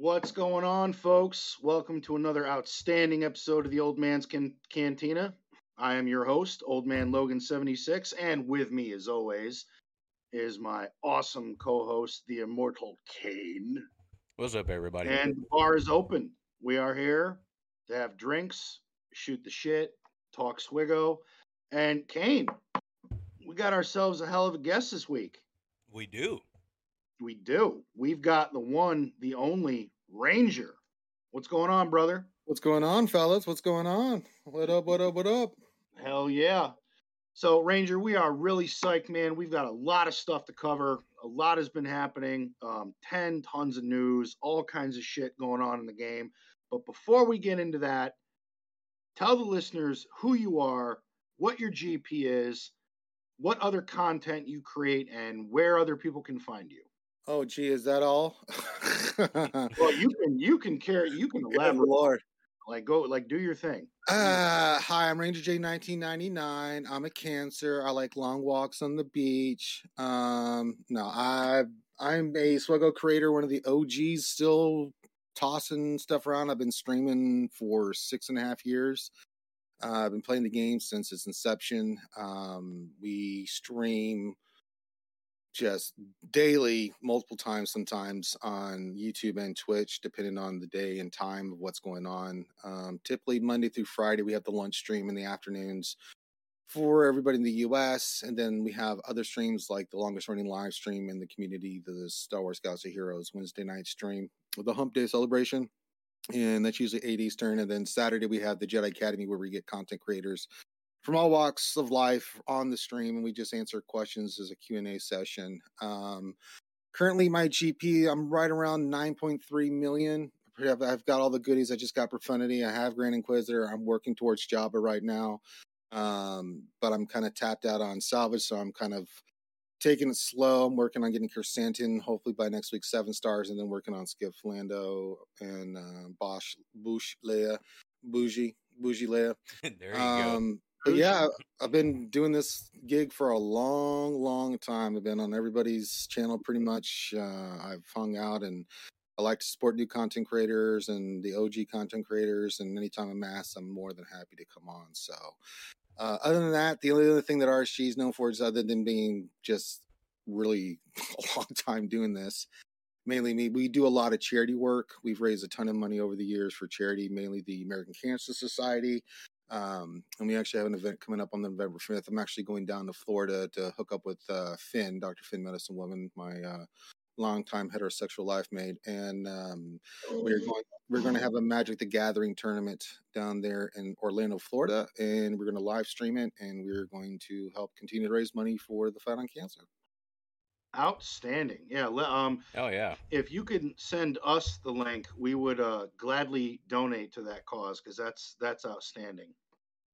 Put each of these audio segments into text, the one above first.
What's going on, folks? Welcome to another outstanding episode of the Old Man's Can- Cantina. I am your host, Old Man Logan76, and with me, as always, is my awesome co host, the immortal Kane. What's up, everybody? And the bar is open. We are here to have drinks, shoot the shit, talk Swigo. And Kane, we got ourselves a hell of a guest this week. we do. We do. We've got the one, the only Ranger. What's going on, brother? What's going on, fellas? What's going on? What up, what up, what up? Hell yeah. So, Ranger, we are really psyched, man. We've got a lot of stuff to cover. A lot has been happening. Um, 10 tons of news, all kinds of shit going on in the game. But before we get into that, tell the listeners who you are, what your GP is, what other content you create, and where other people can find you. Oh, gee, is that all? Well, you can you can carry you can elaborate. Lord. Like go like do your thing. Uh, hi, I'm Ranger J 1999. I'm a cancer. I like long walks on the beach. Um, no, I I'm a Swego creator, one of the OGs, still tossing stuff around. I've been streaming for six and a half years. Uh, I've been playing the game since its inception. Um, we stream just daily, multiple times sometimes on YouTube and Twitch, depending on the day and time of what's going on. Um, typically, Monday through Friday, we have the lunch stream in the afternoons for everybody in the US. And then we have other streams like the longest running live stream in the community, the Star Wars Galaxy Heroes Wednesday night stream, the Hump Day celebration. And that's usually 8 Eastern. And then Saturday, we have the Jedi Academy where we get content creators from all walks of life on the stream and we just answer questions as a q&a session um, currently my gp i'm right around 9.3 million. I've, got all the goodies i just got profundity i have grand inquisitor i'm working towards Jabba right now um, but i'm kind of tapped out on salvage so i'm kind of taking it slow i'm working on getting Kersantin hopefully by next week seven stars and then working on skip Flando and uh, bosch bush leia bougie bougie leia. There you um, yeah, I've been doing this gig for a long, long time. I've been on everybody's channel pretty much. Uh, I've hung out and I like to support new content creators and the OG content creators. And anytime I'm asked, I'm more than happy to come on. So, uh, other than that, the only other thing that RSG is known for is other than being just really a long time doing this. Mainly me, we do a lot of charity work. We've raised a ton of money over the years for charity, mainly the American Cancer Society, um, and we actually have an event coming up on November 5th. I'm actually going down to Florida to hook up with uh, Finn, Dr. Finn Medicine Woman, my uh, longtime heterosexual life mate, and um, we're going we're going to have a Magic the Gathering tournament down there in Orlando, Florida, and we're going to live stream it, and we're going to help continue to raise money for the fight on cancer. Outstanding. Yeah. Um, go. Oh yeah. if you could send us the link, we would uh, gladly donate to that cause because that's that's outstanding.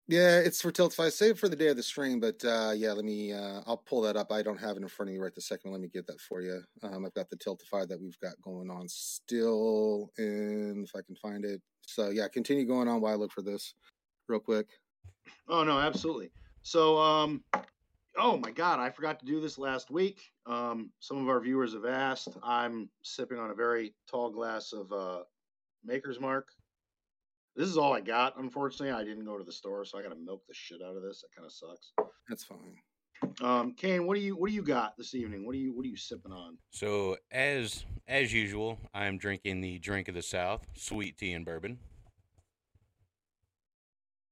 Yeah, it's for Tiltify. Save for the day of the stream, but uh, yeah, let me. Uh, I'll pull that up. I don't have it in front of me right this second. Let me get that for you. Um, I've got the Tiltify that we've got going on still, and if I can find it. So yeah, continue going on while I look for this, real quick. Oh no, absolutely. So, um, oh my God, I forgot to do this last week. Um, some of our viewers have asked. I'm sipping on a very tall glass of uh, Maker's Mark. This is all I got. Unfortunately, I didn't go to the store, so I got to milk the shit out of this. That kind of sucks. That's fine. Um, Kane, what do you what do you got this evening? What do you what are you sipping on? So as as usual, I'm drinking the drink of the South, sweet tea and bourbon.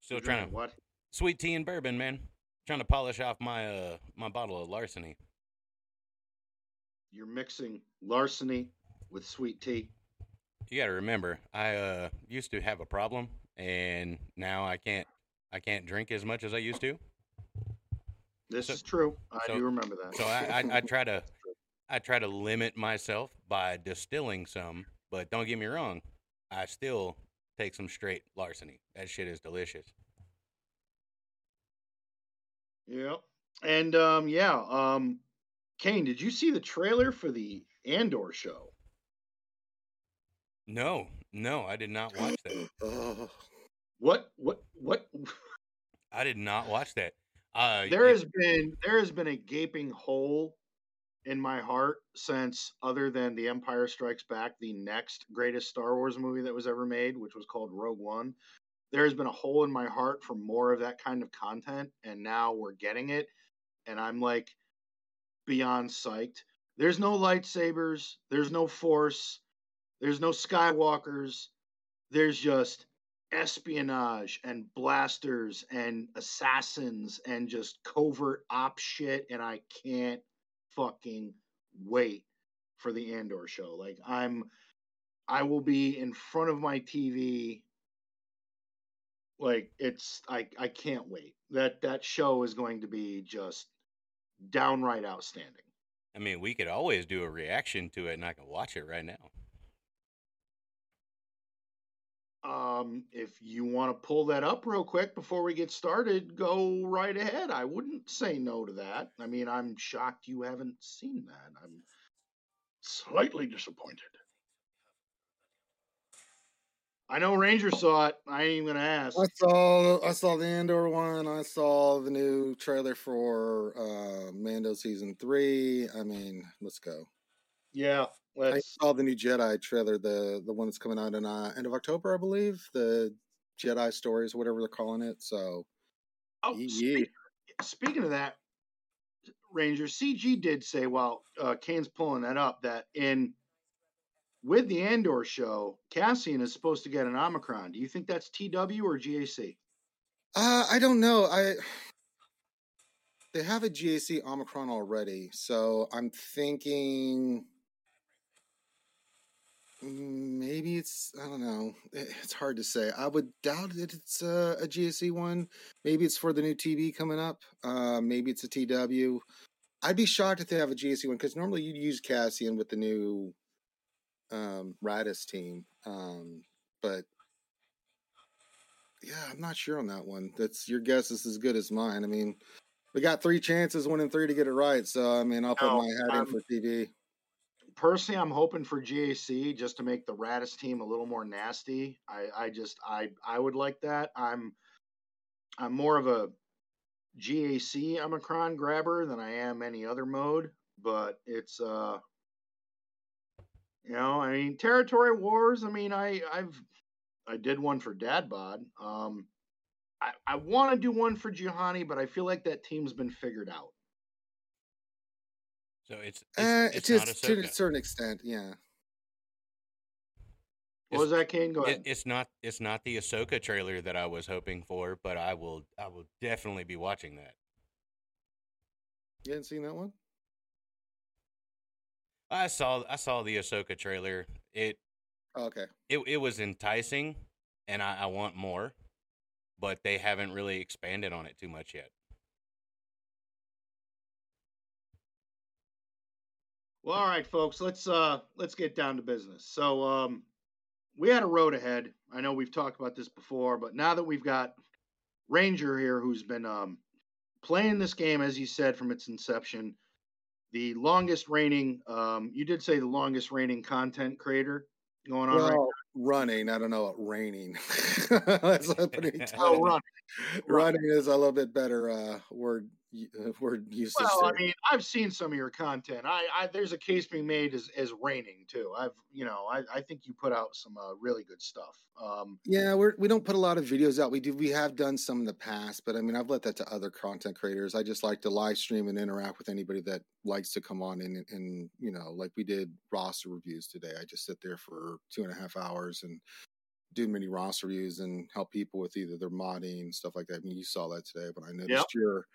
Still You're trying to what? sweet tea and bourbon, man. Trying to polish off my uh my bottle of larceny. You're mixing larceny with sweet tea. You got to remember, I uh used to have a problem, and now I can't I can't drink as much as I used to. This So- is true. I so- do remember that. So I, I, I try to I try to limit myself by distilling some, but don't get me wrong, I still take some straight larceny. That shit is delicious. Yeah. And um yeah, um Kane, did you see the trailer for the Andor show? No, no, I did not watch that. What what what I did not watch that. Uh, there has been there has been a gaping hole in my heart since, other than The Empire Strikes Back, the next greatest Star Wars movie that was ever made, which was called Rogue One. There has been a hole in my heart for more of that kind of content, and now we're getting it. And I'm like beyond psyched. There's no lightsabers, there's no force, there's no Skywalkers, there's just espionage and blasters and assassins and just covert op shit and I can't fucking wait for the Andor show. Like I'm I will be in front of my TV like it's I I can't wait. That that show is going to be just downright outstanding. I mean, we could always do a reaction to it and I can watch it right now. Um, if you want to pull that up real quick before we get started, go right ahead. I wouldn't say no to that. I mean, I'm shocked you haven't seen that. I'm slightly disappointed. I know Ranger saw it. I ain't even gonna ask. I saw I saw the Andor one. I saw the new trailer for uh Mando season three. I mean, let's go. Yeah, I let's. saw the new Jedi trailer, the the one that's coming out in uh, end of October, I believe. The Jedi stories, whatever they're calling it. So Oh, yeah, speak, speaking of that, Ranger CG did say while uh, Kane's pulling that up that in with the Andor show, Cassian is supposed to get an Omicron. Do you think that's TW or GAC? uh, I don't know. I they have a GAC Omicron already, so I'm thinking maybe it's I don't know. It's hard to say. I would doubt that it's a, a GAC one. Maybe it's for the new TV coming up. Uh, maybe it's a TW. I'd be shocked if they have a GAC one because normally you'd use Cassian with the new um, Raddus team. Um, but yeah, I'm not sure on that one. That's your guess is as good as mine. I mean, we got three chances, one in three to get it right. So I mean, I'll put No, my hat in for TV. Personally, I'm hoping for GAC just to make the Raddus team a little more nasty. I, I just I I would like that. I'm I'm more of a GAC Omicron grabber than I am any other mode, but it's uh you know, I mean territory wars, I mean I I've I did one for Dad Bod. Um I, I want to do one for Giovanni, but I feel like that team's been figured out. So it's it's, Uh, it's to, not to a certain extent, yeah. What was that, Kane? Go It, ahead. it's not it's not the Ahsoka trailer that I was hoping for, but I will I will definitely be watching that. You hadn't seen that one? I saw I saw the Ahsoka trailer. It Oh, okay. it it was enticing, and I, I want more, but they haven't really expanded on it too much yet. Well, all right, folks, let's uh let's get down to business. So um we had a road ahead. I know we've talked about this before, but now that we've got Ranger here who's been um playing this game as you said from its inception, the longest reigning um you did say the longest reigning content creator going on right Well, running. I don't know what raining. That's now. time. Oh, run. Running is a little bit better uh, word word usage. Well, I mean, I've seen some of your content. I, I there's a case being made as as raining too. I've you know I, I think you put out some uh, really good stuff. Um, Yeah, we're we don't put a lot of videos out. We do we have done some in the past, but I mean I've let that to other content creators. I just like to live stream and interact with anybody that likes to come on and and you know, like we did roster reviews today. I just sit there for two and a half hours and do many roster reviews and help people with either their modding and stuff like that. I mean you saw that today, but I noticed Yep. your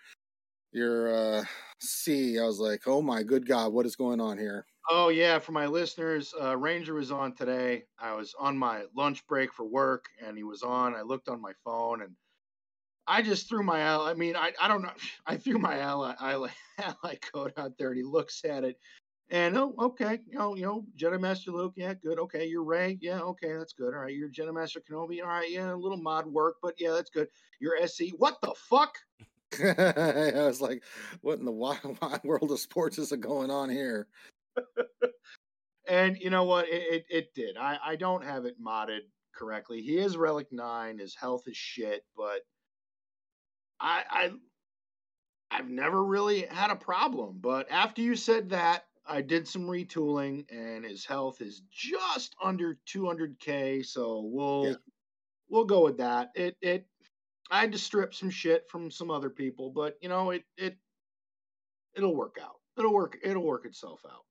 your uh C, I was like, Oh my good God, what is going on here? Oh yeah, for my listeners, uh, Ranger was on today. I was on my lunch break for work, and he was on. I looked on my phone, and I just threw my ally. I mean, I, I don't know. I threw my ally, ally ally code out there, and he looks at it, and oh, okay, you know, you know, Jedi Master Luke, yeah, good. Okay, you're Rey, yeah, okay, that's good. All right, you're Jedi Master Kenobi, all right, yeah, a little mod work, but yeah, that's good. You're SC. What the fuck? I was like, what in the wide, wide world of sports is going on here? And you know what? It, it, it did. I, I don't have it modded correctly. He is Relic 9. His health is shit, but I, I I've never really had a problem. But after you said that, I did some retooling, and his health is just under 200k. So we'll yeah. we'll go with that. It it I had to strip some shit from some other people, but you know it it it'll work out. It'll work. It'll work itself out.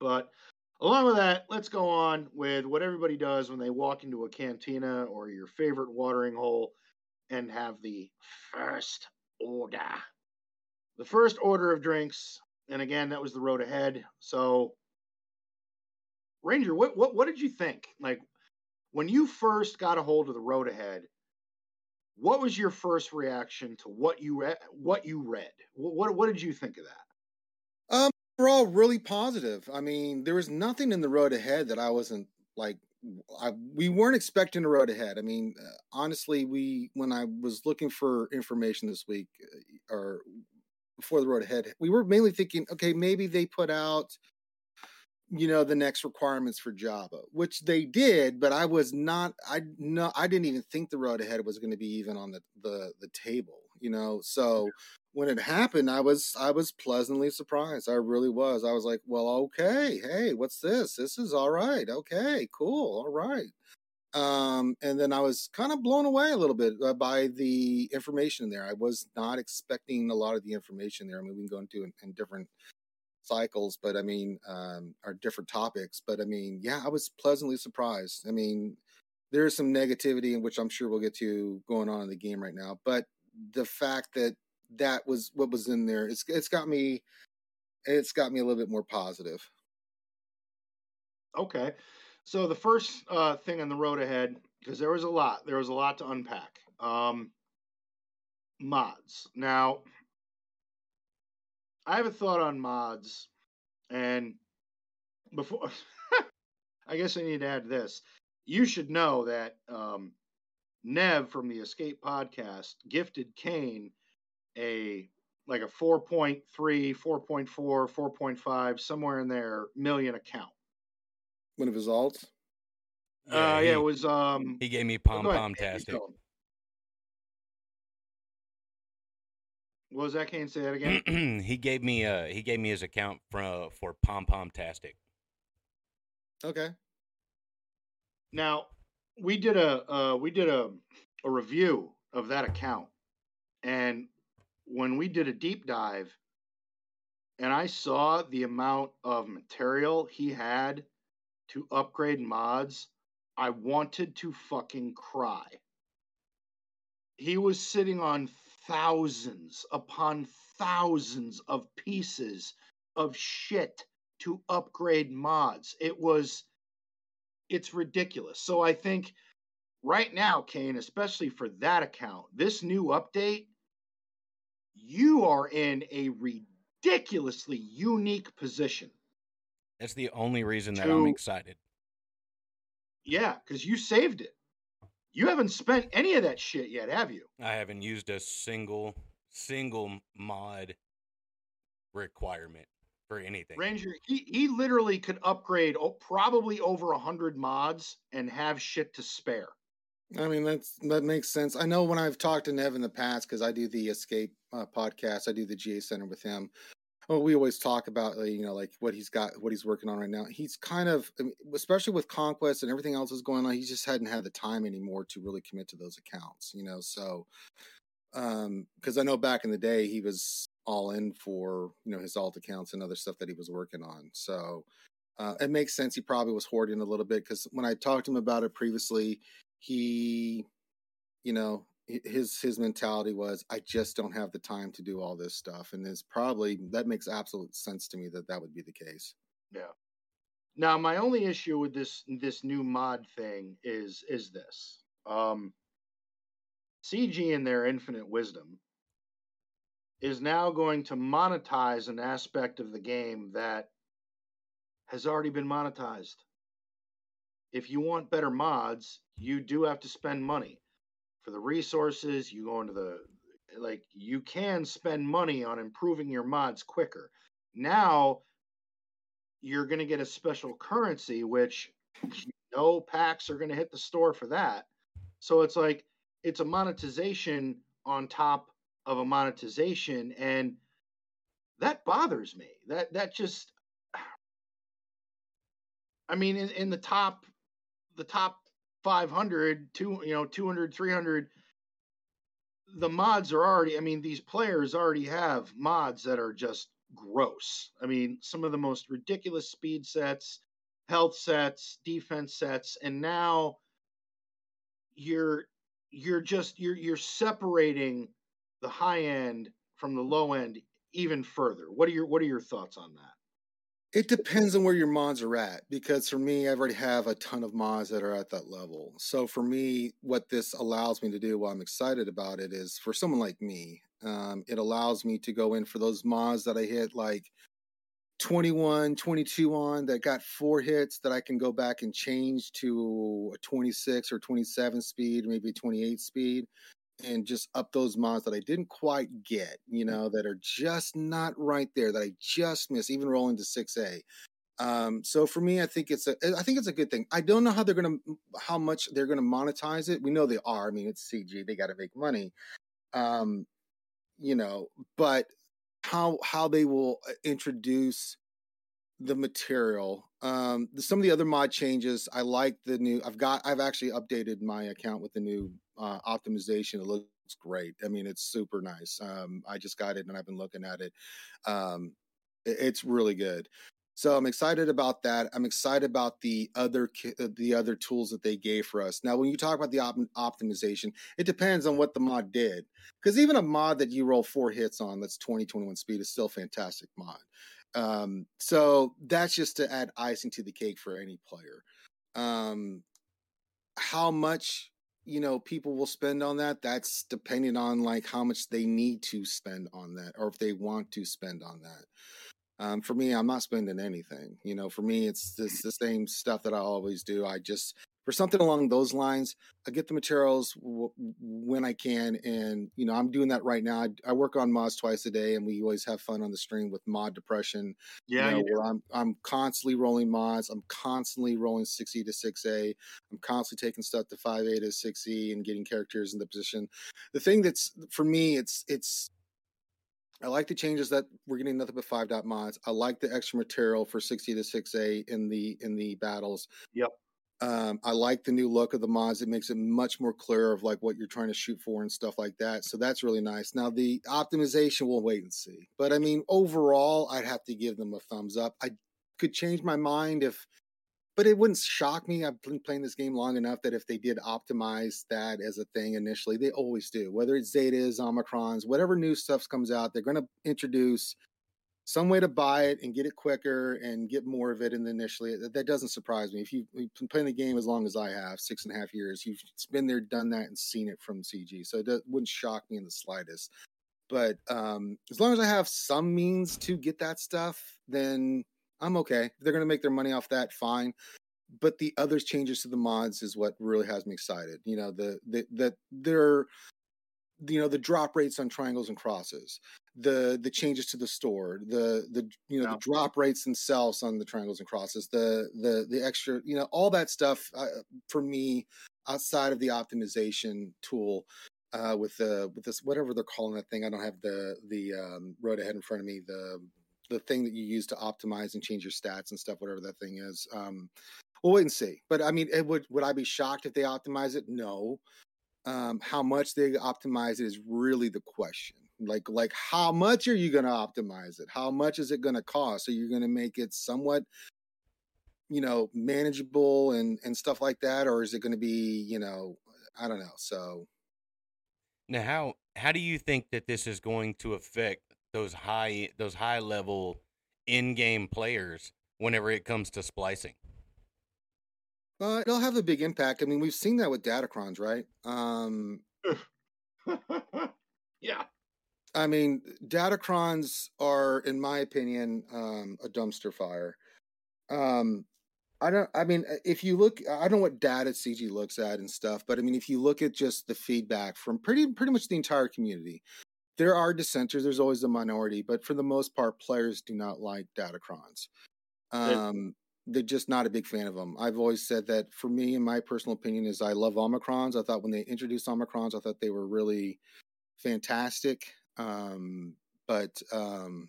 But along with that, let's go on with what everybody does when they walk into a cantina or your favorite watering hole and have the first order. The first order of drinks, and again, that was the road ahead. So, Ranger, what what what did you think? Like when you first got a hold of the road ahead, what was your first reaction to what you read? What you read? What what, did you think of that? Um, we're all really positive. I mean, there was nothing in the road ahead that I wasn't like I, we weren't expecting a road ahead. I mean, uh, honestly, we when I was looking for information this week uh, or before the road ahead, we were mainly thinking, okay, maybe they put out, you know, the next requirements for Jabba, which they did, but I was not. I no, I didn't even think the road ahead was going to be even on the the the table. You know, so when it happened, I was I was pleasantly surprised. I really was. I was like, well, okay, hey, what's this? This is all right. Okay, cool, all right. Um, and then I was kind of blown away a little bit uh, by the information there. I was not expecting a lot of the information there. I mean, we can go into in, in different cycles, but I mean, um, or different topics. But I mean, yeah, I was pleasantly surprised. I mean, there is some negativity in which I'm sure we'll get to going on in the game right now, but the fact that that was what was in there. It's it's got me it's got me a little bit more positive. Okay. So the first uh, thing on the road ahead, because there was a lot, there was a lot to unpack. Um, mods. Now, I have a thought on mods, and before, I guess I need to add this. You should know that um, Nev from the Escape Podcast gifted Kane a like a 4.3, 4.4, 4.5, somewhere in there million account. One of his alts? Yeah, uh, he, yeah, it was. um He gave me pom pom tastic. What was that? Can't say that again. he gave me uh he gave me his account for uh, for pom pom tastic. Okay. Now we did a uh, we did a a review of that account, and when we did a deep dive and I saw the amount of material he had to upgrade mods, I wanted to fucking cry. He was sitting on thousands upon thousands of pieces of shit to upgrade mods. It was, it's ridiculous. So I think right now, Kane, especially for that account, this new update you are in a ridiculously unique position. That's the only reason that to, I'm excited. Yeah, because you saved it. You haven't spent any of that shit yet, have you? I haven't used a single single mod requirement for anything. Ranger, he, he literally could upgrade oh, probably over a hundred mods and have shit to spare. I mean, that's that makes sense. I know when I've talked to Nev in the past because I do the Escape uh, podcast, I do the GA Center with him. Well, we always talk about you know like what he's got, what he's working on right now. He's kind of, especially with Conquest and everything else is going on. He just hadn't had the time anymore to really commit to those accounts. You know, so um because I know back in the day he was all in for you know his alt accounts and other stuff that he was working on. So uh, it makes sense. He probably was hoarding a little bit because when I talked to him about it previously, he you know his his mentality was i just don't have the time to do all this stuff and it's probably that makes absolute sense to me that that would be the case. Yeah. Now my only issue with this this new mod thing is is this um cg in their infinite wisdom is now going to monetize an aspect of the game that has already been monetized. If you want better mods you do have to spend money for the resources. You go into the like you can spend money on improving your mods quicker. Now you're going to get a special currency, which know packs are going to hit the store for that. So it's like it's a monetization on top of a monetization, and that bothers me. That that just, I mean, in, in the top, the top 500, two, you know, 200, 300 the mods are already i mean these players already have mods that are just gross. I mean some of the most ridiculous speed sets health sets defense sets and now you're you're just you're you're separating the high end from the low end even further. What are your what are your thoughts on that it depends on where your mods are at because for me, I already have a ton of mods that are at that level. So for me, what this allows me to do while I'm excited about it is for someone like me, um, it allows me to go in for those mods that I hit like 21, 22 on that got four hits that I can go back and change to a 26 or 27 speed, maybe 28 speed and just up those mods that I didn't quite get, you mm. know, that are just not right there, that I just miss, even rolling to 6A. Um, so for me, I think it's a, I think it's a good thing. I don't know how they're to, how much they're going to monetize it. We know they are. I mean, it's CG; they got to make money. Um, you know, but how how they will uh, introduce the material. Um, some of the other mod changes, I like the new. I've got. I've actually updated my account with the new uh, optimization. It looks great. I mean, it's super nice. Um, I just got it and I've been looking at it. Um, it it's really good. So I'm excited about that. I'm excited about the other uh, the other tools that they gave for us. Now, when you talk about the op- optimization, it depends on what the mod did. Because even a mod that you roll four hits on that's 20, 21 speed is still fantastic mod. Um, so that's just to add icing to the cake for any player. Um, how much you know people will spend on that that's depending on like how much they need to spend on that or if they want to spend on that. Um, for me i'm not spending anything you know for me it's, it's the same stuff that i always do i just for something along those lines, I get the materials w- when I can, and you know I'm doing that right now. I, I, work on mods twice a day, and we always have fun on the stream with mod depression. Yeah, you know, where I'm I'm constantly rolling mods. I'm constantly rolling 6e to 6a. I'm constantly taking stuff to 5a to 6e and getting characters in the position. The thing that's for me, it's it's I like the changes that we're getting nothing but five dot mods. I like the extra material for 60 to 6A in the in the battles. Yep. Um, I like the new look of the mods. It makes it much more clear of like what you're trying to shoot for and stuff like that. So that's really nice. Now the optimization, we'll wait and see. But I mean, overall, I'd have to give them a thumbs up. I could change my mind if, but it wouldn't shock me. I've been playing this game long enough that if they did optimize that as a thing initially, they always do. Whether it's Zetas, Omicrons, whatever new stuff comes out, they're going to introduce some way to buy it and get it quicker and get more of it than initially. That, that doesn't surprise me. If you've been playing the game as long as I have, six and a half years, you've been there, done that, and seen it from CG. So it does, wouldn't shock me in the slightest. But um, as long as I have some means to get that stuff, then I'm okay. If they're going to make their money off that, fine. But the other changes to the mods is what really has me excited. You know, the the that they're you know the drop rates on triangles and crosses the the changes to the store the the you know yeah. the drop rates themselves on the triangles and crosses the the the extra you know all that stuff uh, for me outside of the optimization tool uh, with the with this whatever they're calling that thing i don't have the the um, road ahead in front of me the the thing that you use to optimize and change your stats and stuff whatever that thing is um, we'll wait and see. But i mean it would would i be shocked if they optimize it? No um, how much they optimize it is really the question. Like, like how much are you going to optimize it? How much is it going to cost? Are you going to make it somewhat, you know, manageable and and stuff like that, or is it going to be, you know, I don't know. So now, how how do you think that this is going to affect those high those high level in game players whenever it comes to splicing? Uh, it'll have a big impact. I mean, we've seen that with Datacrons, right? Um, yeah. I mean, Datacrons are, in my opinion, um, a dumpster fire. Um, I don't. I mean, if you look, I don't know what data CG looks at and stuff, but I mean, if you look at just the feedback from pretty pretty much the entire community, there are dissenters. There's always a minority, but for the most part, players do not like Datacrons. Um, they're just not a big fan of them. I've always said that for me, in my personal opinion, is I love Omicrons. I thought when they introduced Omicrons, I thought they were really fantastic. Um, but um,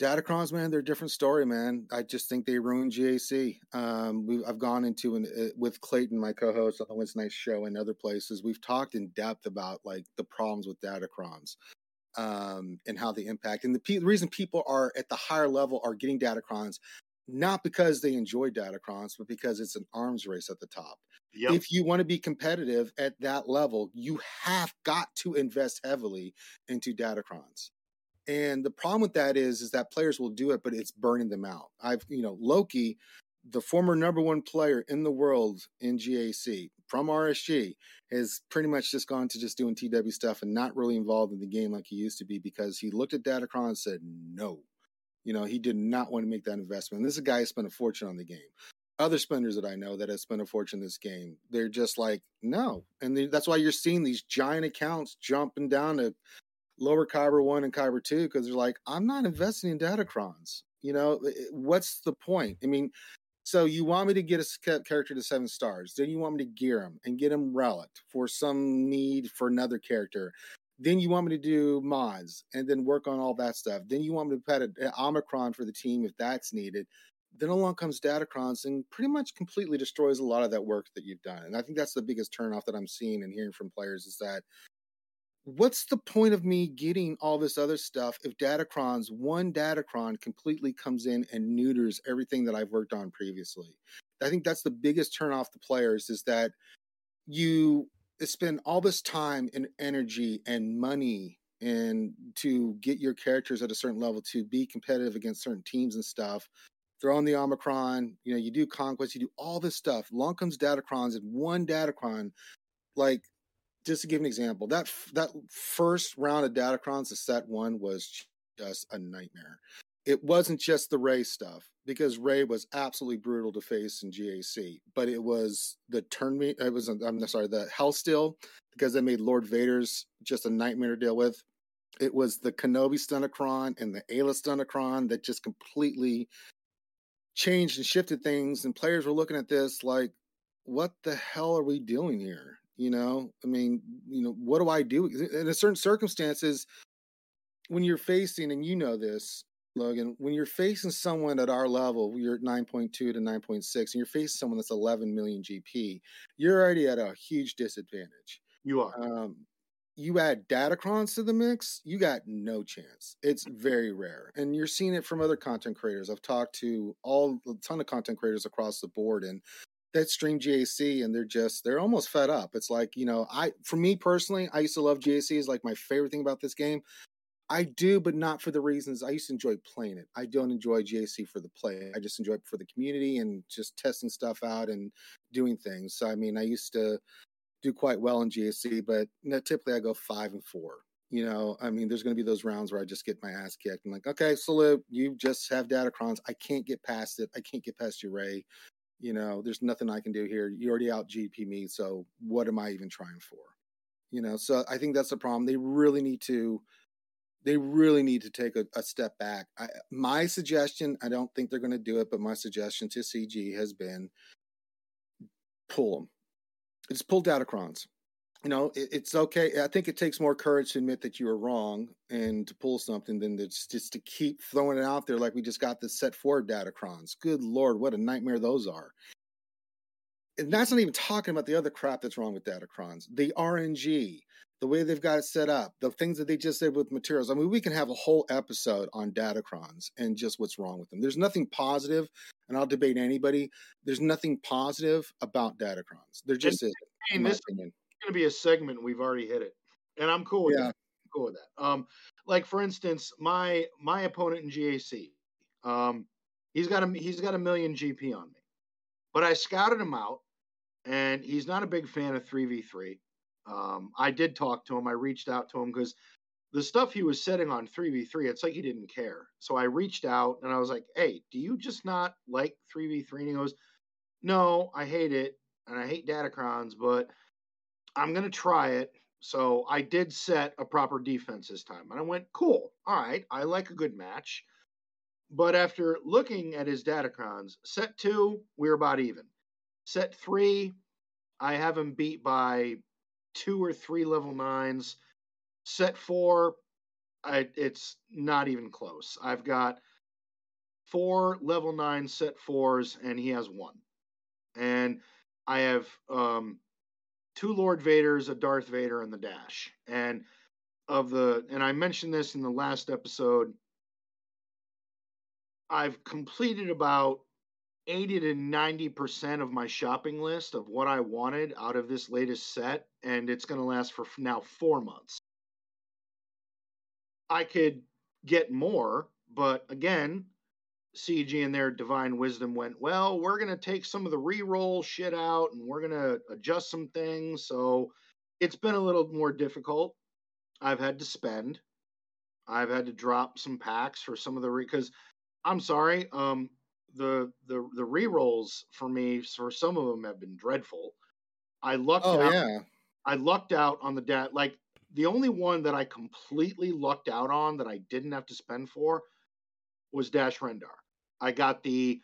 Datacrons, man, they're a different story, man. I just think they ruined GAC. Um, we, I've gone into an, uh, with Clayton, my co-host on the Wednesday Night Show, and other places. We've talked in depth about like the problems with Datacrons um, and how they impact. And the, the, reason people are at the higher level are getting Datacrons, not because they enjoy Datacrons, but because it's an arms race at the top. Yep. If you want to be competitive at that level, you have got to invest heavily into Datacrons. And the problem with that is, is that players will do it, but it's burning them out. I've, you know, Loki, the former number one player in the world in GAC from RSG, has pretty much just gone to just doing TW stuff and not really involved in the game like he used to be because he looked at Datacron and said no. You know, he did not want to make that investment. And this is a guy who spent a fortune on the game. Other spenders that I know that have spent a fortune this game, they're just like, no. And they, that's why you're seeing these giant accounts jumping down to lower Kyber 1 and Kyber 2 because they're like, I'm not investing in Datacrons. You know, what's the point? I mean, so you want me to get a character to seven stars, then you want me to gear him and get him relic for some need for another character. Then you want me to do mods and then work on all that stuff. Then you want me to put an Omicron for the team if that's needed. Then along comes Datacrons and pretty much completely destroys a lot of that work that you've done. And I think that's the biggest turnoff that I'm seeing and hearing from players is that what's the point of me getting all this other stuff if Datacrons, one Datacron completely comes in and neuters everything that I've worked on previously? I think that's the biggest turn off the players is that you spend all this time and energy and money and to get your characters at a certain level to be competitive against certain teams and stuff. Throw on the Omicron, you know, you do conquest, you do all this stuff. Long comes Datacrons and one Datacron, like just to give an example, that that first round of Datacrons, the set one, was just a nightmare. It wasn't just the Rey stuff because Rey was absolutely brutal to face in GAC, but it was the turn me. It was I'm sorry, the Hellsteel because they made Lord Vader's just a nightmare to deal with. It was the Kenobi Stunticron and the Aayla Stunticron that just completely changed and shifted things, and players were looking at this like, "What the hell are we doing here?" You know, I mean, you know, what do I do? In a certain circumstances, when you're facing, and you know this, Logan, when you're facing someone at our level, you're 9.2 to 9.6, and you're facing someone that's 11 million GP, you're already at a huge disadvantage. You are. Um, you add Datacrons to the mix, you got no chance. It's very rare. And you're seeing it from other content creators. I've talked to all a ton of content creators across the board, and that stream GAC and they're just they're almost fed up. It's like, you know, I for me personally, I used to love GAC is like my favorite thing about this game. I do, but not for the reasons I used to enjoy playing it. I don't enjoy GAC for the play. I just enjoy it for the community and just testing stuff out and doing things. So I mean, I used to do quite well in GAC, but you know, typically I go five and four. You know, I mean, there's going to be those rounds where I just get my ass kicked. I'm like, okay, salute. You just have Datacrons. I can't get past it. I can't get past your Rey. you know, there's nothing I can do here. You already out GP me, so what am I even trying for? You know, so I think that's the problem. They really need to, they really need to take a, a step back. I, my suggestion, I don't think they're going to do it, but my suggestion to CG has been pull them. Just pull Datacrons you know, it, it's okay. I think it takes more courage to admit that you were wrong and to pull something than to just, to keep throwing it out there like we just got the set four Datacrons. Good lord, what a nightmare those are. And that's not even talking about the other crap that's wrong with Datacrons. The RNG, the way they've got it set up, the things that they just did with materials. I mean, we can have a whole episode on Datacrons and just what's wrong with them. There's nothing positive, and I'll debate anybody. There's nothing positive about Datacrons. There just and, is. In my opinion going to be a segment. We've already hit it, and I'm cool with yeah. that. I'm cool with that. Um, like for instance, my my opponent in GAC, um, he's got a he's got a million GP on me, but I scouted him out, and he's not a big fan of three v three. Um, I did talk to him. I reached out to him because the stuff he was setting on 3v3, it's like he didn't care. So I reached out and I was like, hey, do you just not like 3v3? And he goes, no, I hate it. And I hate Datacrons, but I'm going to try it. So I did set a proper defense this time. And I went, cool. All right. I like a good match. But after looking at his Datacrons, set two, we we're about even. Set three, I have him beat by two or three level nines. Set four, I, it's not even close. I've got four level nine set fours, and he has one. And I have um, two Lord Vaders, a Darth Vader, and the Dash. And of the, and I mentioned this in the last episode. I've completed about 80 to 90% of my shopping list of what I wanted out of this latest set, and it's going to last for now four months. I could get more, but again, CG and their divine wisdom went, well, we're going to take some of the re-roll shit out and we're going to adjust some things. So it's been a little more difficult. I've had to spend. I've had to drop some packs for some of the because I'm sorry, um, the the the re-rolls for me for some of them have been dreadful. I lucked Oh out. yeah. I lucked out on the dat. Like the only one that I completely lucked out on that I didn't have to spend for was Dash Rendar. I got the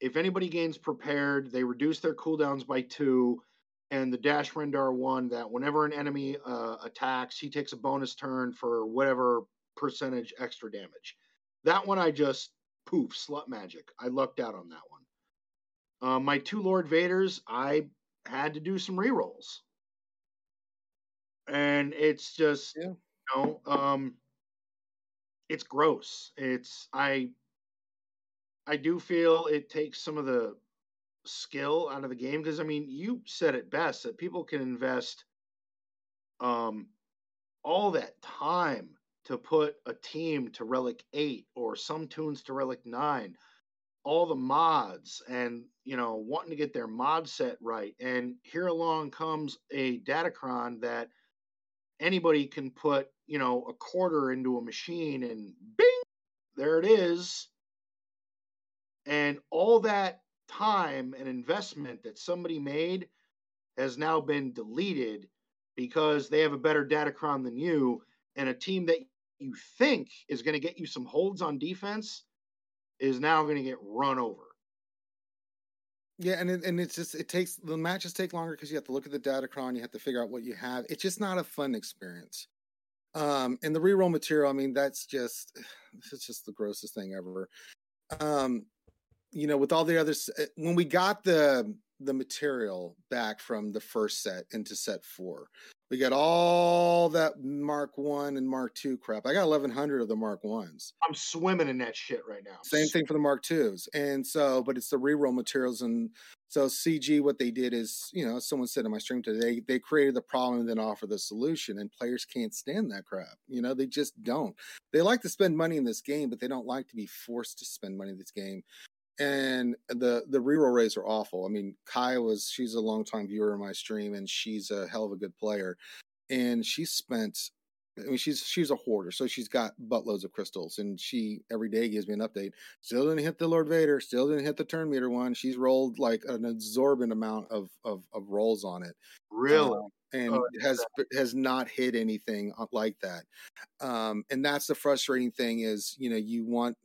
if anybody gains prepared, they reduce their cooldowns by two, and the Dash Rendar one that whenever an enemy uh, attacks, he takes a bonus turn for whatever percentage extra damage. That one I just poof slut magic. I lucked out on that one. Uh, my two Lord Vaders, I had to do some rerolls and it's just Yeah. you know um it's gross it's i i do feel it takes some of the skill out of the game because i mean you said it best that people can invest um all that time to put a team to relic 8 or some tunes to relic 9 all the mods and you know wanting to get their mod set right. And here along comes a datacron that anybody can put you know a quarter into a machine and bing there it is. And all that time and investment that somebody made has now been deleted because they have a better datacron than you and a team that you think is going to get you some holds on defense is now going to get run over Yeah, and it, and it's just it takes the matches take longer because you have to look at the datacron, you have to figure out what you have. It's just not a fun experience. Um, and the reroll material, I mean, that's just it's just the grossest thing ever. Um, you know, with all the others, uh, when we got the the material back from the first set into set four, we got all that Mark One and Mark Two crap. I got eleven hundred of the Mark Ones. i'm swimming in that shit right now Same thing for the Mark Twos, and so, but it's the reroll materials, and so CG. What they did is, you know, someone said in my stream today, they created the problem and then offer the solution, and players can't stand that crap. You know, they just don't. They like to spend money in this game, but they don't like to be forced to spend money in this game. And the the reroll rates are awful. I mean, Kai was she's a longtime viewer of my stream, and she's a hell of a good player, and she spent I mean, she's she's a hoarder, so she's got buttloads of crystals, and she every day gives me an update. Still didn't hit the Lord Vader. Still didn't hit the turn meter one. She's rolled like an absorbent amount of of, of rolls on it, really um, and Oh, has has not hit anything uh, like that. Um, and that's the frustrating thing is you know you want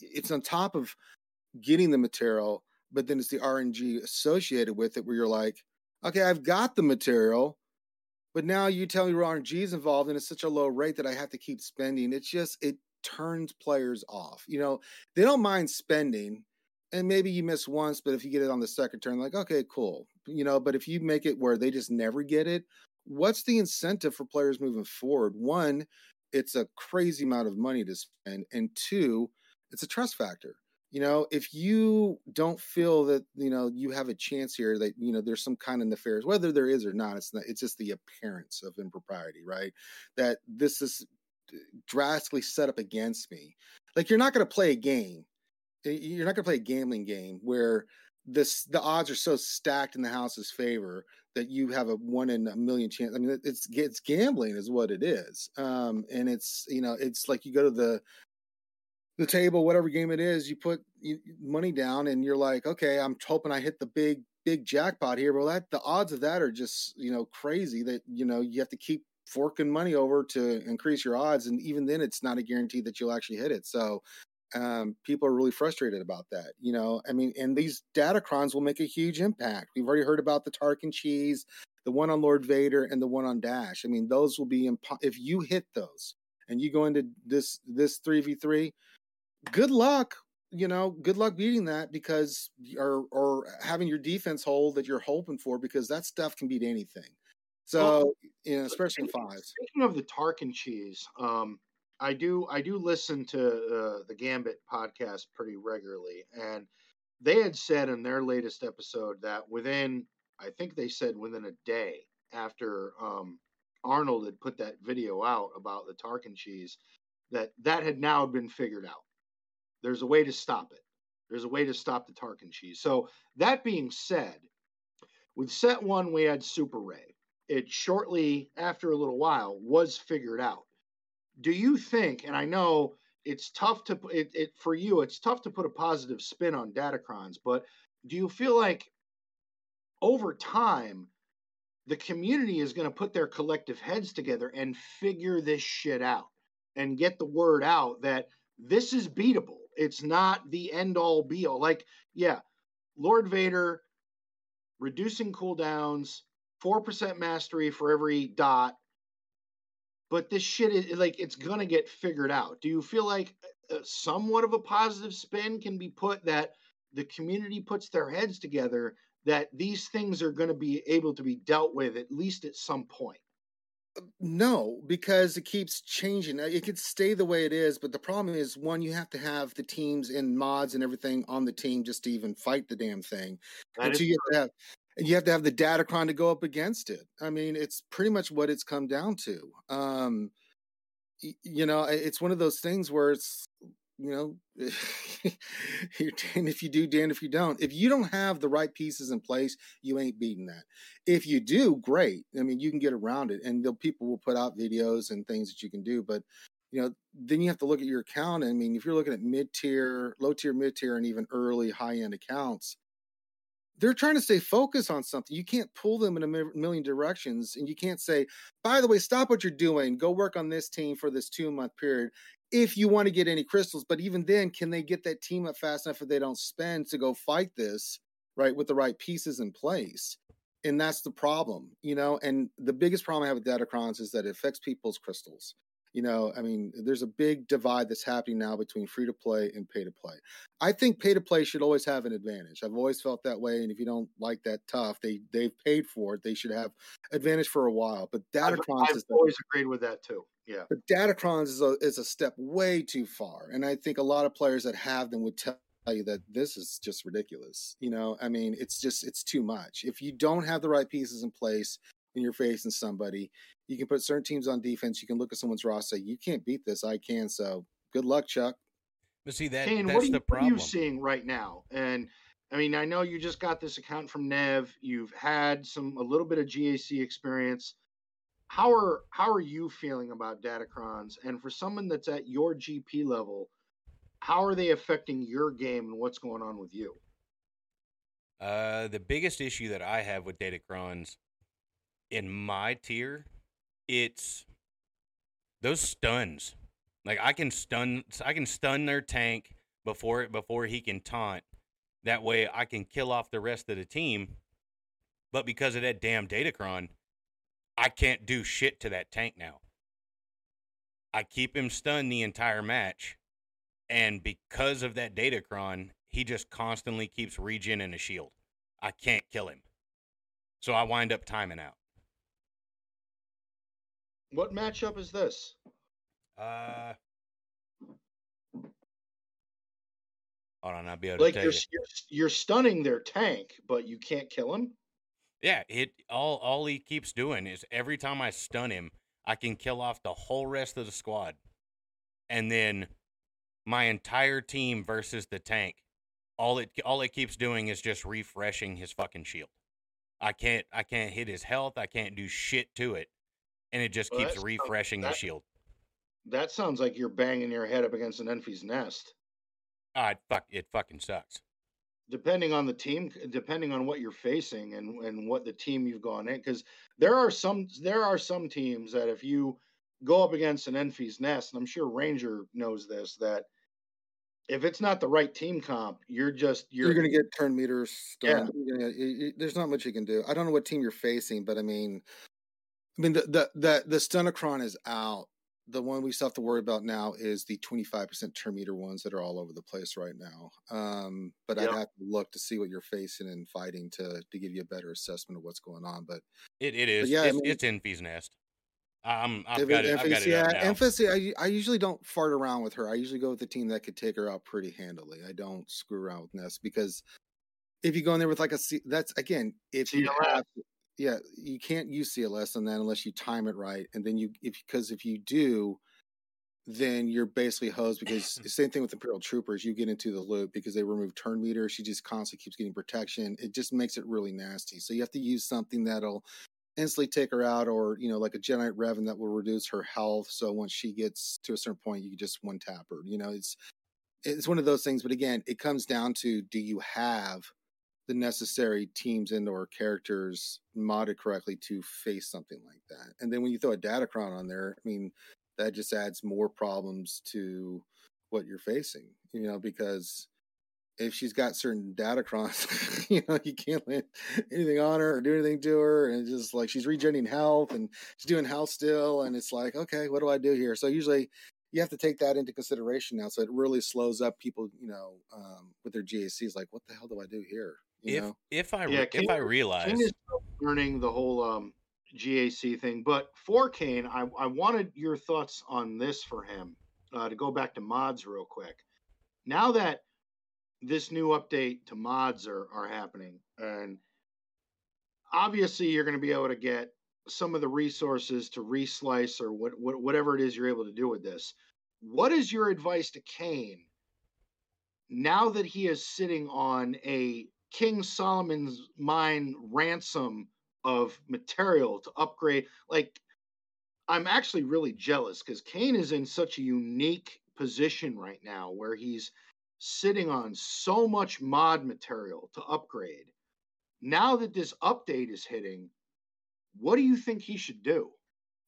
it's on top of getting the material, but then it's the RNG associated with it where you're like, okay, I've got the material, but now you tell me RNG is involved and it's such a low rate that I have to keep spending. It's just it turns players off. You know, they don't mind spending. And maybe you miss once, but if you get it on the second turn, like, okay, cool. You know, but if you make it where they just never get it, what's the incentive for players moving forward? One, it's a crazy amount of money to spend. And two, it's a trust factor you know if you don't feel that you know you have a chance here that you know there's some kind of nefarious whether there is or not it's not it's just the appearance of impropriety right? That this is drastically set up against me. Like you're not going to play a game you're not going to play a gambling game where this the odds are so stacked in the house's favor that you have a one in a million chance i mean it's it's gambling is what it is um and it's you know it's like you go to the the table, whatever game it is, you put money down and you're like, okay, I'm hoping I hit the big, big jackpot here. Well, that the odds of that are just, you know, crazy that, you know, you have to keep forking money over to increase your odds. And even then it's not a guarantee that you'll actually hit it. So um, people are really frustrated about that. You know, I mean, and these Datacrons will make a huge impact. We've already heard about the Tarkin cheese, the one on Lord Vader, and the one on Dash. I mean, those will be impo- if you hit those and you go into this this three v three. Good luck. You know, good luck beating that because or or having your defense hold that you're hoping for because that stuff can beat anything. So, well, you know, especially in fives. Speaking of the Tarkin cheese, um, I do I do listen to uh, the Gambit podcast pretty regularly, and they had said in their latest episode that within I think they said within a day after um, Arnold had put that video out about the Tarkin cheese that that had now been figured out. There's a way to stop it. There's a way to stop the Tarkin cheese. So that being said, with set one we had Super Rey. It shortly after a little while was figured out do you think, and I know it's tough to it, it for you, it's tough to put a positive spin on Datacrons, but do you feel like over time the community is going to put their collective heads together and figure this shit out and get the word out that this is beatable. It's not the end all be all. Like, yeah, Lord Vader reducing cooldowns, 4% mastery for every dot, but this shit is like it's gonna get figured out. Do you feel like uh, somewhat of a positive spin can be put that the community puts their heads together that these things are going to be able to be dealt with at least at some point? No, because it keeps changing. It could stay the way it is, but the problem is one, you have to have the teams and mods and everything on the team just to even fight the damn thing. That and so you have to have and you have to have the Datacron to go up against it. I mean, it's pretty much what it's come down to. Um, you know, it's one of those things where it's, you know, you're damned if you do, damned if you don't. If you don't have the right pieces in place, you ain't beating that. If you do, great. I mean, you can get around it, and the people will put out videos and things that you can do. But you know, then you have to look at your account. I mean, if you're looking at mid tier, low tier, mid tier, and even early high end accounts, they're trying to stay focused on something. You can't pull them in a million directions, and you can't say, "By the way, stop what you're doing. Go work on this team for this two month period." If you want to get any crystals, but even then, can they get that team up fast enough if they don't spend to go fight this right with the right pieces in place? And that's the problem, you know. And the biggest problem I have with Datacrons is that it affects people's crystals you know, I mean, there's a big divide that's happening now between free to play and pay to play. I think pay to play should always have an advantage. I've always felt that way, and if you don't like that tough, they they've paid for it. They should have advantage for a while. But Datacrons I've, I've always agreed with that too. Yeah, but Datacrons is a is a step way too far, and I think a lot of players that have them would tell you that this is just ridiculous. You know, I mean, it's just it's too much. If you don't have the right pieces in place, when you're facing somebody. You can put certain teams on defense. You can look at someone's roster. You can't beat this. I can. So good luck, Chuck. But see that Kane, that's what you, the problem. What are you seeing right now? And I mean, I know you just got this account from Nev. You've had some a little bit of GAC experience. How are how are you feeling about Datacrons? And for someone that's at your GP level, how are they affecting your game and what's going on with you? Uh, the biggest issue that I have with Datacrons in my tier, it's those stuns. Like I can stun, I can stun their tank before before he can taunt. That way, I can kill off the rest of the team. But because of that damn Datacron, I can't do shit to that tank now. I keep him stunned the entire match, and because of that Datacron, he just constantly keeps regening a shield. I can't kill him, so I wind up timing out. What matchup is this? Uh, hold on, I'll be able like to tell you're, you. you're you're stunning their tank, but you can't kill him. Yeah, it all all he keeps doing is every time I stun him, I can kill off the whole rest of the squad, and then my entire team versus the tank. All it all it keeps doing is just refreshing his fucking shield. I can't I can't hit his health. I can't do shit to it and it just well, keeps refreshing that, the shield. That sounds like you're banging your head up against an Enfys nest. Ah, it fuck it fucking sucks. Depending on the team, depending on what you're facing and and what the team you've gone in, because there are some there are some teams that if you go up against an Enfys nest, and I'm sure Ranger knows this, that if it's not the right team comp, you're just you're, you're, going to get turn meters stunned. Yeah. Gonna, you, you, there's not much you can do. I don't know what team you're facing, but I mean, I mean the the the, the is out. The one we still have to worry about now is the 25% turn meter ones that are all over the place right now. Um, but yep. I'd have to look to see what you're facing and fighting to to give you a better assessment of what's going on. But it, it is. yeah, it's, I mean, it's Enfys Nest. Um, I've got it. I've got it yeah, Enfys. I, I usually don't fart around with her. I usually go with the team that could take her out pretty handily. I don't screw around with Nest because if you go in there with like a C, that's again if you have, yeah, you can't use CLS on that unless you time it right, and then you if because if you do, then you're basically hosed because the same thing with Imperial Troopers. You get into the loop because they remove turn meter. She just constantly keeps getting protection. It just makes it really nasty. So you have to use something that'll instantly take her out, or you know, like a Jedi Revan that will reduce her health. So once she gets to a certain point, you can just one tap her. You know, it's it's one of those things. But again, it comes down to do you have the necessary teams and or characters modded correctly to face something like that. And then when you throw a Datacron on there, I mean, that just adds more problems to what you're facing, you know, because if she's got certain Datacrons, you know, you can't let anything on her or do anything to her. And just like she's regenerating health and she's doing health still. And it's like, okay, what do I do here? So usually you have to take that into consideration now. So it really slows up people, you know, um, with their GACs. Like, what the hell do I do here? You if know? if I yeah, if I realize Kane is learning the whole um, GAC thing, but for Kane, I, I wanted your thoughts on this for him uh, to go back to mods real quick. Now that this new update to mods are, are happening. And obviously, you're going to be able to get some of the resources to reslice or what, what, whatever it is you're able to do with this. What is your advice to Kane now that he is sitting on a King Solomon's mine ransom of material to upgrade? Like, I'm actually really jealous because Kane is in such a unique position right now where he's sitting on so much mod material to upgrade. Now that this update is hitting, what do you think he should do?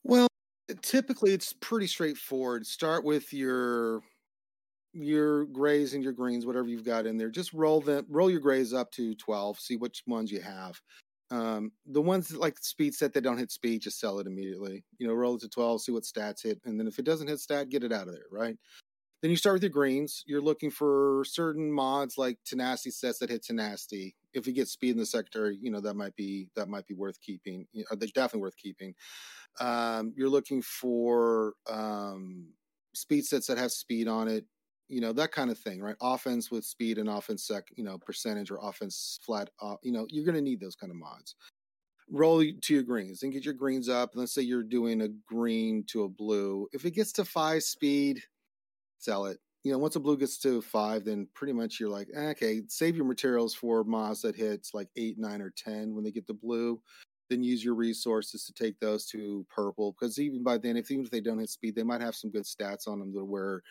Well, typically it's pretty straightforward. Start with your your grays and your greens, whatever you've got in there. Just roll them, roll your grays up to twelve. See which ones you have. Um, the ones that like speed set that don't hit speed, just sell it immediately. You know, roll it to twelve, see what stats hit, and then if it doesn't hit stat, get it out of there. Right. Then you start with your greens. You're looking for certain mods like tenacity sets that hit tenacity. If you get speed in the secondary, you know that might be that might be worth keeping. They're definitely worth keeping. Um, you're looking for um, speed sets that have speed on it. You know that kind of thing, right? Offense with speed and offense sec, you know, percentage or offense flat. Uh, you know, you're going to need those kind of mods roll to your greens and get your greens up. And Let's say you're doing a green to a blue. If it gets to five speed, sell it. You know, once a blue gets to five, then pretty much you're like, eh, okay, save your materials for mods that hits like eight, nine, or ten when they get the blue. Then use your resources to take those to purple because even by then, if even if they don't hit speed, they might have some good stats on them to where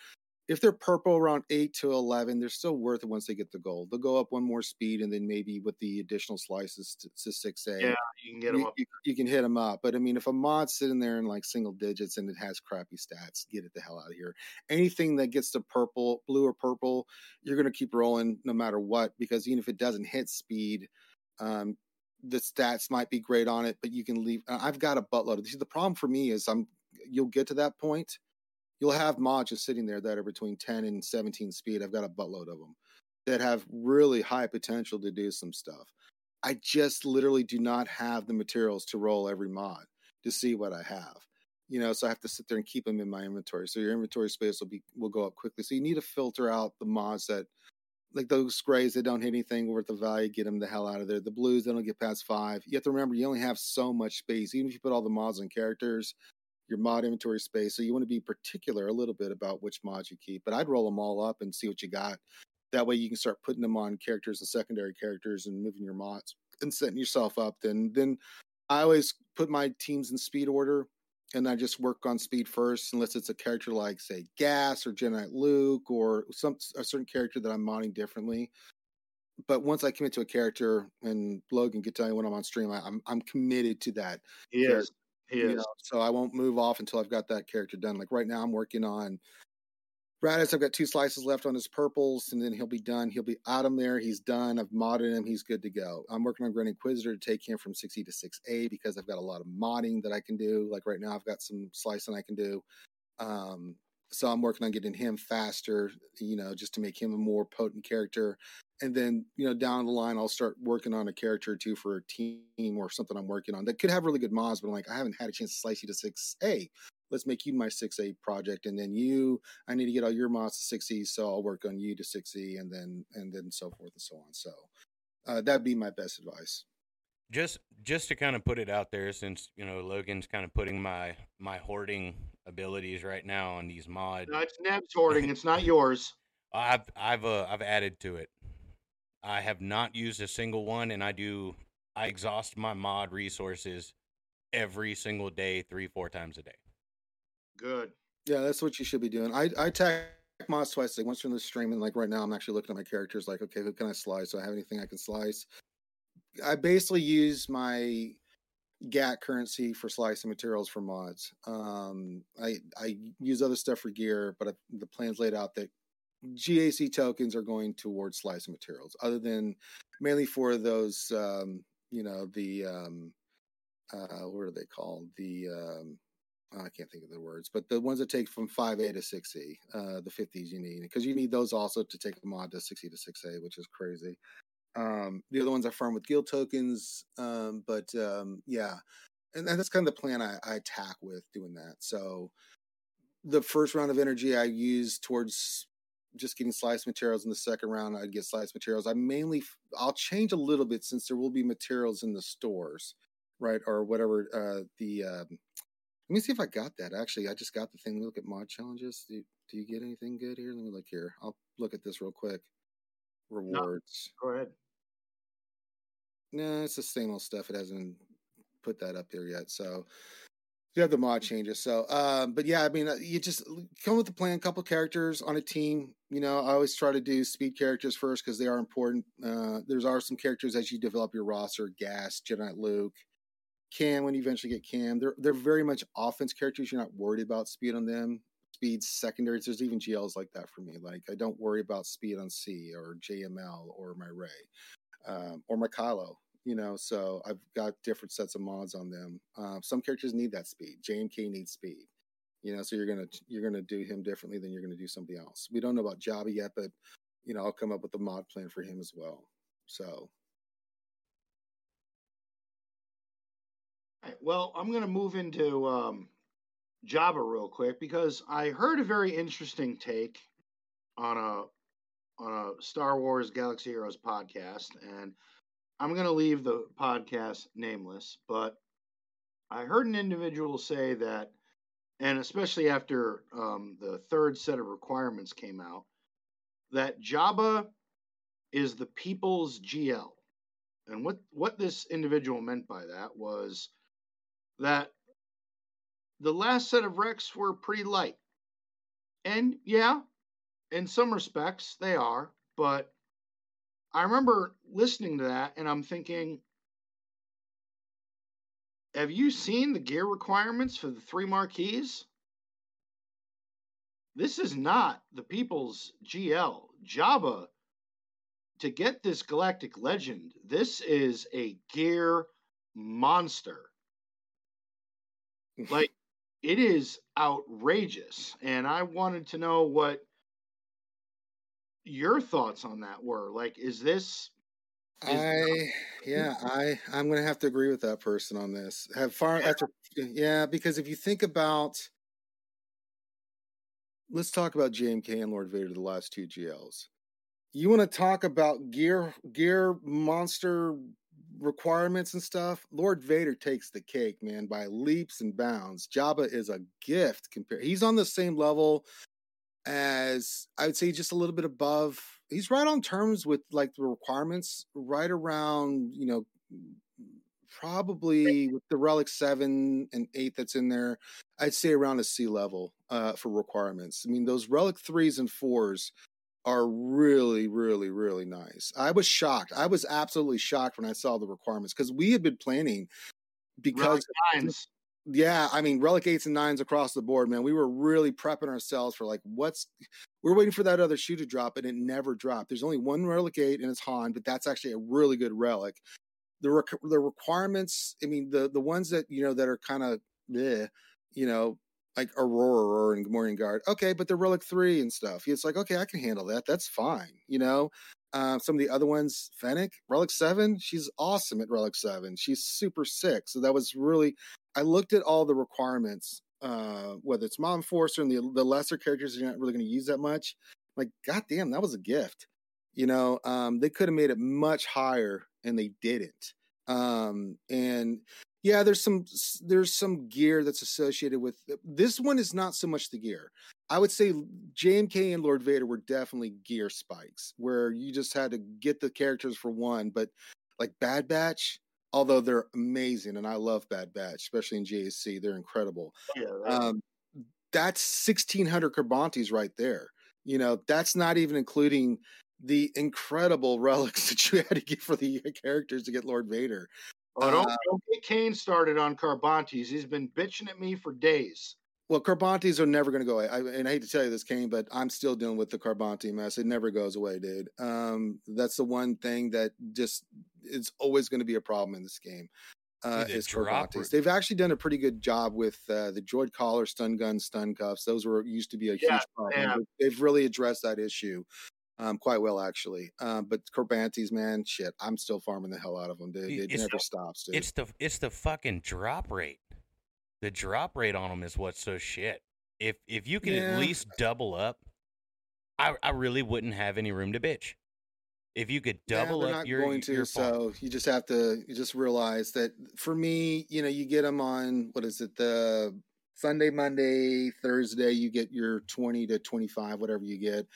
if they're purple around eight to eleven, they're still worth it once they get the gold. They'll go up one more speed, and then maybe with the additional slices to six A, yeah, you can get them you, up. You, you, can hit them up. But I mean, if a mod's sitting there in like single digits and it has crappy stats, get it the hell out of here. Anything that gets to purple, blue or purple, you're going to keep rolling no matter what because even if it doesn't hit speed, um, the stats might be great on it, but you can leave. I've got a buttload. Of see, the problem for me is I'm. You'll get to that point you'll have mods just sitting there that are between 10 and 17 speed. I've got a buttload of them that have really high potential to do some stuff. I just literally do not have the materials to roll every mod to see what I have. You know, so I have to sit there and keep them in my inventory. So your inventory space will be will go up quickly. So you need to filter out the mods that like those grays that don't hit anything worth of value, get them the hell out of there. The blues, they don't get past five. You have to remember you only have so much space. Even if you put all the mods and characters, your mod inventory space. So you want to be particular a little bit about which mods you keep. But I'd roll them all up and see what you got. That way you can start putting them on characters and secondary characters and moving your mods and setting yourself up. Then then I always put my teams in speed order and I just work on speed first, unless it's a character like say Gas or Jedi Luke or some a certain character that I'm modding differently. But once I commit to a character, and Logan can tell you when I'm on stream, I, am I'm, I'm committed to that. Yes. He is. You know, so I won't move off until I've got that character done. Like right now, I'm working on Raddus, I've got two slices left on his purples, and then he'll be done. He'll be out of there. He's done. I've modded him. He's good to go. I'm working on Grand Inquisitor to take him from 6E to 6A because I've got a lot of modding that I can do. Like right now, I've got some slicing I can do. Um, so I'm working on getting him faster, you know, just to make him a more potent character. And then, you know, down the line, I'll start working on a character or two for a team or something I'm working on that could have really good mods, but I'm like, I haven't had a chance to slice you to 6A let's make you my 6A project. And then you, I need to get all your mods to 6E. So I'll work on you to 6E and then, and then so forth and so on. So uh, that'd be my best advice. Just, just to kind of put it out there, since you know Logan's kind of putting my my hoarding abilities right now on these mods. No, it's Nev's hoarding. it's not yours. I've I've uh, I've added to it. I have not used a single one, and I do. I exhaust my mod resources every single day, three four times a day. Good. Yeah, that's what you should be doing. I I tag mods twice. Like once during the stream, and like right now, I'm actually looking at my characters. Like, okay, who can I slice? Do I have anything I can slice? I basically use my GAC currency for slicing materials for mods. Um, I I use other stuff for gear, but I, the plan's laid out that GAC tokens are going towards slicing materials, other than mainly for those, um, you know, the um, uh, what are they called? The um, I can't think of the words, but the ones that take from 5A to 6E, uh, the 50s you need, because you need those also to take mod to 6E to 6A, which is crazy. Um, the other ones I farm with guild tokens, um, but um, yeah, and, and, that's kind of the plan I, I attack with doing that. So the first round of energy I use towards just getting slice materials. In the second round, I'd get slice materials. I mainly I'll change a little bit since there will be materials in the stores, right, or whatever uh, the um, let me see if I got that. Actually, I just got the thing. Let me Look at mod challenges. Do, do you get anything good here? Let me look here. I'll look at this real quick. Rewards. No, go ahead. No, it's the same old stuff. It hasn't put that up there yet. So you have the mod changes. So, um, but yeah, I mean, uh, you just come with a plan. Couple characters on a team. You know, I always try to do speed characters first because they are important. Uh, there's are some characters as you develop your roster: Gas, Jedi Luke, Cam when you eventually get Cam. They're they're very much offense characters. You're not worried about speed on them. Speed secondaries. There's even GLs like that for me. Like I don't worry about speed on C or JML or my Rey um, or my Kylo. You know, so I've got different sets of mods on them. Uh, some characters need that speed. JMK needs speed. You know, so you're gonna you're gonna do him differently than you're gonna do somebody else. We don't know about Jabba yet, but you know, I'll come up with a mod plan for him as well. So Well, I'm going to move into um, Jabba real quick because I heard a very interesting take on a on a Star Wars Galaxy Heroes podcast, and I'm going to leave the podcast nameless, but I heard an individual say that, and especially after um, the third set of requirements came out, that Jabba is the people's GL. And what, what this individual meant by that was that the last set of Rex were pretty light. And yeah, in some respects they are, but I remember listening to that and I'm thinking, have you seen the gear requirements for the three marquees? This is not the people's GL. Jabba, to get this galactic legend, this is a gear monster like it is outrageous and i wanted to know what your thoughts on that were like is this is i yeah i i'm gonna have to agree with that person on this have far yeah. after yeah because if you think about let's talk about jmk and lord vader the last two gls you want to talk about gear gear monster requirements and stuff, Lord Vader takes the cake, man, by leaps and bounds. Jabba is a gift compared. He's on the same level as I would say just a little bit above. He's right on terms with like the requirements, right around, you know, probably with the relic seven and eight that's in there, I'd say around a C level uh, for requirements. I mean, those relic threes and fours are really, really, really nice. I was shocked. I was absolutely shocked when I saw the requirements because we had been planning because Yeah, I mean, relic eights and nines across the board, man. We were really prepping ourselves for like what's we're waiting for that other shoe to drop, and it never dropped. There's only one relic eight, and it's Han, but that's actually a really good relic. The rec- the requirements, I mean, the the ones that you know that are kind of, you know, like Aurora or and Gamorrean Guard. Okay, but the Relic Three and stuff. It's like okay, I can handle that. That's fine. You know, uh, some of the other ones, Fennec, Relic Seven. She's awesome at Relic Seven. She's super sick. So that was really I looked at all the requirements, uh, whether it's Mob Enforcer and the the lesser characters you're not really going to use that much. Like, goddamn, that was a gift. You know, um, they could have made it much higher, and they didn't. Um, and yeah, there's some there's some gear that's associated with this one. Is not so much the gear. I would say JMK and Lord Vader were definitely gear spikes, where you just had to get the characters for one. But like Bad Batch, although they're amazing and I love Bad Batch, especially in GAC, they're incredible. Yeah, um, that's 1600 Carbantis right there. You know, that's not even including the incredible relics that you had to get for the characters to get Lord Vader. Oh, don't, uh, don't get Kane started on Carbantis. He's been bitching at me for days. Well, Carbantis are never going to go away. I, and I hate to tell you this, Kane, but I'm still dealing with the Carbanti mess. It never goes away, dude. Um, that's the one thing that just it's always going to be a problem in this game. Uh, is Carbantis. They've actually done a pretty good job with uh, the droid collar, stun gun, stun cuffs. Those were used to be a yeah, huge problem. Yeah. They've really addressed that issue um, quite well, actually. Um, but Carbantis, man, shit, I'm still farming the hell out of them, dude. It it's never the, stops, dude. It's the it's the fucking drop rate. The drop rate on them is what's so shit. If if you can yeah. at least double up, I I really wouldn't have any room to bitch. If you could double yeah, up your, going to, your so you just have to you just realize that for me, you know, you get them on what is it the Sunday, Monday, Thursday, you get your 20 to 25, whatever you get.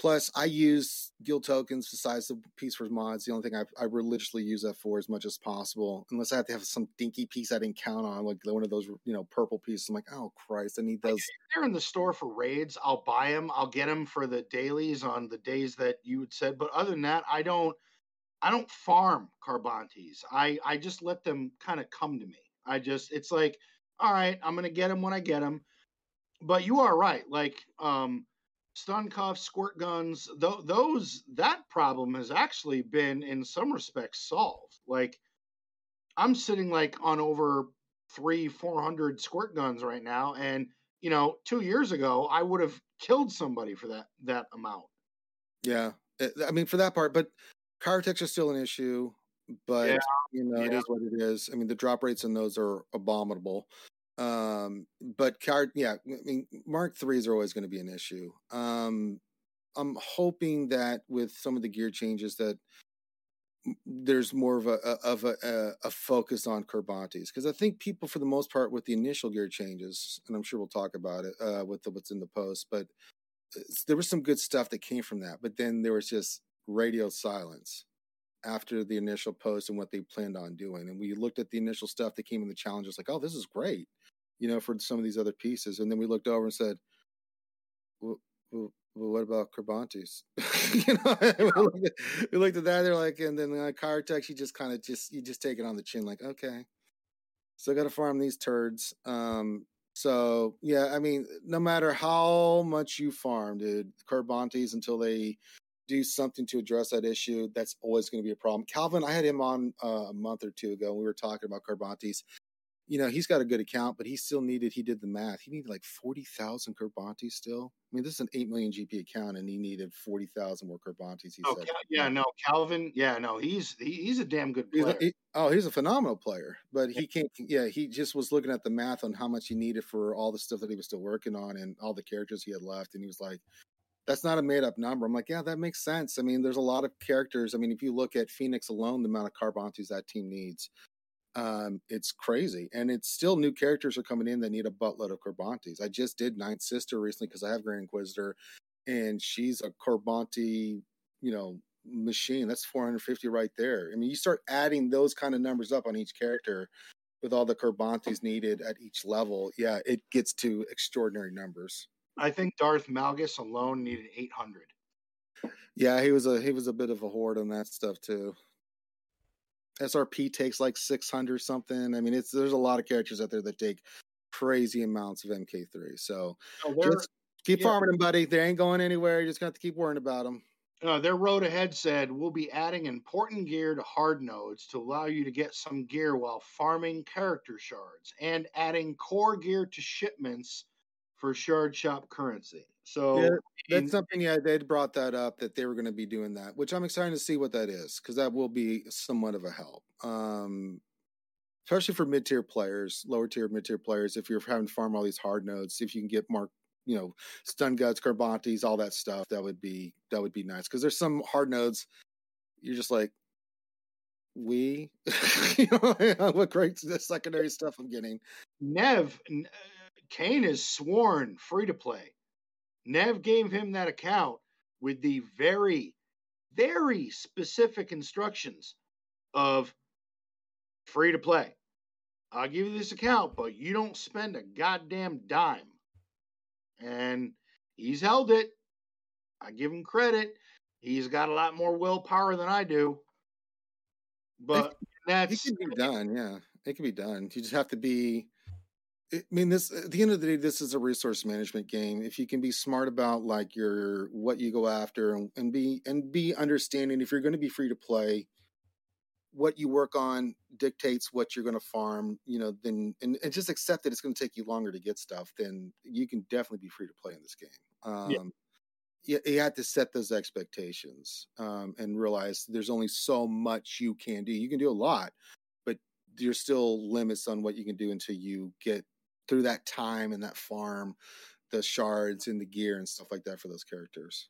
Plus, I use guild tokens besides the piece for mods. The only thing I, I religiously use that for as much as possible, unless I have to have some dinky piece I didn't count on, like one of those you know purple pieces. I'm like, oh Christ, I need those. If they're in the store for raids. I'll buy them. I'll get them for the dailies on the days that you had said. But other than that, I don't. I don't farm Carbantis. I I just let them kind of come to me. I just it's like, all right, I'm gonna get them when I get them. But you are right. Like, um, stun cuffs, squirt guns, th- those that problem has actually been in some respects solved. Like I'm sitting like on over three, four hundred squirt guns right now, and you know, two years ago I would have killed somebody for that that amount. Yeah, eh, I mean for that part, but Kyrotechs are still an issue. But yeah. you know, yeah. it is what it is. I mean, the drop rates in those are abominable. Um, but card, yeah, I mean, Mark threes are always going to be an issue. Um, I'm hoping that with some of the gear changes that there's more of a, of a, a focus on Carbantis because I think people for the most part with the initial gear changes, and I'm sure we'll talk about it uh, with the, what's in the post, but uh, there was some good stuff that came from that. But then there was just radio silence after the initial post and what they planned on doing. And we looked at the initial stuff that came in the challenges, like, oh, this is great you know, for some of these other pieces. And then we looked over and said, well, well, well what about Carbantis? you know, we, looked at, we, looked at, that. They're like, and then uh, Kyrotech, you just kind of just, you just take it on the chin, like, okay, still got to farm these turds. Um, so yeah, I mean, no matter how much you farm, dude, Carbantis until they do something to address that issue, that's always going to be a problem. Calvin, I had him on uh, a month or two ago. and we were talking about Carbantis you know, he's got a good account, but he still needed, he did the math. He needed like 40,000 Carbantis still. I mean, this is an 8 million GP account and he needed 40,000 more Carbantis. He oh, said. yeah, no, Calvin. Yeah, no, he's, he, he's a damn good player. He, oh, he's a phenomenal player, but he can't, yeah, he just was looking at the math on how much he needed for all the stuff that he was still working on and all the characters he had left. And he was like, that's not a made up number. I'm like, yeah, that makes sense. I mean, there's a lot of characters. I mean, if you look at Phoenix alone, the amount of Carbantis that team needs um, it's crazy. And it's still new characters are coming in that need a buttload of Carbantis. I just did Ninth Sister recently because I have Grand Inquisitor, and she's a Carbanti, you know, machine. That's 450 right there. I mean, you start adding those kind of numbers up on each character with all the Carbantis needed at each level. Yeah, it gets to extraordinary numbers. I think Darth Malgus alone needed 800. Yeah, he was a he was a bit of a horde on that stuff too. SRP takes like 600 something. I mean, it's there's a lot of characters out there that take crazy amounts of MK3. So Oh, just keep yeah. farming them, buddy. They ain't going anywhere. You just got to keep worrying about them. Uh, their road ahead said we'll be adding important gear to hard nodes to allow you to get some gear while farming character shards and adding core gear to shipments for shard shop currency. So Yeah, That's something, yeah, they'd brought that up that they were going to be doing that, which I'm excited to see what that is because that will be somewhat of a help. Um, especially for mid tier players, lower tier, mid tier players. If you're having to farm all these hard nodes, if you can get more, you know, stun guts, carbantis, all that stuff, that would be that would be nice. Because there's some hard nodes, you're just like, we, you know, what great secondary stuff I'm getting. Nev Kane is sworn free to play. Nev gave him that account with the very, very specific instructions of free to play. I'll give you this account, but you don't spend a goddamn dime. And he's held it. I give him credit. He's got a lot more willpower than I do. But It that's can be done, yeah. It can be done. You just have to be. I mean, this at the end of the day, this is a resource management game. If you can be smart about like your what you go after and, and be and be understanding, if you're going to be free to play, what you work on dictates what you're going to farm. You know, then and, and just accept that it's going to take you longer to get stuff. Then you can definitely be free to play in this game. Um, Yeah. you, you have to set those expectations um, and realize there's only so much you can do. You can do a lot, but there's still limits on what you can do until you get through that time and that farm, the shards and the gear and stuff like that for those characters.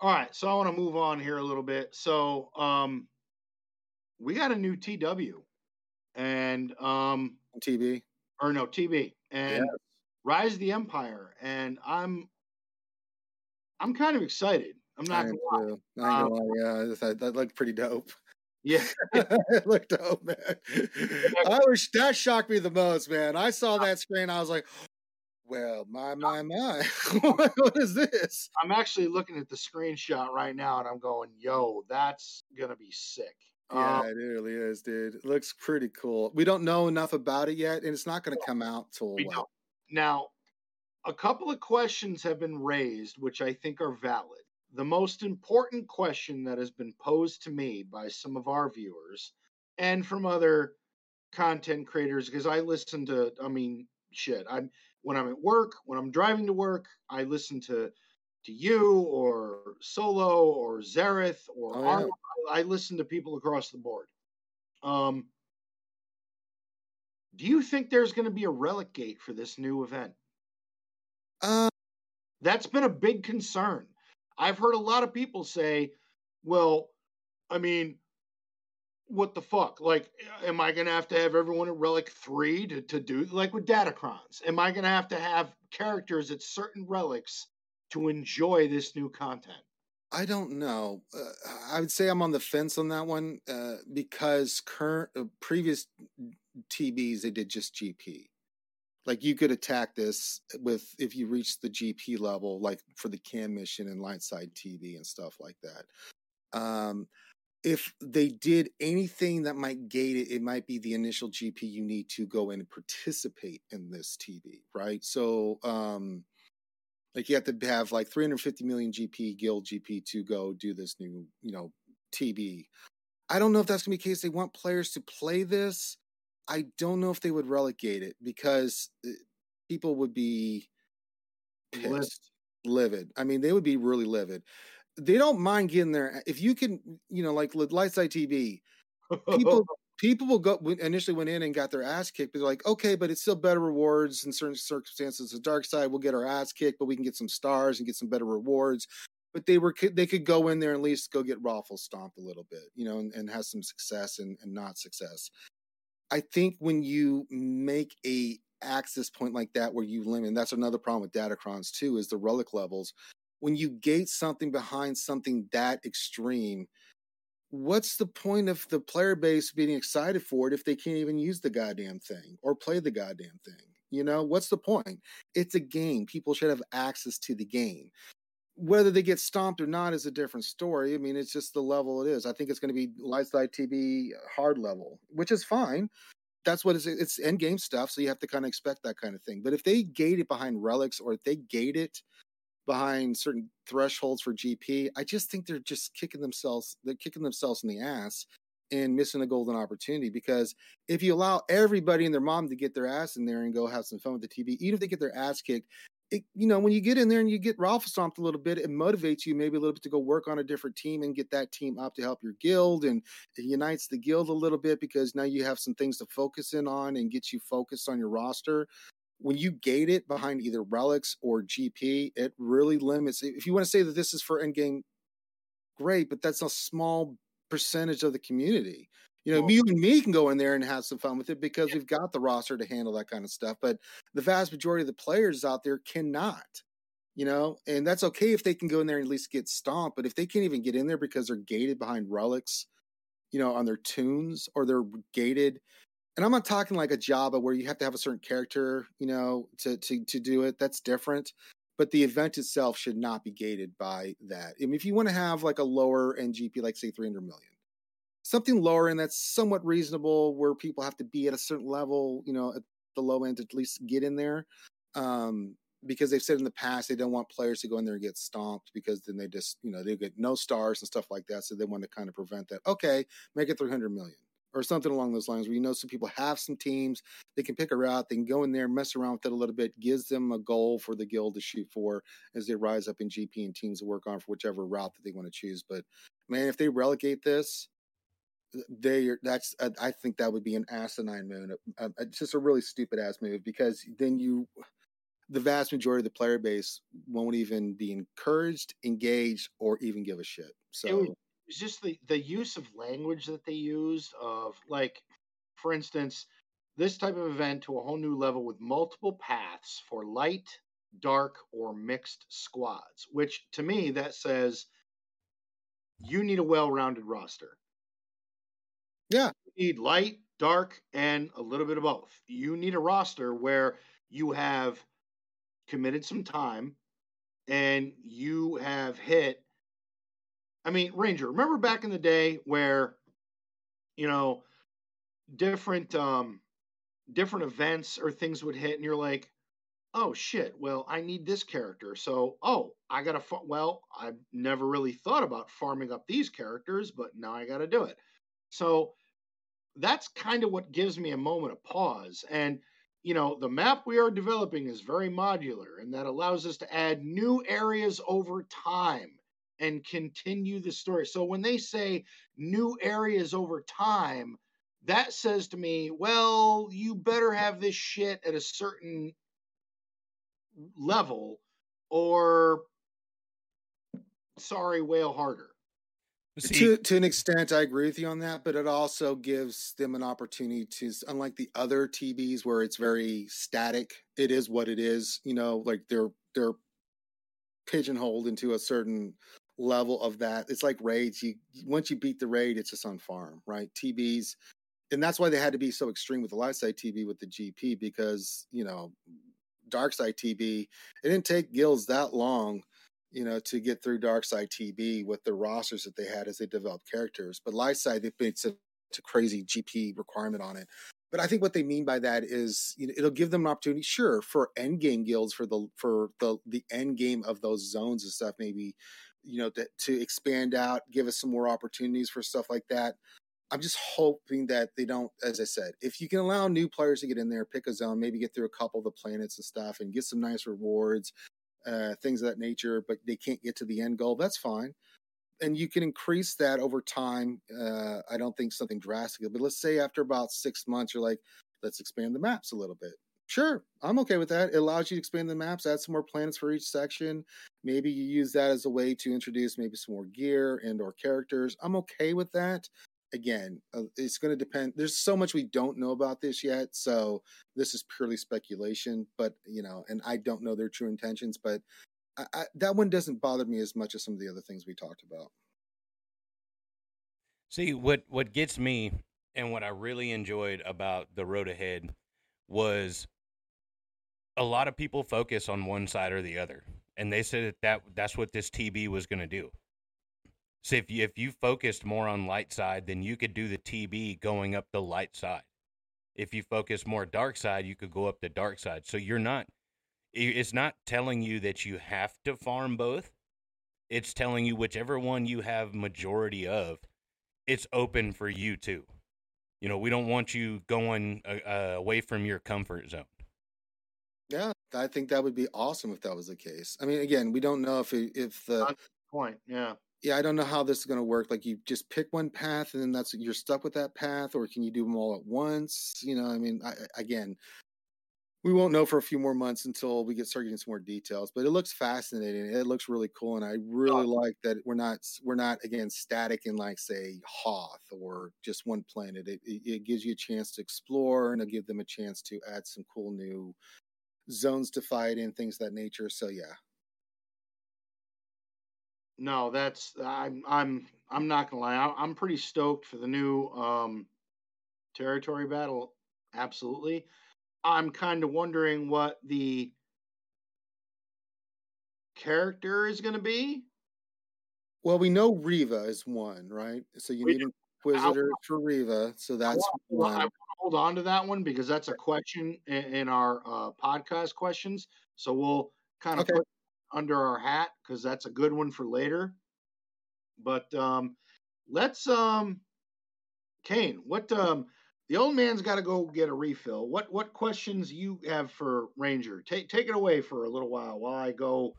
All right, so I want to move on here a little bit. So, um, we got a new TW, and um, TB, or no TB, and Yes. Rise of the Empire, and I'm, I'm kind of excited. I'm not. am Gonna lie. too. I gonna lie, yeah, that, that looked pretty dope. Yeah, it looked dope, man. I was that shocked me the most, man. I saw that screen, I was like, "Well, my, my, my, what is this?" I'm actually looking at the screenshot right now, and I'm going, "Yo, that's gonna be sick." Yeah, Um, it really is, dude. It looks pretty cool. We don't know enough about it yet, and it's not going to come out till? Now, a couple of questions have been raised, which I think are valid. The most important question that has been posed to me by some of our viewers and from other content creators, because I listen to, I mean, shit. I'm when I'm at work, when I'm driving to work, I listen to to you or Solo or Xaereth or oh, yeah. I listen to people across the board. Um, do you think there's going to be a relic gate for this new event? Uh, That's been a big concern. I've heard a lot of people say, well, I mean, what the fuck? Like, am I going to have to have everyone at Relic 3 to, to do, like with Datacrons? Am I going to have to have characters at certain relics to enjoy this new content? I don't know. Uh, I would say I'm on the fence on that one uh, because current uh, previous TBs they did just GP. Like you could attack this with if you reach the GP level, like for the cam mission and light side TB and stuff like that. Um, if they did anything that might gate it, it might be the initial GP you need to go in and participate in this TB, right? So, um, like you have to have like 350 million GP guild GP to go do this new, you know, TB. I don't know if that's gonna be the case. They want players to play this. I don't know if they would relegate it because uh, people would be Livid. pissed, livid. I mean, they would be really livid. They don't mind getting there if you can, you know, like Lightside TB. People, people will go initially went in and got their ass kicked, but they're like, okay, but it's still better rewards in certain circumstances. The dark side, we'll get our ass kicked, but we can get some stars and get some better rewards. But they were they could go in there and at least go get raffle stomped a little bit, you know, and, and have some success and, and not success. I think when you make a access point like that where you limit, that's another problem with Datacrons too, is the relic levels. When you gate something behind something that extreme, what's the point of the player base being excited for it if they can't even use the goddamn thing or play the goddamn thing? You know, what's the point? It's a game. People should have access to the game. Whether they get stomped or not is a different story. I mean, it's just the level it is. I think it's going to be Lightside TB hard level, which is fine. That's what it's, it's end game stuff. So you have to kind of expect that kind of thing. But if they gate it behind relics or if they gate it behind certain thresholds for GP, I just think they're just kicking themselves. They're kicking themselves in the ass and missing a golden opportunity because if you allow everybody and their mom to get their ass in there and go have some fun with the TB, even if they get their ass kicked, it, you know, when you get in there and you get Ralph stomped a little bit, it motivates you maybe a little bit to go work on a different team and get that team up to help your guild and it unites the guild a little bit because now you have some things to focus in on and get you focused on your roster. When you gate it behind either relics or GP, it really limits. If you want to say that this is for endgame, great, but that's a small percentage of the community. You know, well, you and me can go in there and have some fun with it because yeah. we've got the roster to handle that kind of stuff. But the vast majority of the players out there cannot. You know, and that's okay if they can go in there and at least get stomped. But if they can't even get in there because they're gated behind relics, you know, on their tunes or they're gated and I'm not talking like a Jabba where you have to have a certain character, you know, to to to do it. That's different. But the event itself should not be gated by that. I mean, if you want to have like a lower NGP, like say 300 million, something lower and that's somewhat reasonable where people have to be at a certain level, you know, at the low end to at least get in there. Um, because they've said in the past they don't want players to go in there and get stomped because then they just, you know, they get no stars and stuff like that. So they want to kind of prevent that. Okay, make it 300 million or something along those lines where you know some people have some teams they can pick a route they can go in there mess around with it a little bit gives them a goal for the guild to shoot for as they rise up in gp and teams to work on for whichever route that they want to choose but man if they relegate this they that's uh, I think that would be an asinine move. Uh, it's just a really stupid ass move because then you, the vast majority of the player base won't even be encouraged, engaged, or even give a shit. So it was just the the use of language that they used of like, for instance, this type of event to a whole new level with multiple paths for light, dark, or mixed squads. Which to me that says you need a well-rounded roster yeah. You need light, dark, and a little bit of both. You need a roster where you have committed some time and you have hit. I mean, Ranger, remember back in the day where, you know, different um different events or things would hit and you're like, oh shit, well, I need this character. So, oh, I got to, fa- well, I've never really thought about farming up these characters, but now I got to do it. So that's kind of what gives me a moment of pause. And, you know, the map we are developing is very modular and that allows us to add new areas over time and continue the story. So when they say new areas over time, that says to me, well, you better have this shit at a certain level or sorry, whale harder. See, to to an extent, I agree with you on that, but it also gives them an opportunity to, unlike the other TBs where it's very static. It is what it is, you know, like they're they're pigeonholed into a certain level of that. It's like raids. You once you beat the raid, it's just on farm, right? TBs, and that's why they had to be so extreme with the light side TB with the GP because you know, dark side TB. It didn't take guilds that long you know, to get through Dark Side TB with the rosters that they had as they developed characters. But Light Side, they made such a crazy GP requirement on it. But I think what they mean by that is you know, it'll give them an opportunity, sure, for end game guilds for the for the the end game of those zones and stuff, maybe you know to, to expand out, give us some more opportunities for stuff like that. I'm just hoping that they don't, as I said, if you can allow new players to get in there, pick a zone, maybe get through a couple of the planets and stuff, and get some nice rewards, uh, things of that nature, but they can't get to the end goal, that's fine. And you can increase that over time. Uh, I don't think something drastic, but let's say after about six months, you're like, let's expand the maps a little bit. Sure, I'm okay with that. It allows you to expand the maps, add some more planets for each section. Maybe you use that as a way to introduce maybe some more gear and or characters. I'm okay with that again, uh, it's going to depend. There's so much we don't know about this yet, so this is purely speculation. But you know, and I don't know their true intentions, but I, I, that one doesn't bother me as much as some of the other things we talked about. See what what gets me and what I really enjoyed about the road ahead was a lot of people focus on one side or the other. and they said that, that that's what this TB was going to do. So if you, if you focused more on light side, then you could do the TB going up the light side. If you focus more dark side, you could go up the dark side. So you're not it's not telling you that you have to farm both. It's telling you whichever one you have majority of, it's open for you too. You know, we don't want you going uh, uh, away from your comfort zone. Yeah, I think that would be awesome if that was the case. I mean, again, we don't know if it, if the point, yeah, yeah, I don't know how this is going to work. Like, you just pick one path, and then that's you're stuck with that path, or can you do them all at once? You know, I mean, I, again, we won't know for a few more months until we get start getting some more details. But it looks fascinating. It looks really cool, and I really oh. like that we're not we're not again static in like say Hoth or just one planet. It, it, it gives you a chance to explore, and it'll give them a chance to add some cool new zones to fight in, things that nature. So yeah. No, that's I'm I'm I'm not gonna lie. I'm pretty stoked for the new um territory battle. Absolutely. I'm kind of wondering what the character is going to be. Well, we know Reva is one, right? So you we need Inquisitor for Reva. So that's I want, one. I hold on to that one because that's a question in, in our uh, podcast questions. So we'll kind of okay. put under our hat because that's a good one for later. But um, let's um, Kane, what um, the old man's got to go get a refill. What what questions you have for Ranger? Take take it away for a little while while I go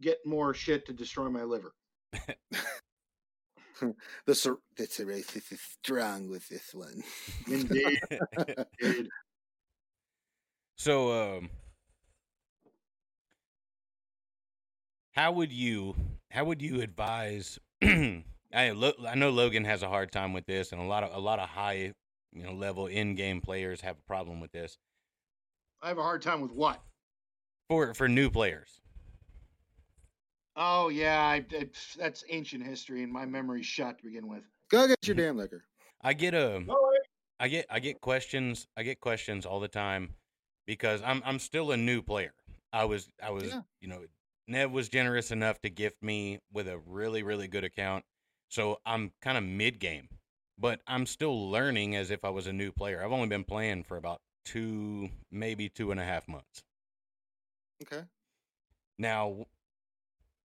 get more shit to destroy my liver. the the cirrhosis is strong with this one. Indeed. Indeed. So, um, how would you how would you advise I I know Logan has a hard time with this, and a lot of a lot of high you know level in game players have a problem with this. I have a hard time with what for for new players. Oh yeah, I, I, that's ancient history, and my memory's shot to begin with. Go get your damn liquor. I get uh, a, I get I get questions. I get questions all the time because I'm I'm still a new player. I was I was yeah. you know Nev was generous enough to gift me with a really really good account so I'm kind of mid game, but I'm still learning as if I was a new player. I've only been playing for about two, maybe two and a half months. Okay. Now,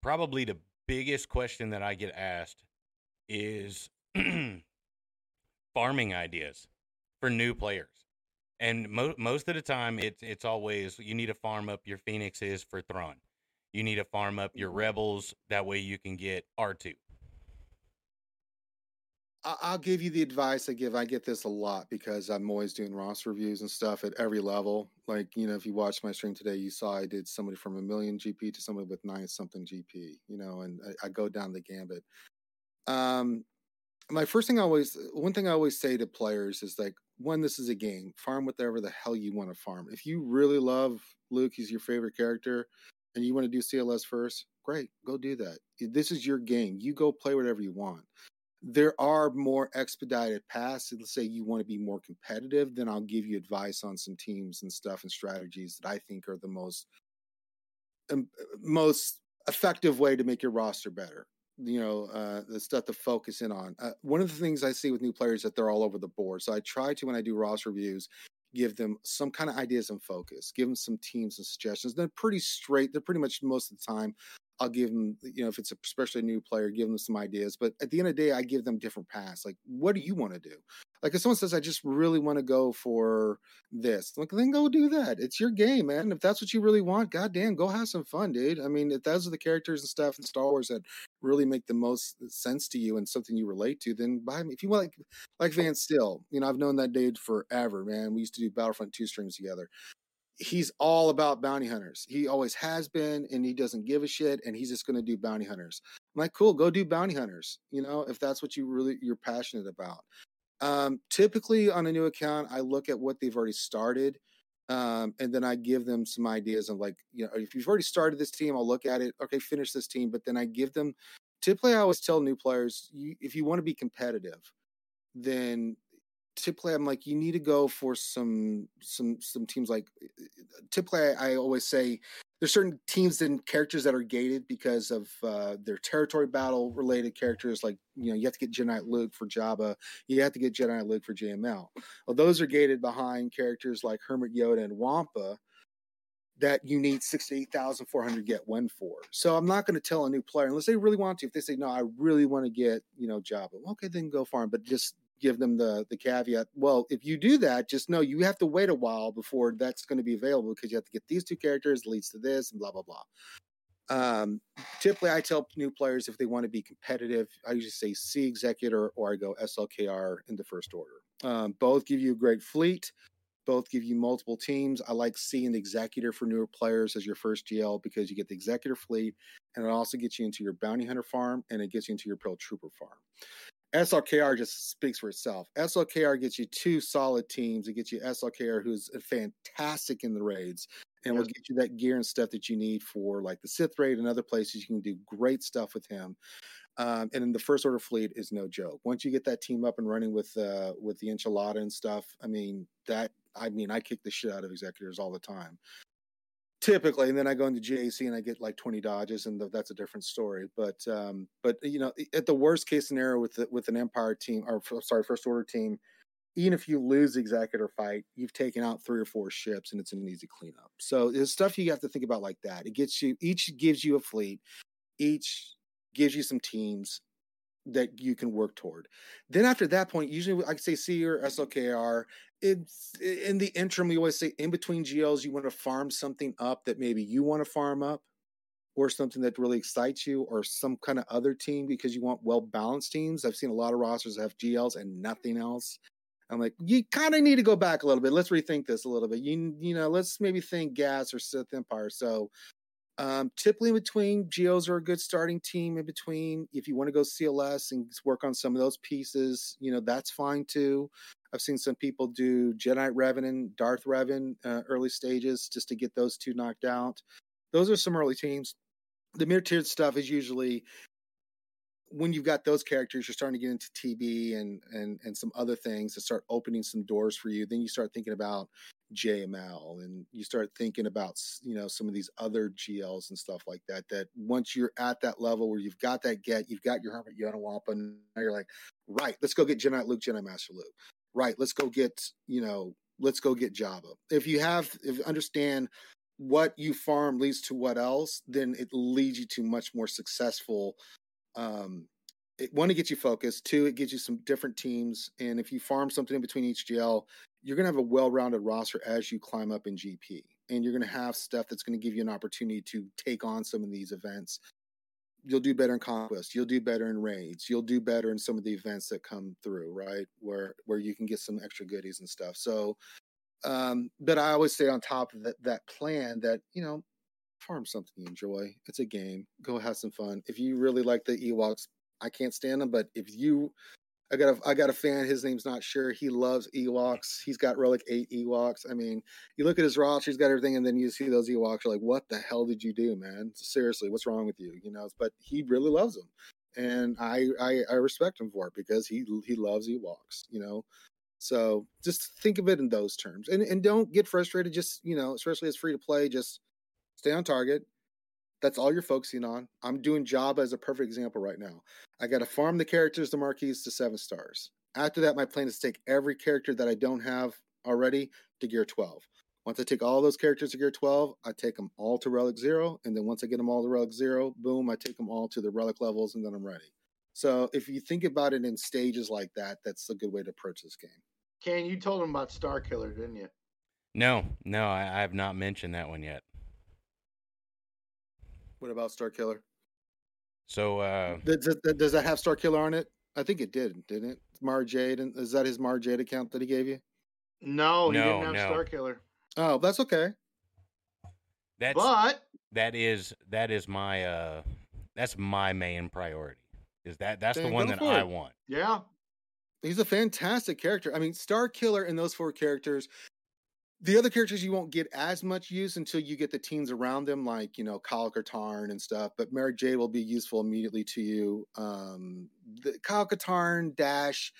probably the biggest question that I get asked is farming ideas for new players. And mo- most of the time, it's it's always you need to farm up your phoenixes for Thrawn. You need to farm up your mm-hmm. rebels. That way, you can get R two. I'll give you the advice I give. I get this a lot because I'm always doing roster reviews and stuff at every level. Like, you know, if you watched my stream today, you saw I did somebody from a million GP to somebody with nine something GP, you know, and I, I go down the gambit. Um, my first thing I always, one thing I always say to players is like, one, this is a game. Farm whatever the hell you want to farm. If you really love Luke, he's your favorite character, and you want to do CLS first, great, go do that. This is your game. You go play whatever you want there are more expedited paths. Let's say you want to be more competitive, then I'll give you advice on some teams and stuff and strategies that I think are the most um, most effective way to make your roster better. You know, uh, the stuff to focus in on. Uh, one of the things I see with new players that they're all over the board. So I try to when I do roster reviews, give them some kind of ideas and focus, give them some teams and suggestions. They're pretty straight. They're pretty much most of the time I'll give them, you know, if it's especially a new player, give them some ideas. But at the end of the day, I give them different paths. Like, what do you want to do? Like, if someone says, I just really want to go for this, like, then go do that. It's your game, man. If that's what you really want, goddamn, go have some fun, dude. I mean, if those are the characters and stuff in Star Wars that really make the most sense to you and something you relate to, then buy me. If you want, like, like Vance Still, you know, I've known that dude forever, man. We used to do Battlefront 2 streams together he's all about bounty hunters. He always has been, and he doesn't give a shit, and he's just going to do bounty hunters. I'm like, cool, go do bounty hunters. You know, if that's what you really you're passionate about. Um, typically, on a new account, I look at what they've already started, um, and then I give them some ideas of like, you know, if you've already started this team, I'll look at it. Okay, finish this team, but then I give them. Typically, I always tell new players, you, if you want to be competitive, then typically I'm like, you need to go for some some some teams like eh, eh, eh, typically I, always say there's certain teams and characters that are gated because of uh, their territory battle related characters. Like you know, you have to get Jedi Luke for Jabba, you have to get Jedi Luke for JML. Well, those are gated behind characters like Hermit Yoda and Wampa that you need 68,400 get one for. So I'm not going to tell a new player unless they really want to. If they say, no, I really want to get, you know, Jabba. Okay, then go farm, but just give them the the caveat. Well, if you do that, just know you have to wait a while before that's going to be available because you have to get these two characters leads to this and blah blah blah. Um, typically, I tell new players if they want to be competitive, I usually say C Executor or I go SLKR in the first order. Um, both give you a great fleet. Both give you multiple teams. I like seeing the executor for newer players as your first GL because you get the executor fleet, and it also gets you into your bounty hunter farm and it gets you into your Pale Trooper farm. SLKR just speaks for itself. SLKR gets you two solid teams. It gets you SLKR, who's fantastic in the raids, and will get you that gear and stuff that you need for like the Sith raid and other places. You can do great stuff with him. Um, and then the first order fleet is no joke. Once you get that team up and running with uh, with the enchilada and stuff, I mean that I mean I kick the shit out of executors all the time typically and then i go into gac and i get like 20 dodges and the, that's a different story but um but you know at the worst case scenario with the, with an empire team or sorry first order team even if you lose the executor fight you've taken out three or four ships and it's an easy cleanup. So there's stuff you have to think about like that it gets you each gives you a fleet each gives you some teams that you can work toward. Then after that point, usually I say C or SLKR. It's in the interim. We always say in between GLs, you want to farm something up that maybe you want to farm up, or something that really excites you, or some kind of other team because you want well balanced teams. I've seen a lot of rosters have GLs and nothing else. I'm like, you kind of need to go back a little bit. Let's rethink this a little bit. You you know, let's maybe think Gas or Sith Empire. So um, typically, in between, Geos are a good starting team. In between, if you want to go CLS and work on some of those pieces, you know that's fine too. I've seen some people do Jedi and Darth Revan uh, early stages just to get those two knocked out. Those are some early teams. The mid tiered stuff is usually when you've got those characters, you're starting to get into TB and and and some other things to start opening some doors for you. Then you start thinking about JML and you start thinking about you know some of these other GLs and stuff like that. That once you're at that level where you've got that get, you've got your Hermit Yoda Wampa, and now you're like, right, let's go get Jedi Luke, Jedi Master Luke. Right, let's go get you know, let's go get Jabba. If you have, if you understand what you farm leads to what else, then it leads you to much more successful um, it, one, it gets you focused. Two, it gives you some different teams. And if you farm something in between each GL, you're going to have a well-rounded roster as you climb up in GP, and you're going to have stuff that's going to give you an opportunity to take on some of these events. You'll do better in conquest. You'll do better in raids. You'll do better in some of the events that come through, right? Where where you can get some extra goodies and stuff. So, um, but I always stay on top of that that plan that you know farm something you enjoy. It's a game. Go have some fun. If you really like the Ewoks, I can't stand them, but if you I got a I got a fan. His name's not sure. He loves Ewoks. He's got relic eight Ewoks. I mean, you look at his roster. He's got everything, and then you see those Ewoks. You're like, what the hell did you do, man? Seriously, what's wrong with you? You know. But he really loves them, and I I, I respect him for it because he he loves Ewoks. You know. So just think of it in those terms, and and don't get frustrated. Just you know, especially as free to play, just stay on target. That's all you're focusing on. I'm doing Jabba as a perfect example right now. I got to farm the characters, the marquees to seven stars. After that, my plan is to take every character that I don't have already to gear 12. Once I take all those characters to gear 12, I take them all to relic zero. And then once I get them all to relic zero, boom, I take them all to the relic levels and then I'm ready. So if you think about it in stages like that, that's a good way to approach this game. Kane, you told him about Star Killer, didn't you? No, no, I, I have not mentioned that one yet. What about Star Killer? So uh does, does, does that have Star Killer on it? I think it did, didn't it? Mara Jade, and is that his Mara Jade account that he gave you? No, he no, didn't have no. Star Killer. Oh, that's okay. That's but that is that is my uh that's my main priority. Is that that's the one that I want. Yeah. He's a fantastic character. I mean, Star Killer and those four characters the other characters you won't get as much use until you get the teams around them, like you know Kyle Katarn and stuff. But Mara Jade will be useful immediately to you. Um, the Kyle Katarn, Dash,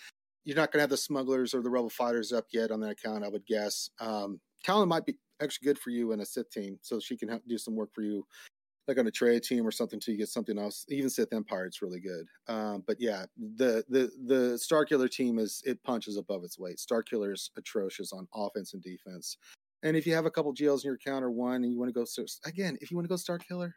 you're not going to have the smugglers or the rebel fighters up yet on that account. I would guess. Um, Talon might be actually good for you in a Sith team, so she can do some work for you, like on a trade team or something, till you get something else. Even Sith Empire, it's really good. Um, but yeah, the the the Starkiller team is it punches above its weight. Starkiller is atrocious on offense and defense. And if you have a couple GLs in your account or one, and you want to go again, if you want to go Starkiller,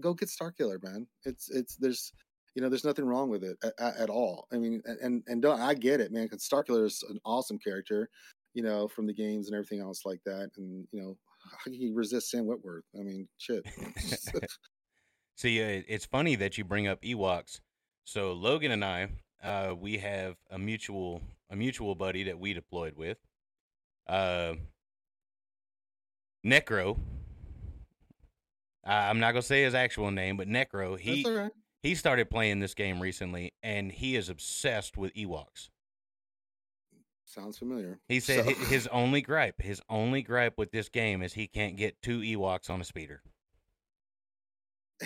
go get Starkiller, man. It's it's there's you know there's nothing wrong with it at, at all. I mean, and and don't I get it, man? Because Starkiller is an awesome character, you know, from the games and everything else like that. And you know, how can you resist Sam Witwer? I mean, shit. See, uh, it's funny that you bring up Ewoks. So Logan and I, uh, we have a mutual a mutual buddy that we deployed with. Uh, Necro. I'm not gonna say his actual name, but Necro. He right. he started playing this game recently, and he is obsessed with Ewoks. Sounds familiar. He said so. his only gripe, his only gripe with this game is he can't get two Ewoks on a speeder.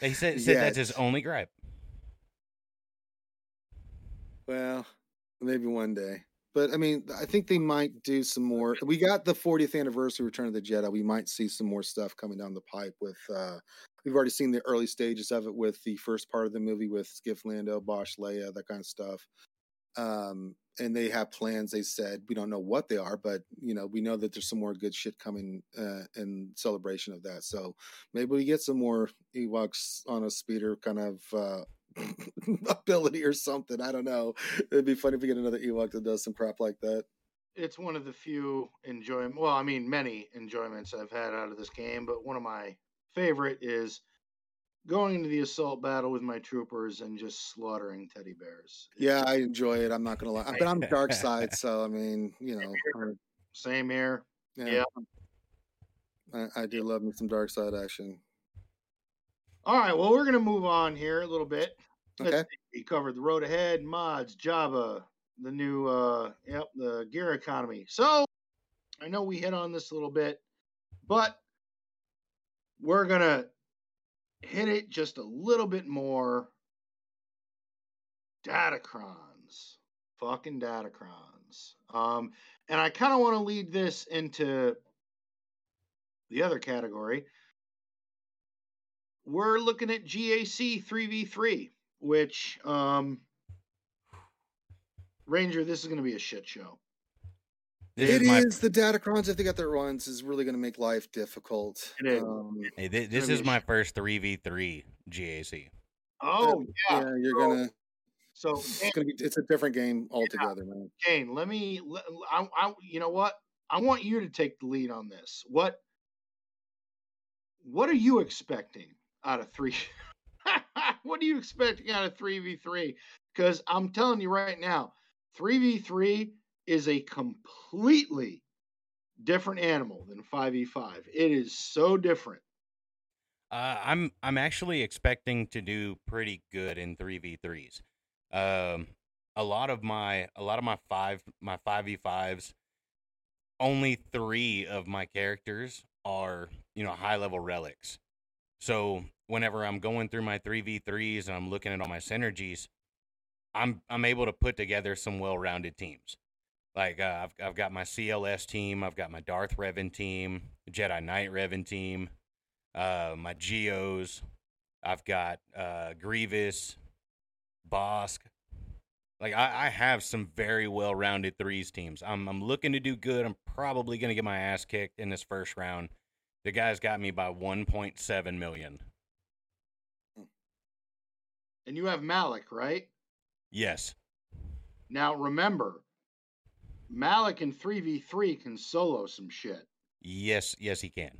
he said, said that's his only gripe. Well, maybe one day. But I mean, I think they might do some more. We got the 40th anniversary Return of the Jedi. We might see some more stuff coming down the pipe with uh we've already seen the early stages of it with the first part of the movie with Skiff Lando, Boushh Leia, that kind of stuff. Um and they have plans they said we don't know what they are but you know we know that there's some more good shit coming uh, in celebration of that so maybe we get some more ewoks on a speeder kind of uh, ability or something. I don't know. It'd be funny if we get another Ewok that does some crap like that. It's one of the few enjoyment. Well, I mean, many enjoyments I've had out of this game, but one of my favorite is going into the assault battle with my troopers and just slaughtering teddy bears. Yeah, I enjoy it. I'm not gonna lie, but I'm dark side, so I mean, you know, same here. Yeah, yeah. I, I do love me some dark side action. All right, well, we're to move on here a little bit. Okay. We covered the road ahead, mods, Jabba, the new, uh, yep, the gear economy. So I know we hit on this a little bit, but we're going to hit it just a little bit more. Datacrons. Fucking Datacrons. Um, and I kind of want to lead this into the other category we're looking at GAC 3v3, which, um, Ranger, this is going to be a shit show. This it is, my... the Datacrons. If they got their runs, is really going to make life difficult. It is. Um, hey, this, this is my first three v three GAC. Oh yeah, yeah. You're so, gonna. So it's gonna be. It's a different game altogether, yeah. man. Kane, let me. I, I. You know what? I want you to take the lead on this. What? What are you expecting out of three. what are you expecting out of 3v3? Because I'm telling you right now, 3v3 is a completely different animal than 5v5. It is so different. Uh, I'm I'm actually expecting to do pretty good in 3v3s. Um, a lot of my a lot of my five my 5v5s only 3 of my characters are, you know, high level relics. So whenever I'm going through my 3v3s and I'm looking at all my synergies, I'm I'm able to put together some well-rounded teams. Like uh, I've I've got my CLS team, I've got my Darth Revan team, Jedi Knight Revan team, uh, my Geos, I've got uh, Grievous, Bosk. Like I, I have some very well-rounded threes teams. I'm I'm looking to do good. I'm probably gonna get my ass kicked in this first round the guy's got me by 1.7 million. And you have Malak, right? Yes. Now remember, Malak in 3v3 can solo some shit. Yes, yes, he can.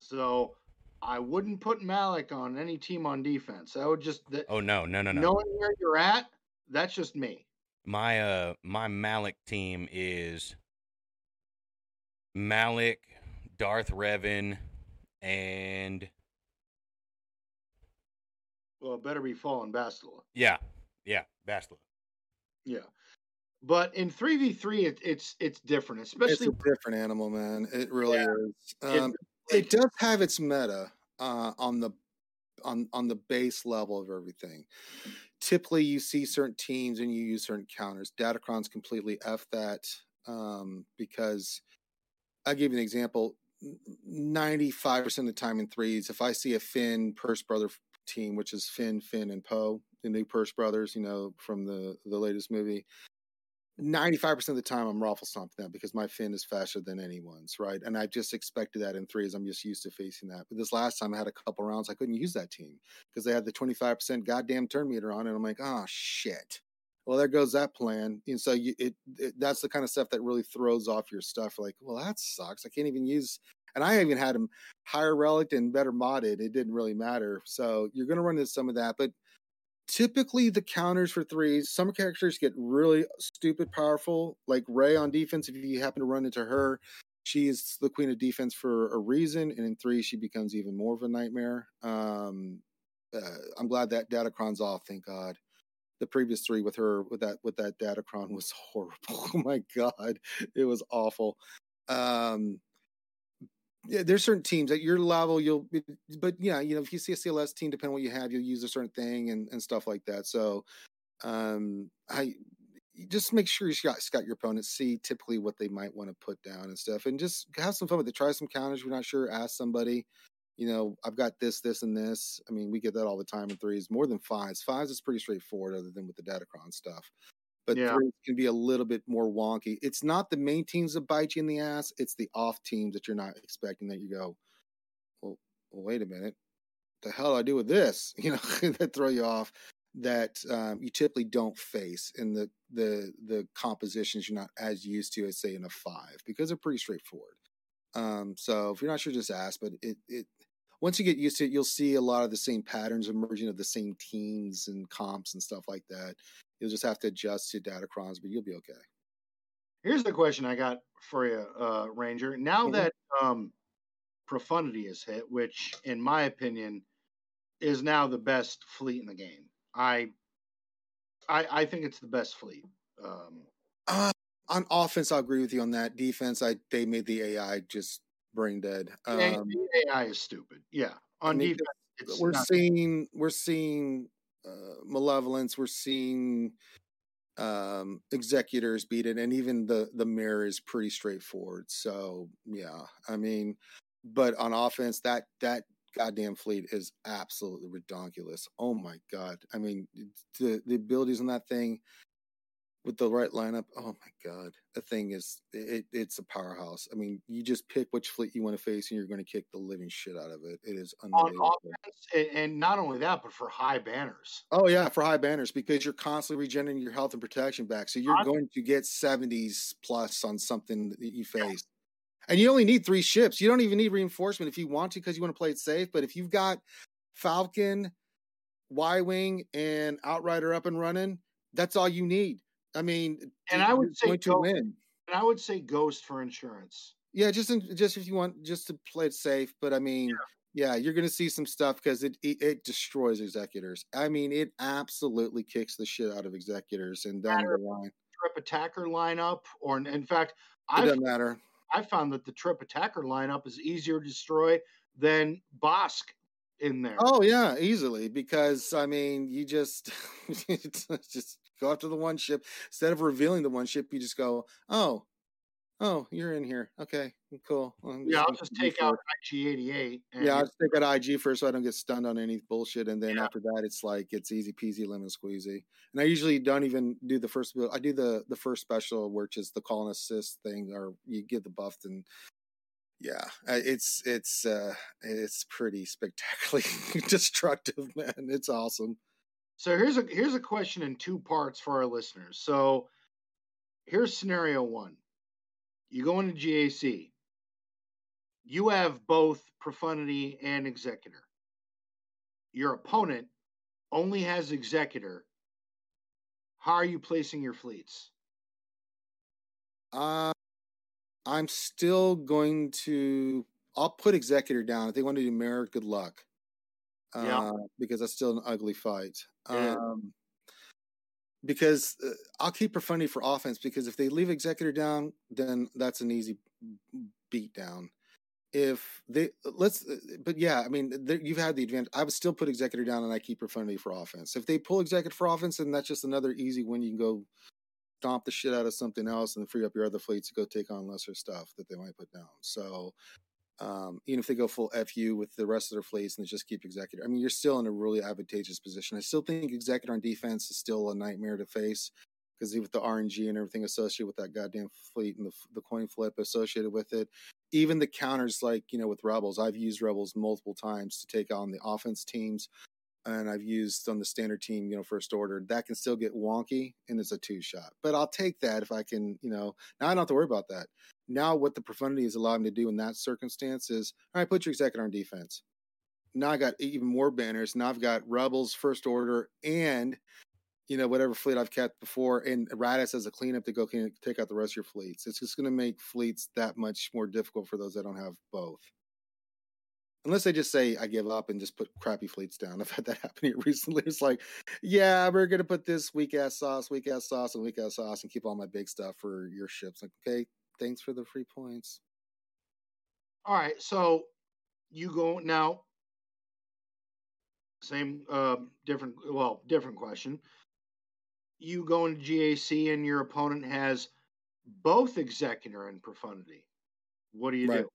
So I wouldn't put Malak on any team on defense. I would just. That, oh no, no, no, no. Knowing where you're at, that's just me. My uh, my Malak team is Malak, Darth Revan, and well, it better be Fallen Bastila. Yeah, yeah, Bastila. Yeah, but in three v three, it's it's different, especially it's a different animal, man. It really yeah. is. Um, it, it does have its meta uh, on the on on the base level of everything. Typically, you see certain teams and you use certain counters. Datacron's completely f that um, because I'll give you an example. 95% of the time in threes, if I see a Finn Purse brother team, which is Finn, Finn, and Poe, the new Purse brothers, you know, from the the latest movie, 95% of the time I'm raffle stomping them because my Finn is faster than anyone's, right? And I just expected that in threes. I'm just used to facing that. But this last time I had a couple rounds, I couldn't use that team because they had the 25% goddamn turn meter on. And I'm like, oh, shit. Well, there goes that plan. And so you, it, it that's the kind of stuff that really throws off your stuff. Like, well, that sucks. I can't even use. And I even had them higher relic and better modded. It didn't really matter. So you're going to run into some of that. But typically the counters for threes, some characters get really stupid powerful, like Rey on defense. If you happen to run into her, she is the queen of defense for a reason, and in three she becomes even more of a nightmare. Um, uh, I'm glad that Datacron's off. Thank God. The previous three with her with that with that Datacron was horrible. oh my God, it was awful. Um, yeah, there's certain teams at your level you'll but yeah you know if you see a cls team depending on what you have you'll use a certain thing and, and stuff like that. So um i just make sure you got, got your opponents see typically what they might want to put down and stuff and just have some fun with it. Try some counters you're not sure ask somebody you know i've got this this and this. I mean we get that all the time in threes more than fives. Fives is pretty straightforward other than with the datacron stuff but yeah. threes can be a little bit more wonky. It's not the main teams that bite you in the ass; it's the off teams that you're not expecting. That you go, well, well wait a minute, the hell do I do with this? You know, that throw you off. That um, you typically don't face in the the the compositions you're not as used to as say in a five because they're pretty straightforward. Um, so if you're not sure, just ask. But it it once you get used to it, you'll see a lot of the same patterns emerging of the same teams and comps and stuff like that. You'll just have to adjust to Datacrons, but you'll be okay. Here's the question I got for you, uh, Ranger. Now mm-hmm. that um, Profundity is hit, which in my opinion is now the best fleet in the game. I I, I think it's the best fleet. Um, uh, on offense, I'll agree with you on that. Defense, I they made the AI just brain dead. Um, the AI is stupid. Yeah, on I mean, defense, we're seeing we're seeing uh, malevolence. We're seeing um, executors beat it, and even the the mirror is pretty straightforward. So yeah, I mean, but on offense, that that goddamn fleet is absolutely redonkulous. Oh my god! I mean, the the abilities on that thing with the right lineup. Oh my god, the thing is it, it's a powerhouse. I mean, you just pick which fleet you want to face, and you're going to kick the living shit out of it. It is unbelievable. Offense, and not only that, but for high banners. Oh yeah, for high banners because you're constantly regenerating your health and protection back, so you're going to get 70s plus on something that you face. Yeah. And you only need three ships. You don't even need reinforcement if you want to because you want to play it safe. But if you've got Falcon, Y Wing, and Outrider up and running, that's all you need I mean, and I would say to win. And I would say Ghost for insurance. Yeah, just in, just if you want just to play it safe, but I mean, yeah, yeah you're going to see some stuff because it, it, it destroys executors. I mean, it absolutely kicks the shit out of executors and down the line. Trip attacker lineup, or in fact, it doesn't matter. I found that the trip attacker lineup is easier to destroy than Bosk in there. Oh yeah, easily because I mean, you just just go after the one ship instead of revealing the one ship. You just go, oh, oh, you're in here. Okay, cool. yeah, I'll just take out IG88. Yeah, I'll just take out IG first so I don't get stunned on any bullshit. And then yeah. after that, it's like it's easy peasy lemon squeezy. And I usually don't even do the first. I do the the first special, which is the call and assist thing, or you get the buffed and yeah it's it's uh it's pretty spectacularly destructive man it's awesome so here's a here's a question in two parts for our listeners so here's scenario one you go into gac you have both profundity and executor your opponent only has executor how are you placing your fleets uh I'm still going to. I'll put Executor down if they want to do Merit. Good luck. Uh, yeah. Because that's still an ugly fight. Yeah. Um, because uh, I'll keep Profundity for offense because if they leave Executor down, then that's an easy beat down. if they let's but yeah i mean you've had the advantage i would still put executor down and i keep profundity for offense if they pull executor for offense then that's just another easy win you can go stomp the shit out of something else and free up your other fleets to go take on lesser stuff that they might put down so um, even if they go full fu with the rest of their fleets and they just keep executor i mean you're still in a really advantageous position i still think executor on defense is still a nightmare to face because even with the RNG and everything associated with that goddamn fleet and the, the coin flip associated with it, even the counters like you know with rebels, I've used rebels multiple times to take on the offense teams, and I've used on the standard team, you know, first order. That can still get wonky, and it's a two shot, but I'll take that if I can, you know. Now I don't have to worry about that. Now what the profundity is allowed me to do in that circumstance is, all right, put your executor on defense. Now I got even more banners. Now I've got rebels, first order, and you know, whatever fleet I've kept before, and Raddus as a cleanup to go take out the rest of your fleets. It's just going to make fleets that much more difficult for those that don't have both. Unless they just say, I give up and just put crappy fleets down. I've had that happen here recently. It's like, yeah, we're going to put this weak ass sauce, weak ass sauce, and weak ass sauce and keep all my big stuff for your ships. Like, okay, thanks for the free points. All right. So you go now. Same, uh, different, well, different question you go into GAC and your opponent has both executor and profundity. What do you right. do?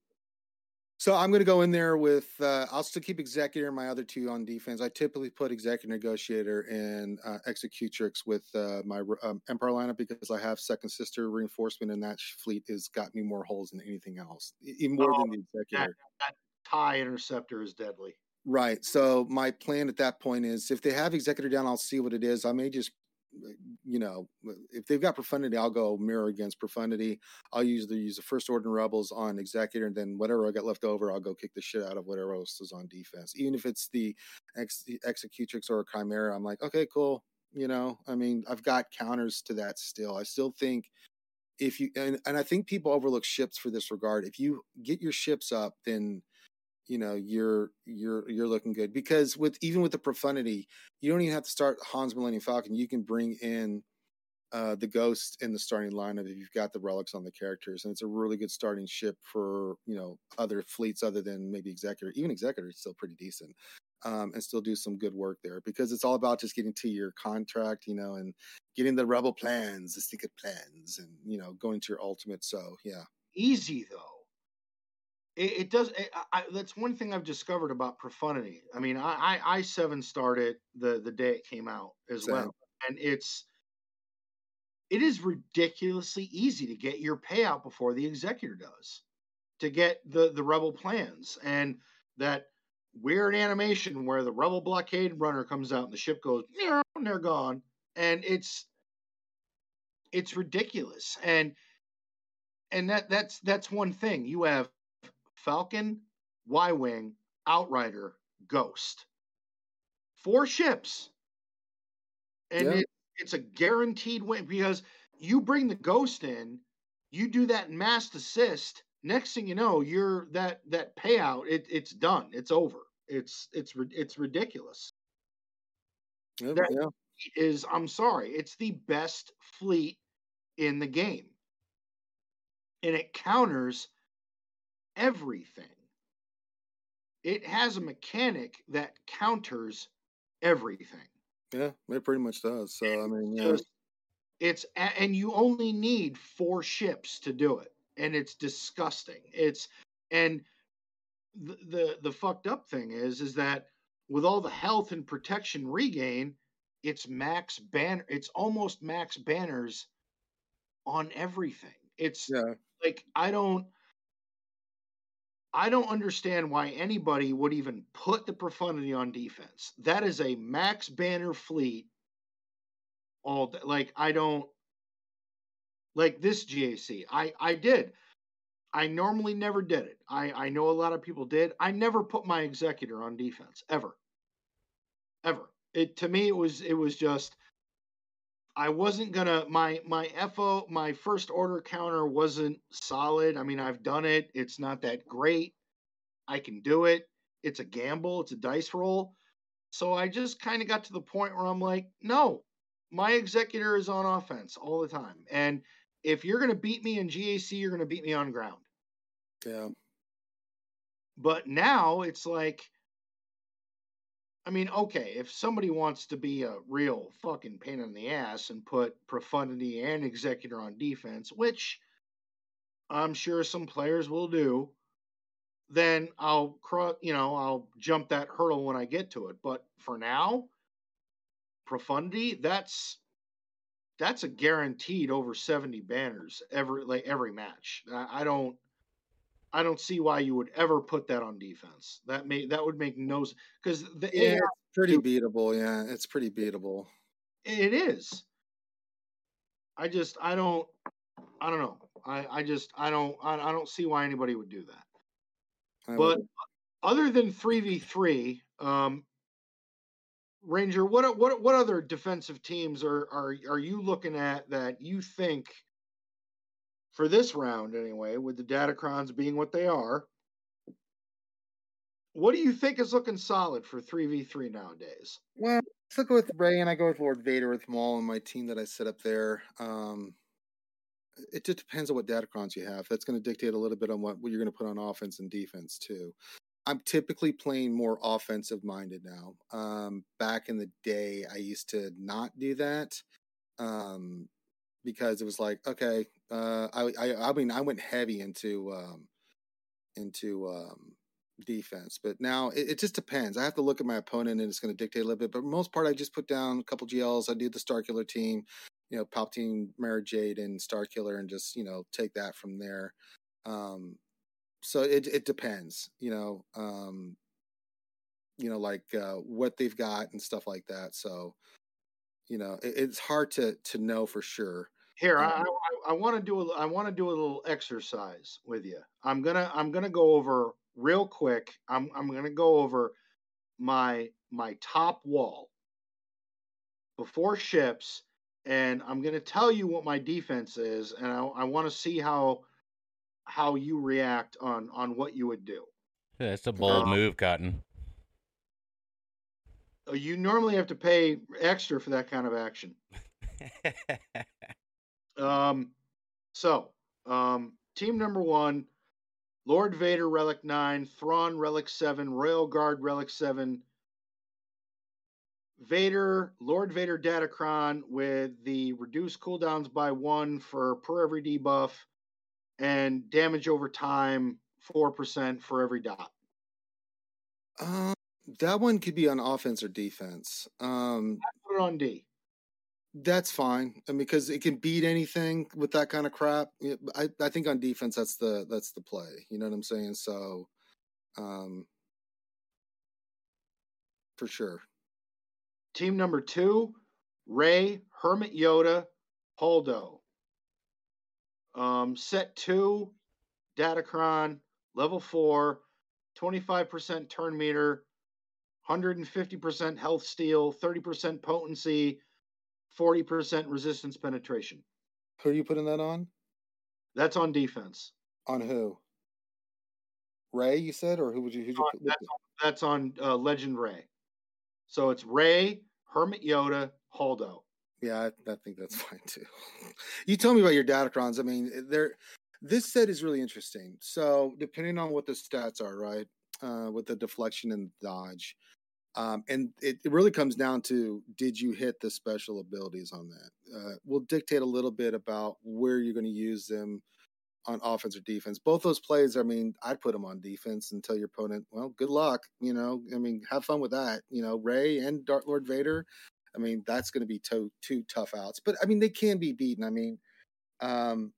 So I'm going to go in there with. Uh, I'll still keep executor and my other two on defense. I typically put executor, negotiator, and uh, executrix with uh, my um, empire lineup because I have second sister reinforcement, and that fleet has got me more holes than anything else, even more oh, than the executor. That, that tie interceptor is deadly. Right. So my plan at that point is if they have executor down, I'll see what it is. I may just you know, if they've got profundity, I'll go mirror against profundity. I'll use the use the first order rebels on executor, and then whatever I got left over, I'll go kick the shit out of whatever else is on defense. Even if it's the, ex, executrix or a chimera, I'm like, okay, cool. You know, I mean, I've got counters to that still. I still think if you and, and I think people overlook ships for this regard. If you get your ships up, then you know you're you're you're looking good because with even with the profundity you don't even have to start hans millennium falcon you can bring in uh, the ghost in the starting lineup if you've got the relics on the characters and it's a really good starting ship for you know other fleets other than maybe executor even executor is still pretty decent um, and still do some good work there because it's all about just getting to your contract you know and getting the rebel plans the secret plans and you know going to your ultimate so yeah. Easy though it, it does. Eh, it, I, that's one thing I've discovered about profundity. I mean, I, I, I seven started the the day it came out as Same. well, and it's it is ridiculously easy to get your payout before the executor does to get the the rebel plans and that weird animation where the rebel blockade runner comes out and the ship goes and they're gone and it's it's ridiculous and and that that's that's one thing you have Falcon, Y Wing, Outrider, Ghost. Four ships. And yeah. it, it's a guaranteed win because you bring the Ghost in, you do that mass assist. Next thing you know, you're that that payout. It, it's done. It's over. It's it's it's ridiculous. Yep, that yeah. is I'm sorry. It's the best fleet in the game, and it counters everything. It has a mechanic that counters everything. Yeah, it pretty much does. So I mean, yeah. It's and you only need four ships to do it, and it's disgusting. It's and the the, the fucked up thing is is that with all the health and protection regain, it's max banner. It's almost max banners on everything. It's yeah. like I don't. I don't understand why anybody would even put the profundity on defense. That is a max banner fleet. All day. like I don't like this GAC. I I did. I normally never did it. I I know a lot of people did. I never put my executor on defense ever. Ever. It to me it was it was just I wasn't gonna my my FO my first order counter wasn't solid. I mean, I've done it. It's not that great. I can do it. It's a gamble. It's a dice roll. So I just kind of got to the point where I'm like, no, my executor is on offense all the time. And if you're gonna beat me in GAC, you're gonna beat me on ground. Yeah. But now it's like, I mean, okay, if somebody wants to be a real fucking pain in the ass and put profundity and executor on defense, which I'm sure some players will do, then I'll cross, you know, I'll jump that hurdle when I get to it. But for now, profundity, that's that's a guaranteed over 70 banners every like every match. I, I don't I don't see why you would ever put that on defense. That may that would make no sense because the yeah, it's pretty beatable. Yeah, it's pretty beatable. It is. I just I don't I don't know. I I just I don't I, I don't see why anybody would do that. I but would. other than three v three, um, Ranger, what what what other defensive teams are are are you looking at that you think for this round anyway, with the Datacrons being what they are? What do you think is looking solid for three v three nowadays? Well, let's go with Rey, and I go with Lord Vader with Maul and my team that I set up there. Um, it just depends on what Datacrons you have. That's going to dictate a little bit on what, what you're going to put on offense and defense too. I'm typically playing more offensive minded now. Um, back in the day, I used to not do that um, because it was like, okay, uh, I, I, I mean, I went heavy into um, into um, defense, but now it, it, just depends. I have to look at my opponent, and it's going to dictate a little bit. But most part, I just put down a couple GLs. I do the Star Killer team, you know, Palpatine, Mara Jade, and Star Killer, and just you know take that from there. Um, so it it depends, you know, um, you know, like uh, what they've got and stuff like that. So, you know, it, it's hard to to know for sure. Here, I, I, I want to do a I want to do a little exercise with you. I'm gonna I'm gonna go over real quick. I'm I'm gonna go over my my top wall before ships, and I'm gonna tell you what my defense is, and I, I want to see how how you react on on what you would do. Yeah, that's a bold um, move, Cotton. Uh, you normally have to pay extra for that kind of action. um, so um, team number one: Lord Vader Relic nine, Thrawn Relic seven, Royal Guard Relic seven. Vader, Lord Vader Datacron with the reduced cooldowns by one for per every debuff and damage over time four percent for every dot. Um, that one could be on offense or defense. Um, I put it on D. That's fine. I mean, because it can beat anything with that kind of crap. I I think on defense that's the that's the play. You know what I'm saying? So, um, for sure. Team number two: Rey, Hermit Yoda, Holdo. Um, set two, Datacron, level four, 25% turn meter, 150% health steal, 30% potency, 40% resistance penetration. Who are you putting that on? That's on defense. On who? Rey, you said, or who would you? Who you that's, on, that's on uh, Legend Rey. So it's Rey, Hermit Yoda, Holdo. Yeah, I, I, think that's fine too. you told me about your datacrons. I mean, they're this set is really interesting. So depending on what the stats are, right, uh, with the deflection and dodge, um, and it, it, really comes down to did you hit the special abilities on that? Uh, will dictate a little bit about where you're going to use them on offense or defense. Both those plays, I mean, I'd put them on defense and tell your opponent, well, good luck. You know, I mean, have fun with that. You know, Rey and Darth Lord Vader I mean, that's going to be to, two tough outs. But I mean, they can be beaten. I mean, um,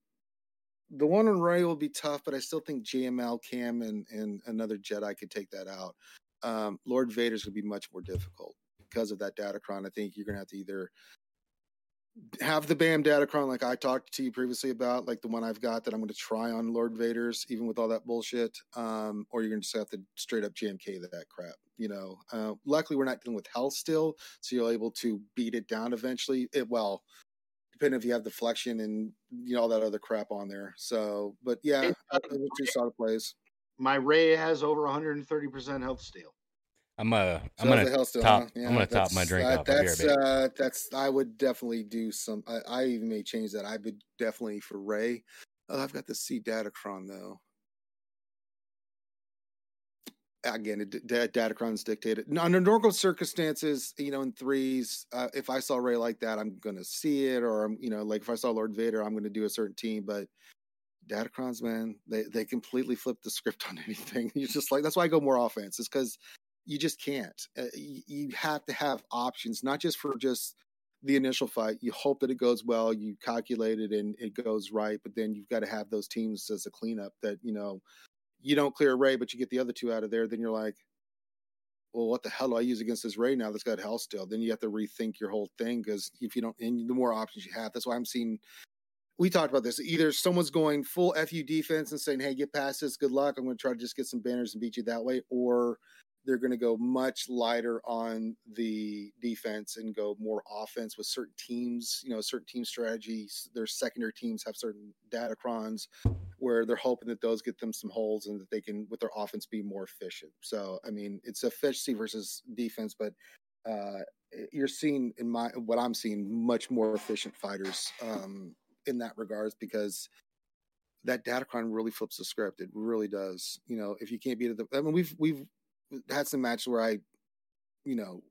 the one on Rey will be tough, but I still think JML, Cam, and and another Jedi could take that out. Um, Lord Vader's going to be much more difficult because of that Datacron. I think you're going to have to either have the BAM Datacron like I talked to you previously about, like the one I've got that I'm going to try on Lord Vader's, even with all that bullshit, um, or you're going to just have to straight up JMK that crap. You know, uh, luckily we're not dealing with health steal, so you're able to beat it down eventually. It well, depending if you have the flexion and you know all that other crap on there. So, but yeah, uh, two solid plays. My Rey has over 130 percent health steal. I'm uh, I'm gonna top. Huh? Yeah, I'm gonna top my drink uh, off that's, here, uh, that's I would definitely do some. I, I, even may change that. I would definitely for Rey. Oh, I've got the C Datacron though. again, it, da- Datacron's dictated. Under normal circumstances, you know, in threes, uh, if I saw Rey like that, I'm going to see it. Or, I'm, you know, like if I saw Lord Vader, I'm going to do a certain team. But Datacrons, man, they, they completely flip the script on anything. You're just like, that's why I go more offense, is because you just can't. Uh, you, you have to have options, not just for just the initial fight. You hope that it goes well, you calculate it and it goes right, but then you've got to have those teams as a cleanup that, you know, you don't clear Rey, but you get the other two out of there, then you're like, well, what the hell do I use against this Rey now that's got hell still? Then you have to rethink your whole thing because if you don't, and the more options you have, that's why I'm seeing. We talked about this. Either someone's going full FU defense and saying, "Hey, get past this. Good luck. I'm going to try to just get some banners and beat you that way," or they're going to go much lighter on the defense and go more offense with certain teams. You know, certain team strategies. Their secondary teams have certain datacrons where they're hoping that those get them some holes and that they can, with their offense, be more efficient. So, I mean, it's efficiency versus defense, but uh, you're seeing in my what I'm seeing much more efficient fighters um, in that regards because that Datacron really flips the script. It really does. You know, if you can't beat it, I mean, we've we've had some matches where I, you know,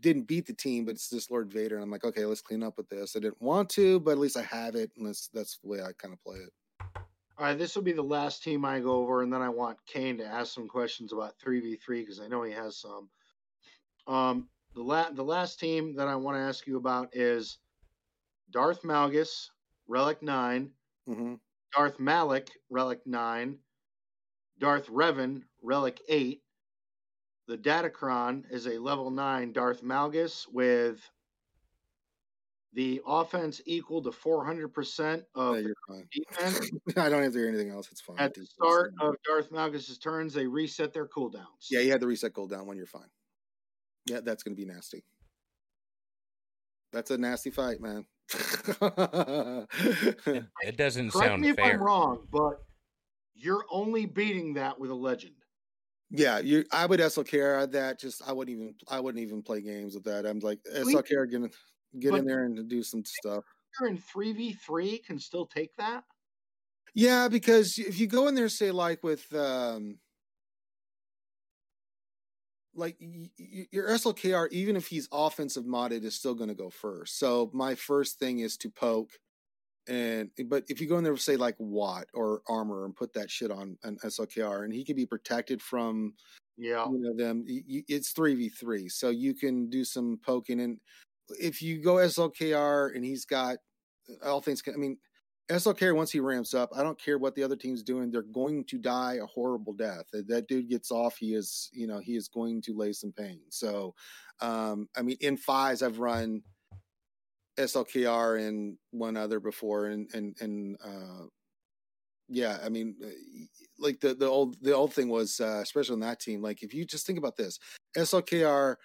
didn't beat the team, but it's just Lord Vader, and I'm like, okay, let's clean up with this. I didn't want to, but at least I have it, and that's that's the way I kind of play it. All right, this will be the last team I go over, and then I want Kane to ask some questions about three v three because I know he has some. Um, the la- the last team that I want to ask you about is Darth Malgus, Relic 9 mm-hmm. Darth Malak, Relic nine, Darth Revan, Relic eight, the Datacron is a level nine Darth Malgus with the offense equal to 400% of you're fine. defense. I don't have to hear anything else. It's fine. At the start of Darth Malgus's turns, they reset their cooldowns. Yeah, you had the reset cooldown when you're fine. Yeah, that's going to be nasty. That's a nasty fight, man. It, it doesn't Correct sound me if. I'm wrong, but you're only beating that with a legend. Yeah, you. I would SLKR that. Just I wouldn't even. I wouldn't even play games with that. I'm like We- SLKR get, get in there and do some stuff. You're in 3v3 can still take that. Yeah, because if you go in there, say like with um like your SLKR, even if he's offensive modded, is still going to go first. So my first thing is to poke, and eh, but if you go in there, say like Watt or Armor, and put that shit on an SLKR, and he can be protected from Yeah. you know them. It's three v three, so you can do some poking, and if you go SLKR and he's got eh, all things, I mean. SLK once he ramps up, I don't care what the other team's doing. They're going to die a horrible death. If that dude gets off, he is, you know, he is going to lay some pain. So, um, I mean, in fives, I've run SLKR and one other before, and and and uh, yeah, I mean, uh, like the the old the old thing was, uh, especially on that team. Like, if you just think about this, SLKR,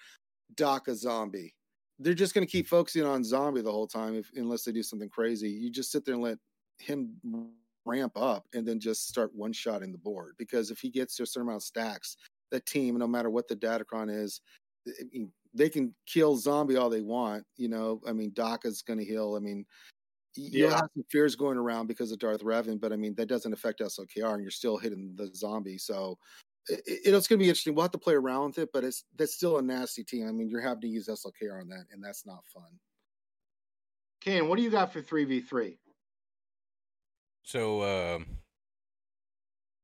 Daka zombie. They're just going to keep focusing on zombie the whole time, if unless they do something crazy. You just sit there and let him ramp up and then just start one shotting the board because if he gets to a certain amount of stacks, that team, no matter what the Datacron is, I mean, they can kill zombie all they want. You know, I mean, Daka's going to heal. I mean, you'll Yeah. have some fears going around because of Darth Revan, but I mean, that doesn't affect SLKR and you're still hitting the zombie. So it, it- it's going to be interesting. We'll have to play around with it, but it's that's still a nasty team. I mean, you're having to use SLKR on that, and that's not fun. Kane, what do you got for 3v3? So um,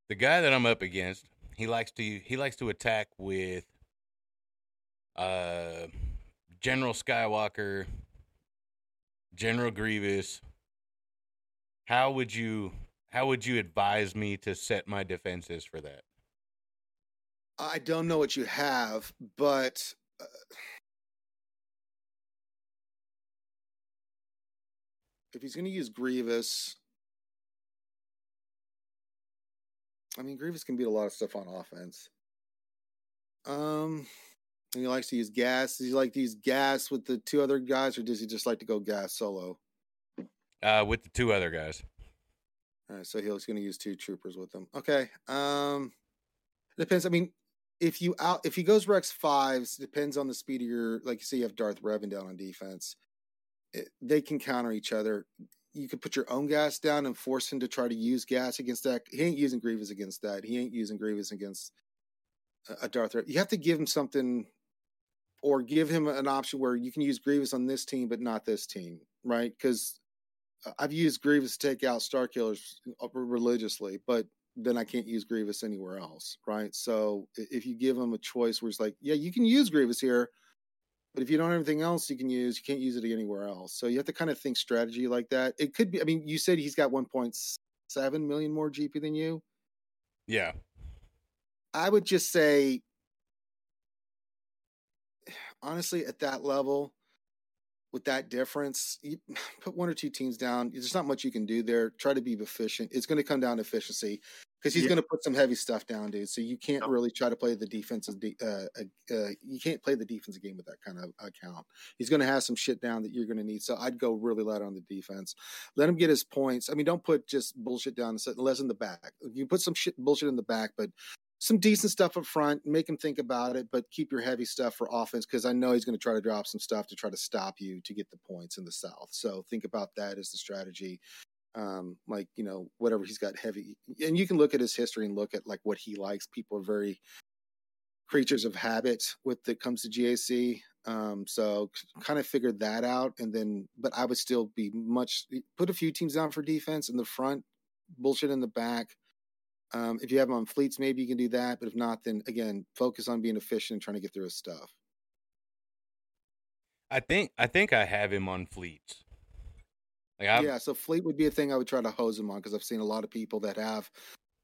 the guy that I'm up against, he likes to he likes to attack with uh, General Skywalker, General Grievous. How would you how would you advise me to set my defenses for that? I don't know what you have, but uh, if he's going to use Grievous, I mean Grievous can beat a lot of stuff on offense. Um, he likes to use GAS. Does he like to use GAS with the two other guys, or does he just like to go GAS solo? Uh, with the two other guys. All right, so he's going to use two troopers with him. Okay. Um, depends. I mean, if you out if he goes Rex fives, depends on the speed of your. Like you say, you have Darth Revan down on defense. It, they can counter each other. You could put your own GAS down and force him to try to use GAS against that. He ain't using Grievous against that. He ain't using Grievous against a Darth. You have to give him something, or give him an option where you can use Grievous on this team, but not this team, right? Because I've used Grievous to take out Starkillers uh, religiously, but then I can't use Grievous anywhere else, right? So if you give him a choice where it's like, yeah, you can use Grievous here, but if you don't have anything else you can use, you can't use it anywhere else. So you have to kind of think strategy like that. It could be. I mean, you said he's got 1.7 million more GP than you. Yeah. I would just say, honestly, at that level, with that difference, you put one or two teams down. There's not much you can do there. Try to be efficient. It's going to come down to efficiency because he's yeah. going to put some heavy stuff down, dude. So you can't really try to play the defensive. Uh, uh, uh, you can't play the defensive game with that kind of account. He's going to have some shit down that you're going to need. So I'd go really light on the defense. Let him get his points. I mean, don't put just bullshit down unless in the back. You put some shit bullshit in the back, but some decent stuff up front. Make him think about it, but keep your heavy stuff for offense because I know he's going to try to drop some stuff to try to stop you to get the points in the South. So think about that as the strategy. Um, like you know whatever he's got heavy, and you can look at his history and look at like what he likes. People are very creatures of habit with it comes to GAC. Um, so kind of figure that out, and then but I would still be much put a few teams down for defense in the front, bullshit in the back um, if you have him on fleets, maybe you can do that. But if not, then again, focus on being efficient and trying to get through his stuff. I think I think I have him on fleets. Like yeah, so fleet would be a thing I would try to hose him on because I've seen a lot of people that have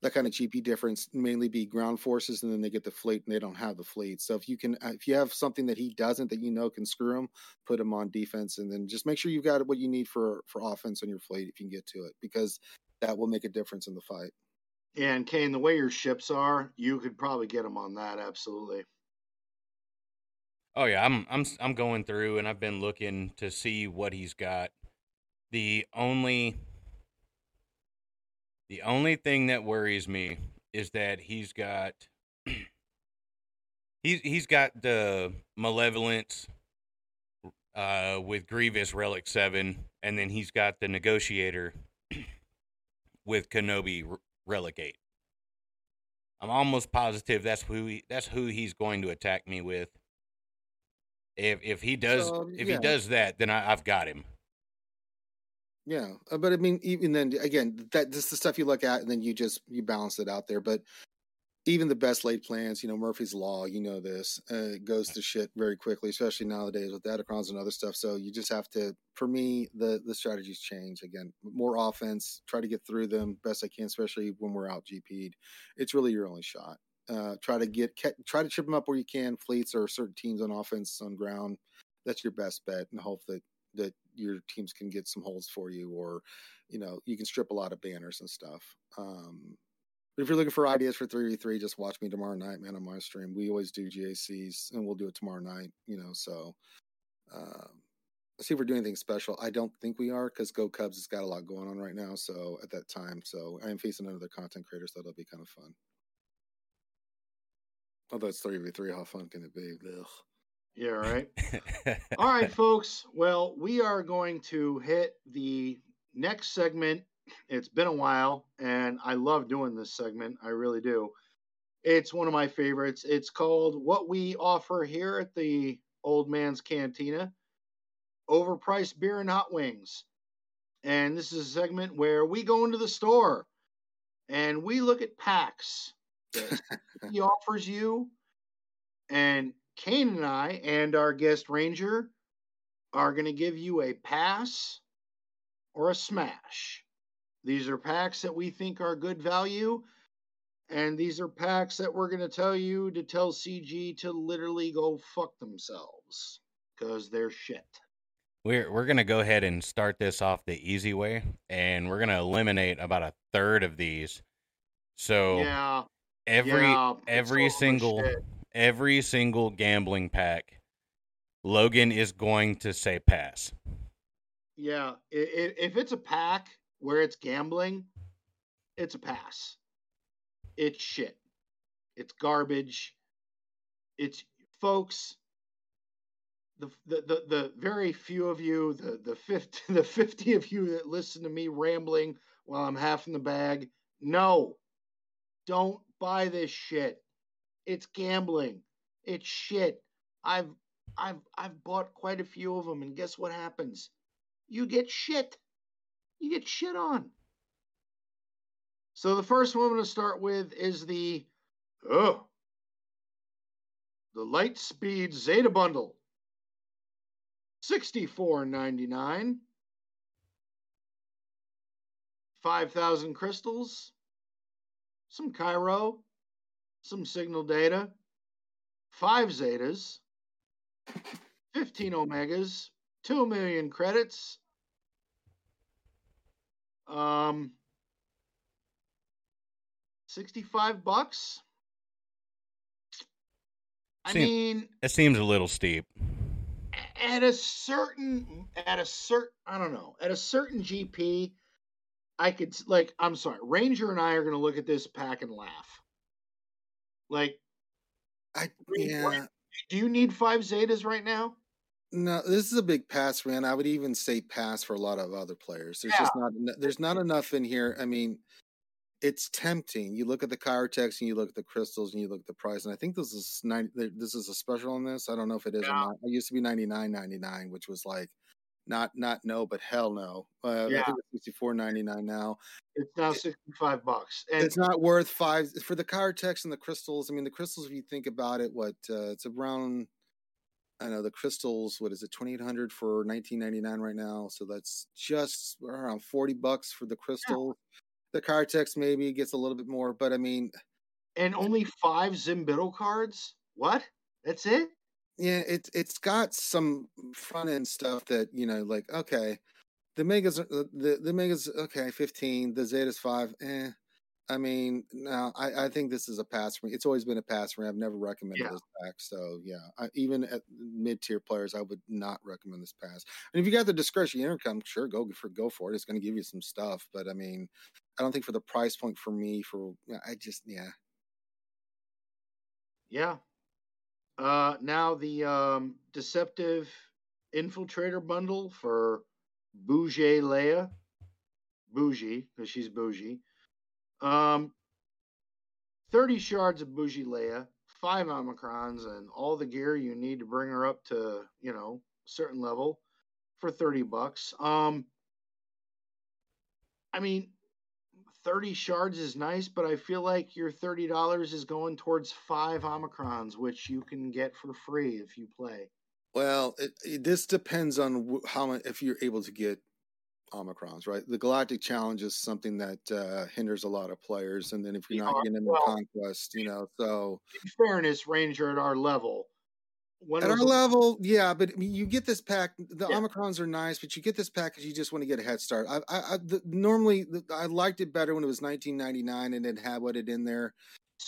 that kind of GP difference mainly be ground forces, and then they get the fleet and they don't have the fleet. So if you can, uh, if you have something that he doesn't that you know can screw him, put him on defense, and then just make sure you've got what you need for for offense on your fleet if you can get to it because that will make a difference in the fight. And Kane, the way your ships are, you could probably get them on that. Absolutely. Oh yeah, I'm I'm I'm going through and I've been looking to see what he's got. The only the only thing that worries me is that he's got he's he's got the malevolence uh, with Grievous Relic Seven, and then he's got the negotiator with Kenobi Relic Eight. I'm almost positive that's who he, that's who he's going to attack me with. If if he does so, if yeah. he does that, then I, I've got him. Yeah, uh, but I mean, even then, again, that this is the stuff you look at, and then you just you balance it out there. But even the best laid plans, you know, Murphy's Law, you know this, uh, goes to shit very quickly, especially nowadays with Datacrons and other stuff. So you just have to, for me, the the strategies change again. More offense, try to get through them best I can, especially when we're out GP'd. It's really your only shot. Uh, try to get try to chip them up where you can. Fleets or certain teams on offense on ground. That's your best bet, and hope that that your teams can get some holes for you, or you know you can strip a lot of banners and stuff. Um, but if you're looking for ideas for 3v3, just watch me tomorrow night, man, on my stream. We always do GACs and we'll do it tomorrow night, you know. So, uh, let's see if we're doing anything special. I don't think we are because Go Cubs has got a lot going on right now. So, at that time, so I am facing another content creator, so that'll be kind of fun. Although it's 3v3, how fun can it be? Ugh. Yeah, right. All right, folks. Well, we are going to hit the next segment it's been a while, and I love doing this segment. I really do. It's one of my favorites. It's called What We Offer Here at the Old Man's Cantina Overpriced Beer and Hot Wings. And this is a segment where we go into the store and we look at packs that he offers you. And Kane and I and our guest Ranger are going to give you a pass or a smash. These are packs that we think are good value. And these are packs that we're going to tell you to tell CG to literally go fuck themselves because they're shit. We're, we're going to go ahead and start this off the easy way. And we're going to eliminate about a third of these. So yeah, every yeah, every single every single gambling pack, Logan is going to say pass. Yeah, if it's a pack where it's gambling, it's a pass. It's shit. It's garbage. It's folks. The, the, the, the very few of you, the, the 50, the 50 of you that listen to me rambling while I'm half in the bag, no, don't buy this shit. It's gambling. It's shit. I've I've I've bought quite a few of them, and guess what happens? You get shit. You get shit on. So the first one I'm going to start with is the oh the Lightspeed Zeta bundle. $64.99. 5,000 crystals, some Cairo, some signal data, five Zetas, 15 Omegas, 2 million credits, um, 65 bucks. I Seem- mean, it seems a little steep. at a certain at a certain I don't know at a certain GP, I could like I'm sorry, Ranger and I are gonna look at this pack and laugh. Like, I yeah. do you need five Zetas right now? No, this is a big pass, man. I would even say pass for a lot of other players. There's just not there's not enough in here. I mean, it's tempting. You look at the Kyrotechs and you look at the crystals and you look at the price, and I think this is nine. This is a special on this. I don't know if it is or not. It used to be ninety nine ninety nine, which was like not not no, but hell no. Uh, I think it's sixty four ninety nine now. It's now 65 bucks. And it's not worth five for the Kyrotechs and the crystals. I mean, the crystals, if you think about it, what uh, it's around. I know the crystals. What is it? Twenty eight hundred for nineteen ninety nine right now. So that's just around forty bucks for the crystal. The Kyrotechs maybe gets a little bit more, but I mean, and only five Zimbiddle cards? What? That's it? yeah, it's it's got some front end stuff that you know, like okay, the megas, the the, the megas, okay, fifteen. The Zetas five, eh. I mean, no, I, I think this is a pass for me. It's always been a pass for me. I've never recommended Yeah. this pack. So yeah, I, even at mid tier players, I would not recommend this pass. And if you got the discretion income, sure, go for go for it. It's going to give you some stuff, but I mean, I don't think for the price point for me, for I just yeah, Yeah. Uh, now the um, deceptive infiltrator bundle for Bougie Leia. Bougie, because she's bougie. Um, 30 shards of Bougie Leia, five Omicrons, and all the gear you need to bring her up to, you know, certain level for 30 bucks. Um, I mean, 30 shards is nice, but I feel like your $30 is going towards five Omicrons, which you can get for free if you play. Well, it, it, this depends on how if you're able to get omicrons, right? The galactic challenge is something that uh, hinders a lot of players, and then if you're not getting in well- the conquest, you know, so In fairness, Ranger at our level, when at our level, yeah, but I mean, you get this pack. The Yeah. omicrons are nice, but you get this pack because you just want to get a head start. I, I, I the, normally the, I liked it better when it was 1999 and it had what it in there.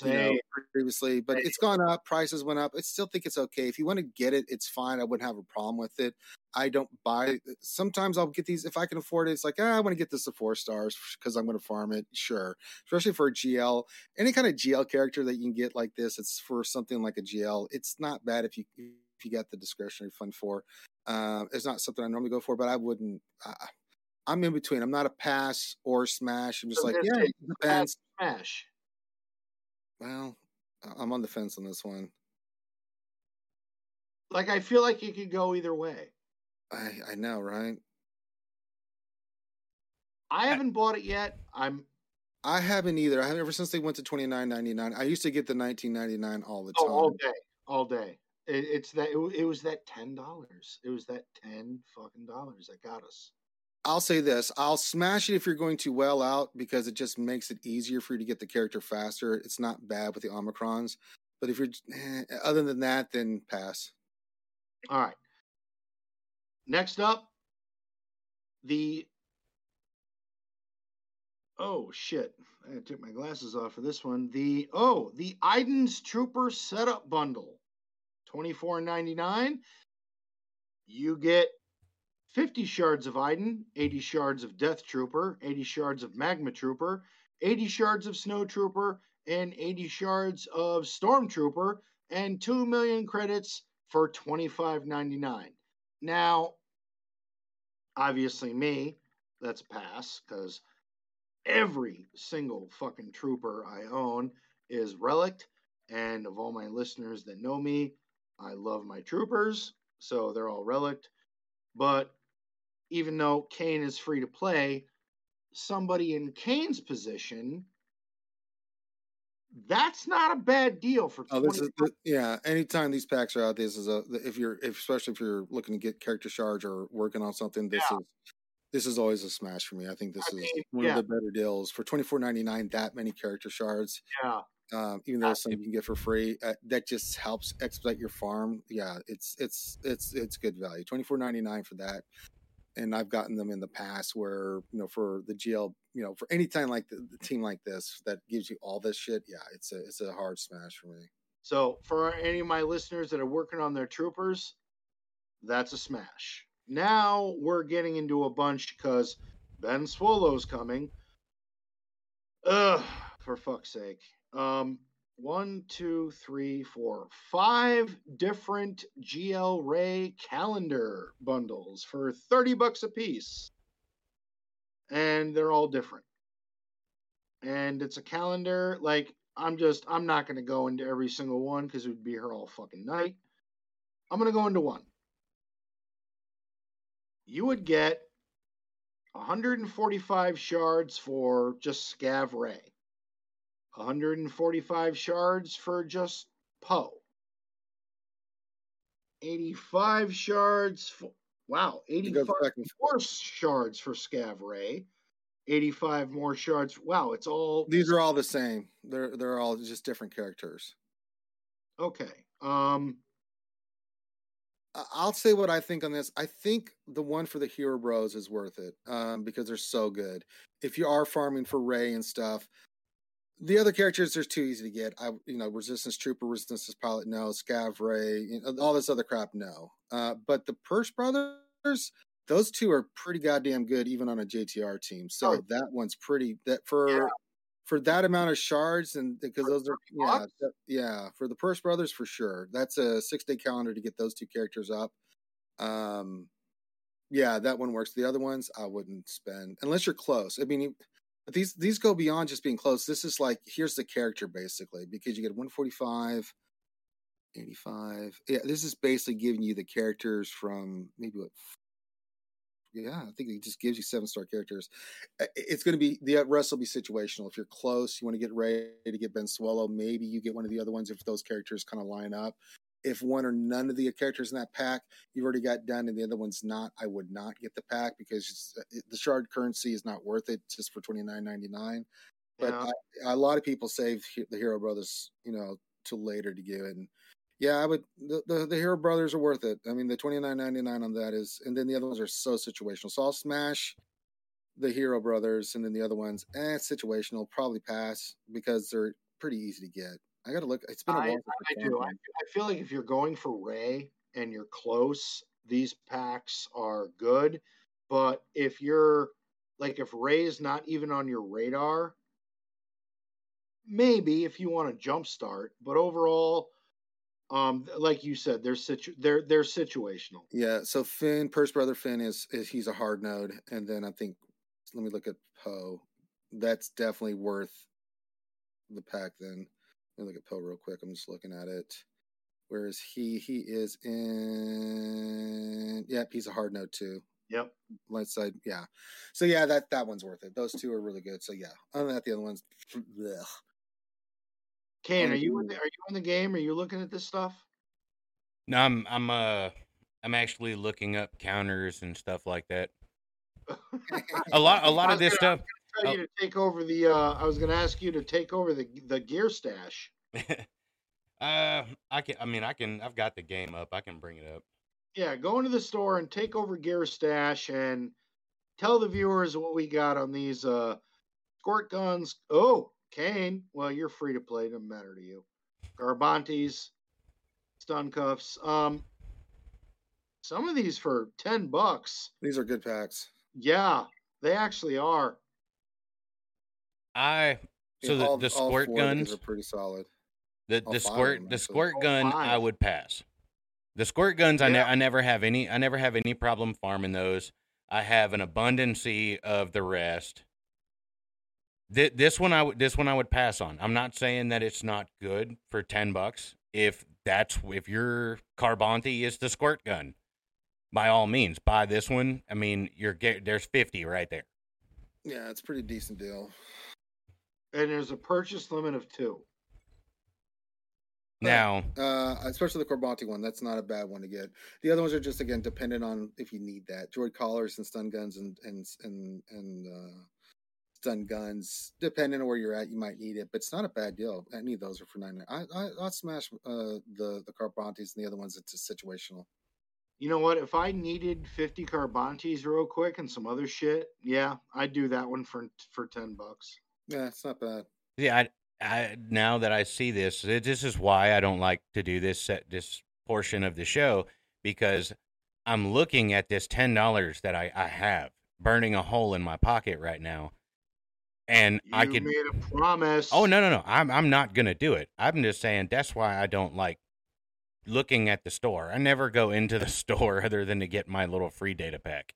You know, previously, but it's gone up. Prices went up. I still think it's okay. If you want to get it, it's fine. I wouldn't have a problem with it. I don't buy. Sometimes I'll get these if I can afford it. It's like ah, I want to get this to four stars because I'm going to farm it. Sure, especially for a GL, any kind of GL character that you can get like this. It's for something like a GL. It's not bad if you if you got the discretionary fund for. Uh, it's not something I normally go for, but I wouldn't. Uh, I'm in between. I'm not a pass or smash. I'm just So like yeah, depends. Smash. Well, I- I'm on the fence on this one. Like I feel like it could go either way. I I know, right? I haven't bought it yet. I'm I haven't either. I haven't ever since they went to twenty nine ninety nine. I used to get the nineteen ninety nine all the oh, time. all day, all day. It, it's that. It, it was that ten dollars. It was that ten fucking dollars that got us. I'll say this: I'll smash it if you're going to well out because it just makes it easier for you to get the character faster. It's not bad with the omicrons, but if you're eh, other than that, then pass. All right. Next up, the oh shit! I took my glasses off for this one. The oh the Iden's Trooper setup bundle, twenty four ninety nine. You get fifty shards of Iden, eighty shards of Death Trooper, eighty shards of Magma Trooper, eighty shards of Snow Trooper, and eighty shards of Storm Trooper, and two million credits for twenty five ninety nine. Now, obviously, me, that's a pass because every single fucking trooper I own is relict And of all my listeners that know me, I love my troopers, so they're all relict. But even though Kane is free to play, somebody in Kane's position, that's not a bad deal for. Oh, this is yeah. Anytime these packs are out, this is a if you're if, especially if you're looking to get character shards or working on something. This yeah. is this is always a smash for me. I think this I is mean, one yeah. of the better deals for twenty four ninety nine. That many character shards. Yeah. Um, even though some you can get for free, uh, that just helps expedite your farm. Yeah, it's it's it's it's good value. Twenty four ninety nine for that and I've gotten them in the past where you know for the GL, you know, for any time like the, the, team like this that gives you all this shit, yeah, it's a it's a hard smash for me. So for any of my listeners that are working on their troopers, that's a smash. Now we're getting into a bunch because Ben Solo's coming. Ugh, for fuck's sake. Um, one, two, three, four, five different GL Rey calendar bundles for 30 bucks a piece. And they're all different. And it's a calendar. Like, I'm just, I'm not going to go into every single one because it would be here all fucking night. I'm going to go into one. You would get 145 shards for just Scav Rey. 145 shards for just Poe. 85 shards for wow, 85 more shards for Scav Rey. 85 more shards. Wow, it's all These are all the same. They're they're all just different characters. Okay. Um I'll say what I think on this. I think the one for the Hero Bros is worth it um, because they're so good. If you are farming for Rey and stuff, the other characters are too easy to get. I, you know, Resistance Trooper, Resistance Pilot, no. Scav Rey, you know, all this other crap, no. Uh, but the Purse Brothers, those two are pretty goddamn good, even on a JTR team. So oh. that one's pretty. That for yeah. for that amount of shards, and because those are yeah, that, yeah, for the Purse Brothers for sure. That's a six day calendar to get those two characters up. Um, yeah, that one works. The other ones, I wouldn't spend unless you're close. I mean. But these these go beyond just being close. This is like here's the character basically because you get 145, 85. Yeah, this is basically giving you the characters from maybe what yeah, I think it just gives you seven star characters. It's going to be the rest will be situational. If you're close, you want to get ready to get Ben Solo. Maybe you get one of the other ones if those characters kind of line up if one or none of the characters in that pack you've already got done and the other one's not, I would not get the pack because uh, the shard currency is not worth it just for twenty nine ninety nine. But yeah. I, a lot of people save the Hero Brothers, you know, to later to give it. And yeah, I would. The, the, the Hero Brothers are worth it. I mean, the twenty nine ninety nine on that is, and then the other ones are so situational. So I'll smash the Hero Brothers, and then the other ones, eh, situational. Probably pass because they're pretty easy to get. I got to look. It's been a while. I, I do. I, I feel like if you're going for Rey and you're close, these packs are good. But if you're like, if Rey is not even on your radar, maybe if you want to jumpstart. But overall, um, like you said, they're situ- they're they're situational. Yeah. So Finn, Purse Brother Finn is is he's a hard node, and then I think let me look at Poe. That's definitely worth the pack then. Let me look at Poe real quick. I'm just looking at it. Where is he? He is in. Yep, he's a hard node too. Yep. Light side, yeah. So yeah, that that one's worth it. Those two are really good. So yeah, other than that, the other ones. Blech. Kane, are you in the, are you in the game? Are you looking at this stuff? No, I'm I'm uh I'm actually looking up counters and stuff like that. a lot a lot of this gonna, stuff tell oh. you to take over the. Uh, I was going to ask you to take over the the gear stash. uh, I can. I mean, I can. I've got the game up. I can bring it up. Yeah, go into the store and take over gear stash and tell the viewers what we got on these uh squirt guns. Oh, Kane. Well, you're free to play. Doesn't matter to you. Carbantis, stun cuffs. Um, some of these for ten bucks. These are good packs. Yeah, they actually are. I so the, all, the squirt guns are pretty solid. The the squirt them, the squirt gun I would pass. The squirt guns yeah. I, ne- I never have any I never have any problem farming those. I have an abundance of the rest. Th- this one I would this one I would pass on. I'm not saying that it's not good for ten bucks. If that's if your Carbanti is the squirt gun, by all means buy this one. I mean, you're get there's fifty right there. Yeah, it's a pretty decent deal. And there's a purchase limit of two. Now, Uh, especially the Carbanti one. That's not a bad one to get. The other ones are just again dependent on if you need that. Droid collars and stun guns and and and and uh, stun guns. Depending on where you're at, you might need it, but it's not a bad deal. Any of those are for nine. I I I'd smash uh, the the Carbantis and the other ones. It's just situational. You know what? If I needed 50 Carbantis real quick and some other shit, yeah, I'd do that one for for 10 bucks. Yeah, it's not bad. yeah, I, I now that I see this, it- this is why I don't like to do this set this portion of the show because I'm looking at this ten dollars that I, I have burning a hole in my pocket right now, and You I could. made a promise. Oh no no no! I'm I'm not gonna do it. I'm just saying that's why I don't like looking at the store. I never go into the store other than to get my little free data pack.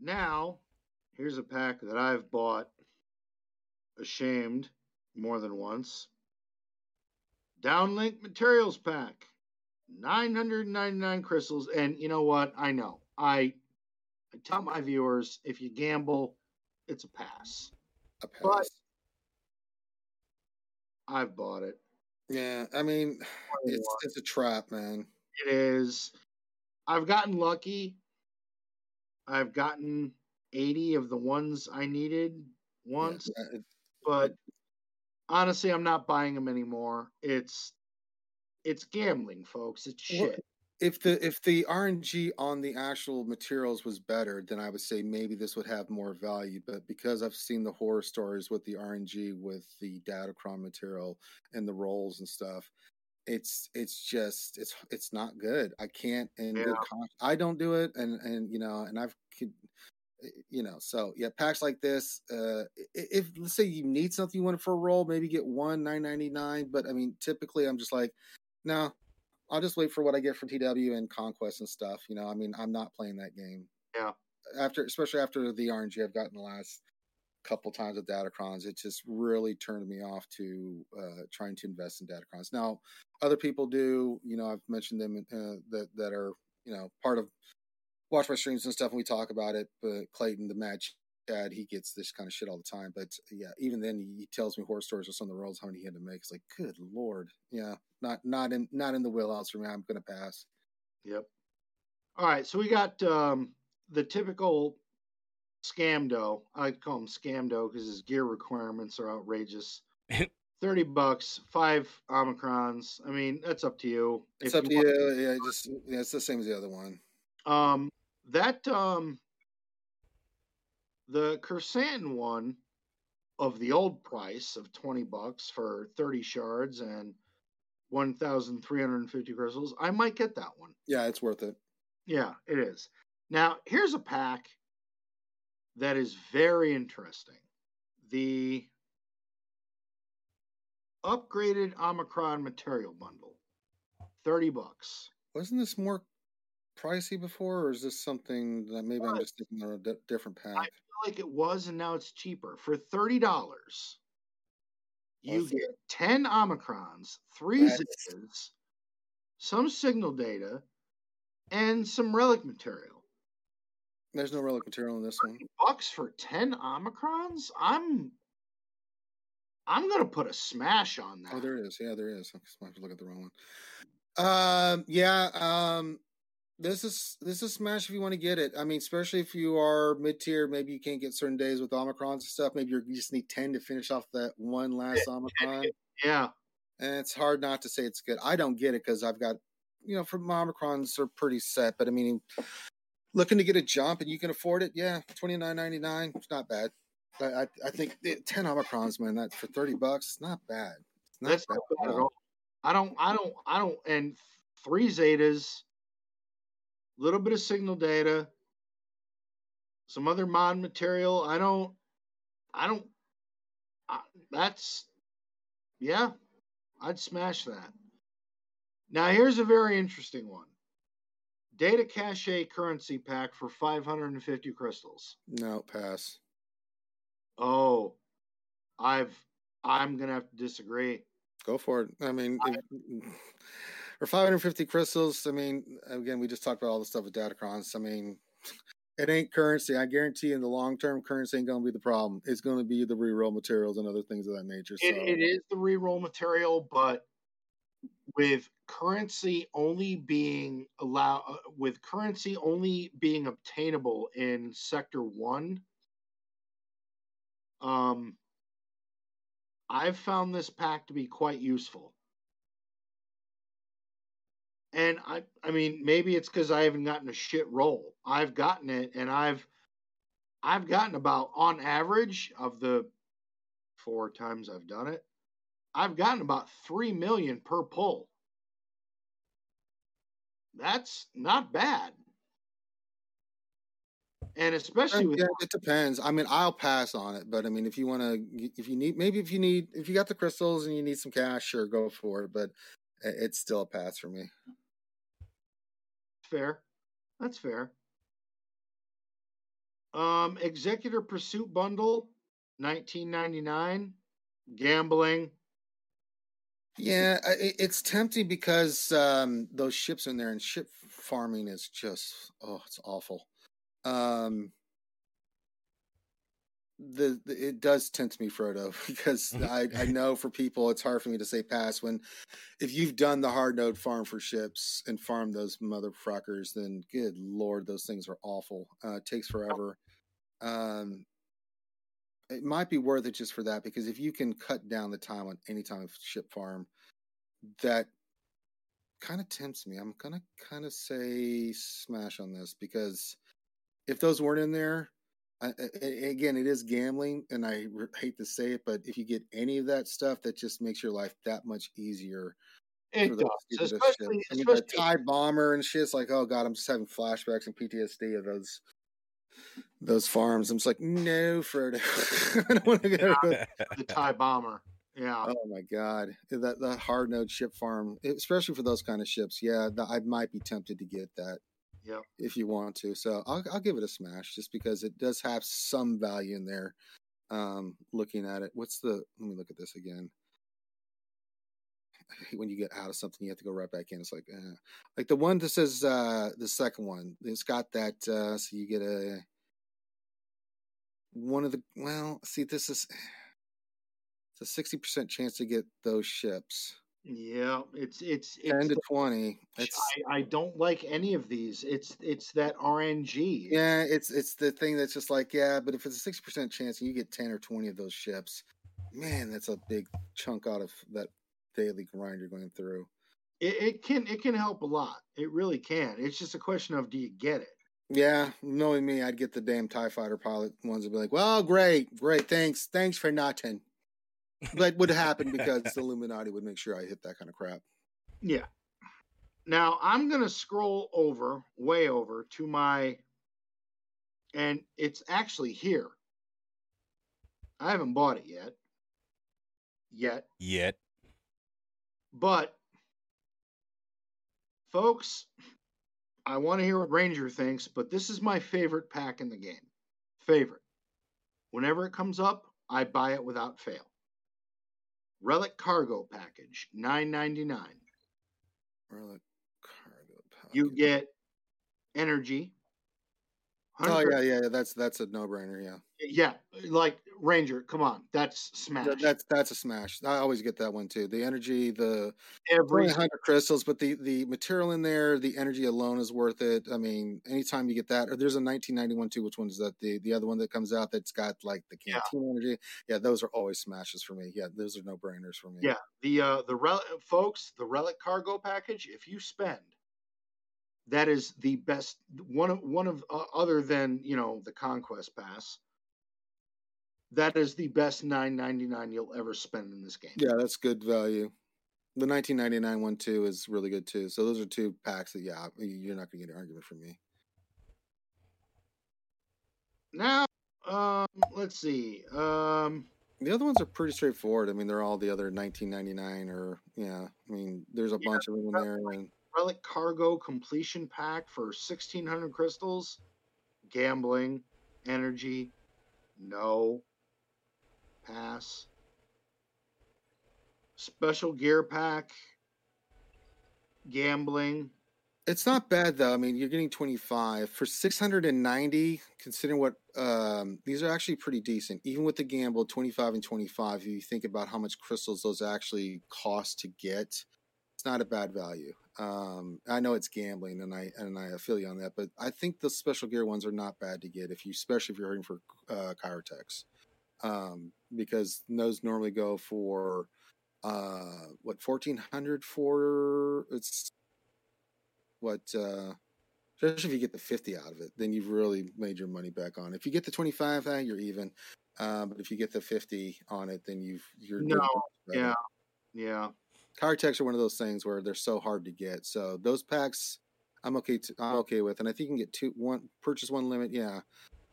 Now, here's a pack that I've bought ashamed more than once. Downlink Materials Pack. 999 crystals. And you know what? I know. I, I tell my viewers if you gamble, it's a pass. A pass. But- I've bought it. yeah, I mean, it's it's a trap, man. It is. I've gotten lucky. I've gotten 80 of the ones I needed once, it- but honestly, I'm not buying them anymore. It's it's gambling, folks. It's Well, shit. if the if the RNG on the actual materials was better, then I would say maybe this would have more value. But because I've seen the horror stories with the RNG with the Datacron material and the rolls and stuff, it's it's just it's it's not good. I can't and Yeah. I don't do it, and and you know, and I've you know, so yeah, packs like this. Uh, if let's say you need something you want for a roll, maybe get one nine ninety nine. But I mean, typically I'm just like, no, I'll just wait for what I get from TW and Conquest and stuff. You know, I mean, I'm not playing that game. Yeah. After, especially after the RNG I've gotten the last couple times with Datacrons, it just really turned me off to uh, trying to invest in Datacrons. Now, other people do. You know, I've mentioned them uh, that that are you know part of watch my streams and stuff, and we talk about it. But Clayton, the match. Chad, he gets this kind of shit all the time. But yeah, even then, he tells me horror stories of some of the rolls how many he had to make. It's like, good lord, yeah, not not in not in the wheelhouse for me. I'm gonna pass. Yep. All right, so we got um, the typical scamdo. I like to call him scamdo because his gear requirements are outrageous. Thirty bucks, five omicrons. I mean, that's up to you. It's If up to you. Yeah, just yeah, it's the same as the other one. Um, that um, the Kersantin one of the old price of twenty bucks for thirty shards and one thousand three hundred and fifty crystals. I might get that one. Yeah, it's worth it. Yeah, it is. Now, here's a pack that is very interesting. The upgraded Omicron material bundle. 30 bucks. Wasn't this more pricey before, or is this something that maybe I'm just thinking of a different path? I feel like it was and now it's cheaper. For $30, you Was it? get 10 Omicrons, 3 That's- Zetas, some signal data, and some relic material. There's no relic material in this one. bucks for 10 omicrons i'm i'm gonna put a smash on that Oh, there is. Yeah, there is. I have to look at the wrong one. Um, yeah. Um, this is this is smash if you want to get it. I mean, especially if you are mid tier, maybe you can't get certain days with omicrons and stuff. Maybe you're, you just need ten to finish off that one last omicron. yeah and it's hard not to say it's good. I don't get it because I've got, you know, for my omicrons are pretty set, but I mean, looking to get a jump and you can afford it, yeah, twenty nine ninety nine, it's not bad. I I, I think ten omicrons, man, that for thirty bucks, it's not bad. It's not that's bad not bad at all i don't i don't i don't and three zetas little bit of signal data some other mod material i don't i don't I, that's yeah i'd smash that now here's a very interesting one data cache currency pack for 550 crystals No, pass. Oh, I've I'm gonna have to disagree. Go for it. I mean, if, for 550 crystals, I mean, again, we just talked about all the stuff with Datacrons. I mean, it ain't currency. I guarantee in the long term, currency ain't gonna be the problem. It's gonna be the reroll materials and other things of that nature. So. It, it is the reroll material, but with currency only being allow uh, with currency only being obtainable in sector 1 um I've found this pack to be quite useful. And I I mean maybe it's cuz I haven't gotten a shit roll. I've gotten it and I've I've gotten about on average of the four times I've done it, I've gotten about 3 million per pull. That's not bad. And especially with yeah, it depends. I mean, I'll pass on it, but I mean, if you want to, if you need, maybe if you need, if you got the crystals and you need some cash, sure, go for it. But eh, it's still a pass for me. Fair, that's fair. Um, Executor Pursuit Bundle, nineteen ninety nine, gambling. Yeah, it's tempting because um, those ships in there, and ship farming is just oh, it's awful. Um, the, the, it does tempt me, Frodo, because I I know for people it's hard for me to say pass when if you've done the hard node farm for ships and farm those motherfuckers, then good lord, those things are awful. Uh, it takes forever. Um, it might be worth it just for that because if you can cut down the time on any time of ship farm, that kind of tempts me. I'm gonna kind of say smash on this because if those weren't in there, I, again, it is gambling, and I hate to say it, but if you get any of that stuff, that just makes your life that much easier. It does, especially, I mean, the TIE bomber and shit. It's like, oh god, I'm just having flashbacks and PTSD of those those farms. I'm just like, no, Frodo. I don't want to go yeah, the TIE bomber. Yeah. Oh my god, eh, that that hard node ship farm, especially for those kind of ships. Yeah, I might be tempted to get that. Yeah. If you want to, so I'll I'll give it a smash just because it does have some value in there. Um, looking at it, what's the? Let me look at this again. When you get out of something, you have to go right back in. It's like, uh, like the one that says uh, the second one. It's got that, uh, so you get a one of the. Well, see, this is it's a sixty percent chance to get those ships. Yeah, it's it's, ten it's to twenty. It's, I, I don't like any of these. It's it's that RNG. Yeah, it's it's the thing that's just like yeah, but if it's a sixty percent chance and you get ten or twenty of those ships, man, that's a big chunk out of that daily grind you're going through. It, it can it can help a lot. It really can. It's just a question of do you get it. Yeah, knowing me, I'd get the damn Tie Fighter pilot ones and be like, "Well, great, great, thanks, thanks for nothing." That would happen because the Illuminati would make sure I hit that kind of crap. Yeah. Now I'm gonna scroll over, way over to my, and it's actually here. I haven't bought it yet. Yet. Yet. But, folks, I want to hear what Ranger thinks, but this is my favorite pack in the game. Favorite. Whenever it comes up, I buy it without fail. Relic Cargo Package, nine ninety nine. Relic Cargo Package. You get energy. Oh yeah, yeah, yeah. That's that's a no brainer. Yeah. Yeah, like Ranger. Come on, that's smash. That, that's that's a smash. I always get that one too. The energy, the every hundred crystals, but the the material in there, the energy alone is worth it. I mean, anytime you get that, or there's a 1991 too. Which one is that? The the other one that comes out that's got like the canteen yeah. energy. Yeah, those are always smashes for me. Yeah, those are no brainers for me. Yeah, the uh the relic folks, the relic cargo package. If you spend that is the best one of one of uh, other than you know the conquest pass that is the best 9.99 you'll ever spend in this game. Yeah that's good value. The 1999 one too is really good too. So those are two packs that yeah you're not gonna get an argument from me. Now um let's see um the other ones are pretty straightforward. I mean they're all the other 1999 or yeah i mean there's a yeah, bunch of them in there and relic cargo completion pack for 1600 crystals gambling energy no pass. Special gear pack. Gambling. It's not bad though. I mean, you're getting 25 for 690. Considering what um, these are actually pretty decent, even with the gamble 25 and 25. If you think about how much crystals those actually cost to get, it's not a bad value. Um, I know it's gambling, and I and I feel you on that, but I think the special gear ones are not bad to get if you, especially if you're hurting for uh, Kyrotechs, um, because those normally go for uh, what 1400 for it's what uh, especially if you get the 50 out of it, then you've really made your money back on. If you get the 25, eh, you're even. Uh, but if you get the 50 on it, then you've you're no, yeah, yeah. Kyrotechs are one of those things where they're so hard to get. So those packs, I'm okay. To, I'm okay with, and I think you can get two one purchase one limit. Yeah.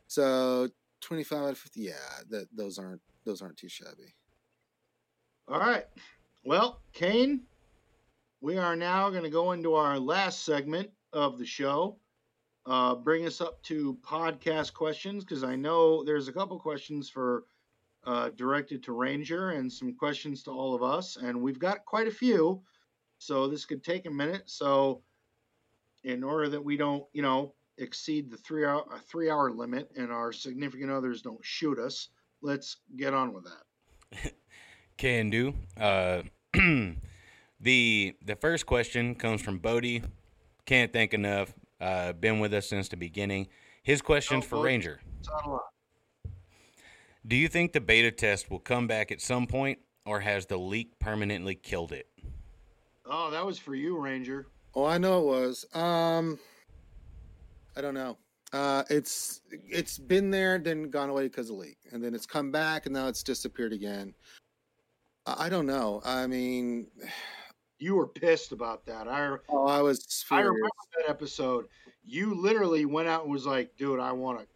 So 25 out of 50. Yeah, that those aren't those aren't too shabby. All right. Well, Kane, we are now going to go into our last segment of the show. Uh, bring us up to podcast questions because I know there's a couple questions for uh, directed to Ranger and some questions to all of us, and we've got quite a few. So this could take a minute. So in order that we don't, you know, exceed the three hour three hour limit and our significant others don't shoot us, let's get on with that. Can do. Uh, the the first question comes from Bodie. Can't thank enough. Uh, been with us since the beginning. His question's oh, for Ranger. Do you think the beta test will come back at some point, or has the leak permanently killed it? Oh, that was for you, Ranger. Oh, I know it was. Um, I don't know. Uh, it's it's been there, then gone away because of the leak, and then it's come back, and now it's disappeared again. I don't know. I mean, you were pissed about that. I oh, I was. Furious. I remember that episode. You literally went out and was like, "Dude, I want to."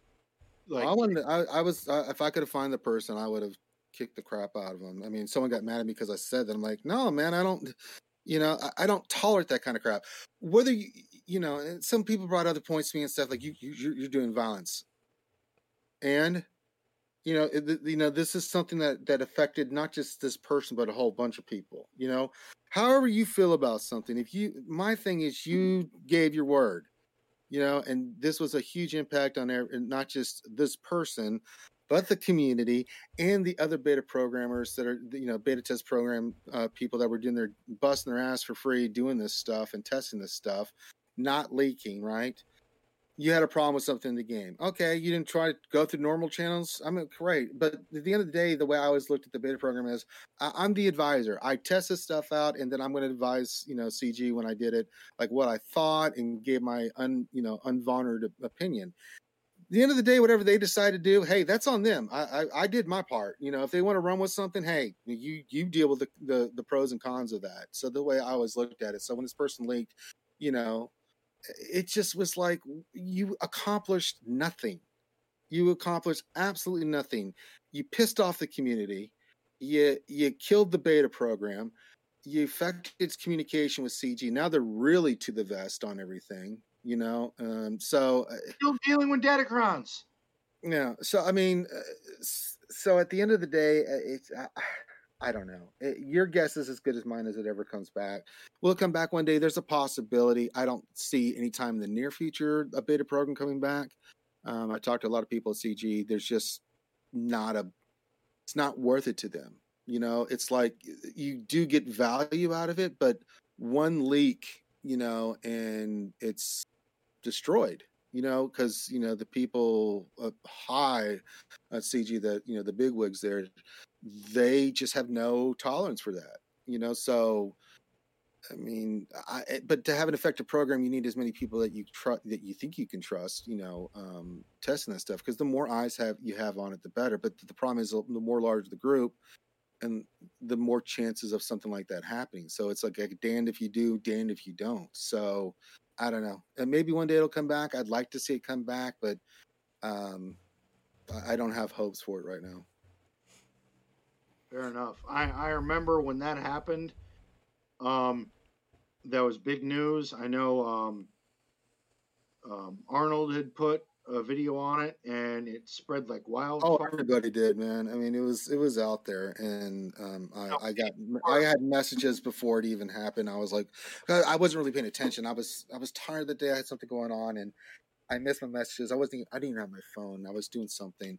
Like, I wanted. I, I was. Uh, if I could have found the person, I would have kicked the crap out of him. I mean, someone got mad at me because I said that. I'm like, no, man, I don't. You know, I, I don't tolerate that kind of crap. Whether you, you know, and some people brought other points to me and stuff like you, you you're doing violence, and you know, it, you know, this is something that that affected not just this person, but a whole bunch of people. You know, however you feel about something. If you, my thing is, you gave your word. You know, and this was a huge impact on not just this person, but the community and the other beta programmers that are, you know, beta test program uh, people that were doing their busting their ass for free, doing this stuff and testing this stuff, not leaking, right? You had a problem with something in the game. Okay, you didn't try to go through normal channels. I mean, great. But at the end of the day, the way I always looked at the beta program is I, am the advisor. I test this stuff out, and then I'm going to advise, you know, CG when I did it, like what I thought, and gave my un, you know, unvarnished opinion. At the end of the day, whatever they decide to do, hey, that's on them. I, I, I did my part. You know, if they want to run with something, hey, you you deal with the, the the pros and cons of that. So the way I always looked at it. So when this person leaked, you know, it just was like you accomplished nothing. You accomplished absolutely nothing. You pissed off the community. You you killed the beta program. You affected its communication with CG. Now they're really to the vest on everything. You know, um, so uh, still dealing with Datacrons. Yeah. So I mean, uh, so at the end of the day, uh, it's. Uh, I don't know. It, your guess is as good as mine as it ever comes back. Will it come back one day? There's a possibility. I don't see any time in the near future a beta program coming back. Um, I talked to a lot of people at CG. There's just not a. It's not worth it to them. You know, it's like you do get value out of it, but one leak, you know, and it's destroyed you know, because you know the people high at CG that you know the big wigs there, they just have no tolerance for that. You know, so I mean, I, eh, but to have an effective program, you need as many people that you trust that you think you can trust. You know, um, testing that stuff because the more eyes have you have on it, the better. But the problem is, the more large the group, and the more chances of something like that happening. So it's like, like damned if you do, damned if you don't. So I don't know. And maybe one day it'll come back. I'd like to see it come back, but um, I don't have hopes for it right now. Fair enough. I, I remember when that happened. Um, that was big news. I know um, um, Arnold had put a video on it, and it spread like wild. Oh, everybody did, man. I mean, it was it was out there, and um, I, I got I had messages before it even happened. I was like, I wasn't really paying attention. I was I was tired the day. I had something going on, and I missed my messages. I wasn't. I didn't even have my phone. I was doing something,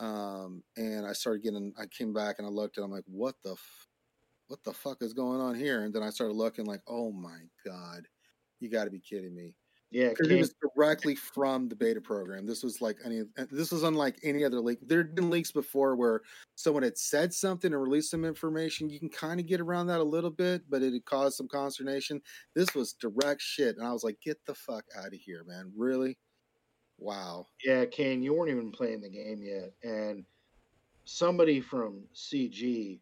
um, and I started getting. I came back and I looked, and I'm like, what the, f- what the fuck is going on here? And then I started looking, like, oh my god, you got to be kidding me. Yeah, Because it was directly from the beta program. This was like any. uh, This was unlike any other leak. There had been leaks before where someone had said something and released some information. You can kind of get around that a little bit, but it had caused some consternation. This was direct shit, and I was like, "Get the fuck out of here, man! Really? Wow." yeah, Kane, you weren't even playing the game yet, and somebody from CG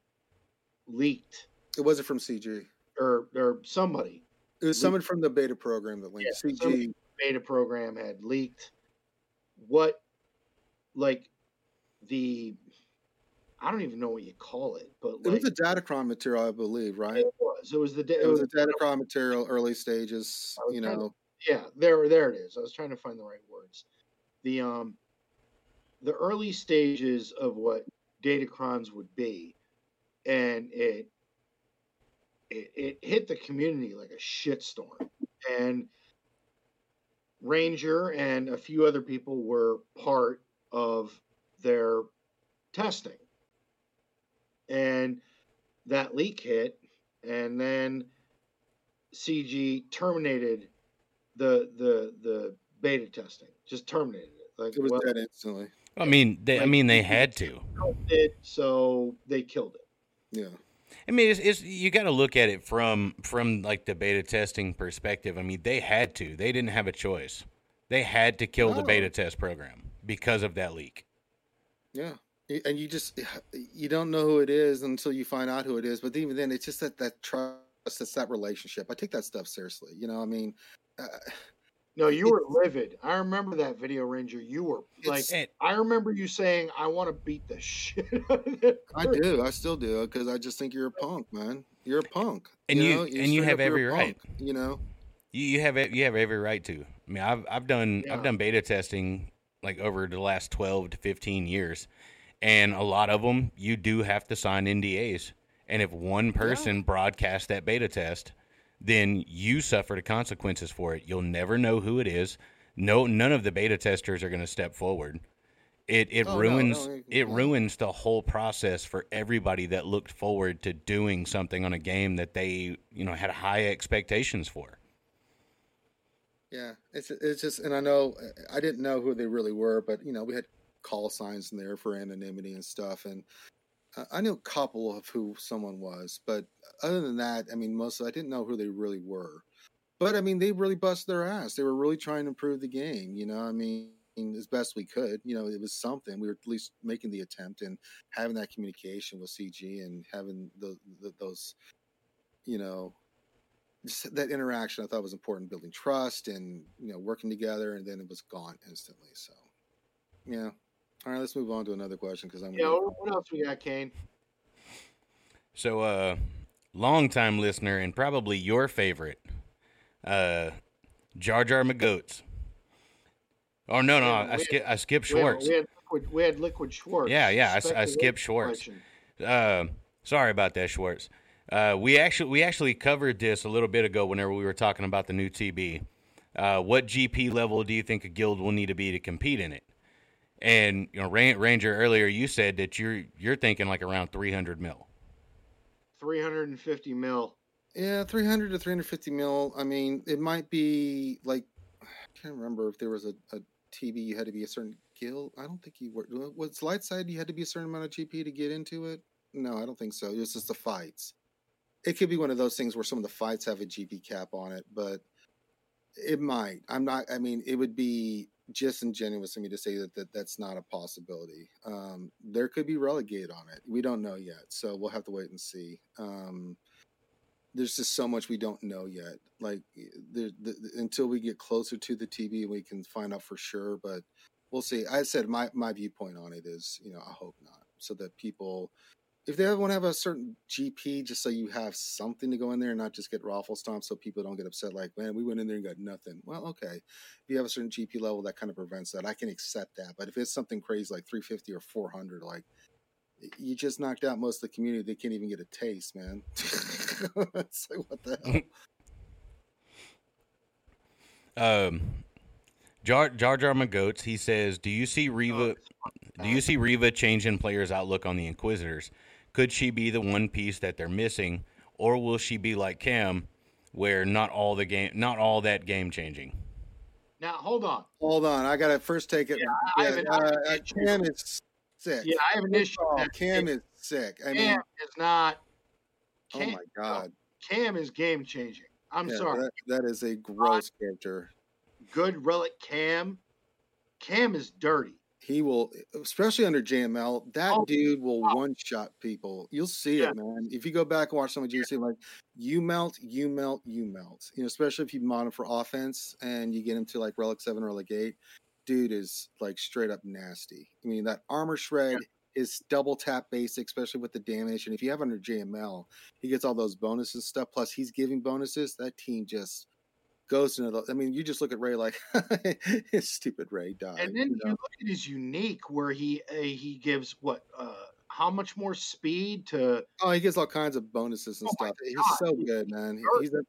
leaked, It wasn't from CG. or or somebody It was someone from the beta program that linked Yeah, CG. beta program had leaked what, like, the I don't even know what you call it, but It like was a Datacron material, I believe, right? it was, it was the da- It was a Datacron material, early stages. You know, yeah there there it is. I was trying to find the right words. The um the early stages of what datacrons would be and it it, it hit the community like a shitstorm. And ranger and a few other people were part of their testing. And that leak hit and then cg terminated the the the beta testing just terminated it like it was well, dead instantly. I mean, they, I mean, they had to. it so they killed it Yeah. I mean, it's, it's you got to look at it from from like the beta testing perspective. I mean, they had to. They didn't have a choice. They had to kill the beta test program because of that leak. Yeah. And you just you don't know who it is until you find out who it is. But even then, it's just that that trust, it's that relationship. I take that stuff seriously. You know, I mean, uh, no you were livid i remember that video ranger you were like It's- And, i remember you saying i want to beat the shit out of I do, I still do, because I just think you're a punk, man. You're a punk, And you- know? and you have up, you're a every right. punk, You know, you, you have you have every right to. I mean, I've I've done Yeah. I've done beta testing like over the last twelve to fifteen years, and a lot of them you do have to sign NDAs. And if one person broadcasts that beta test, then you suffer the consequences for it. You'll never know who it is. No, none of the beta testers are going to step forward. It it Oh, ruins no, it- it no. ruins the whole process for everybody that looked forward to doing something on a game that they you know had high expectations for. yeah. It's it's just, and I know I didn't know who they really were, but you know, we had call signs in there for anonymity and stuff, and I knew a couple of who someone was, but other than that, I mean, most I didn't know who they really were. But I mean, they really busted their ass. They were really trying to improve the game. You know, I mean, as best we could. You know, it was something. We were at least making the attempt and having that communication with CG and having the, the those, you know, that interaction. I thought was important, building trust and you know working together. And then it was gone instantly. So, yeah. All right, let's move on to another question because I'm. yeah what what else we got kane So, uh, longtime listener and probably your favorite, uh, Jar Jar McGoats. Oh no, no, I skip I skipped We had- Schwartz. we had, liquid, we had liquid schwartz Yeah, yeah, I, Speculate skipped Schwartz. Uh, sorry about that, Schwartz. Uh, we actually we actually covered this a little bit ago whenever we were talking about the new TB. Uh, what GP level do you think a guild will need to be to compete in it? And you know, Ranger earlier, you said that you're you're thinking like around 300 mil. 350 mil Yeah, 300 to 350 mil. I mean, it might be like, I can't remember if there was a, a TB, you had to be a certain guild. I don't think you were. What's light side? You had to be a certain amount of GP to get into it? No, I don't think so. It was just the fights. It could be one of those things where some of the fights have a GP cap on it, but it might. I'm not, I mean, it would be disingenuous of me to say that, that that's not a possibility. Um, there could be relegated on it. We don't know yet. So we'll have to wait and see. Um, there's just so much we don't know yet. Like the, the, until we get closer to the TB, we can find out for sure. But we'll see. I said my my viewpoint on it is, you know, I hope not, so that people if they want to have a certain GP, just so you have something to go in there and not just get raffle stomped, so people don't get upset. Like, man, we went in there and got nothing. Well, okay, if you have a certain GP level, that kind of prevents that. I can accept that, but if it's something crazy like 350 or 400, like you just knocked out most of the community. They can't even get a taste, man. it's like what the hell. um, Jar Jar Jar McGoats. He says, "Do you see Reva? Do you see Reva changing players' outlook on the Inquisitors? Could she be the one piece that they're missing, or will she be like Cam, where not all the game, not all that game changing?" Now hold on. Hold on. I gotta first take it. Yeah, yeah, I have uh, an Cam is sick. Yeah, I have an issue. Oh, with that. Cam is sick. I Cam mean, is not. oh Cam, my god. Cam is game changing. I'm Yeah, sorry. That, that is a gross character. Good relic Cam. Cam is dirty. He will, especially under JML, that Oh, dude will wow. one shot people. You'll see Yeah. it, man. If you go back and watch some of GC, like you melt, you melt, you melt. You know, especially if you mod him for offense and you get him to like Relic 7 or Relic 8, dude is like straight up nasty. I mean, that armor shred is double tap basic, especially with the damage. And if you have under JML, he gets all those bonuses stuff. Plus, he's giving bonuses. That team just goes into the. I mean, you just look at Rey like, stupid Rey died. And then you you look at his unique, where he uh, he gives what uh how much more speed to Oh, he gets all kinds of bonuses and Oh stuff. He's so good, man. He- He's a,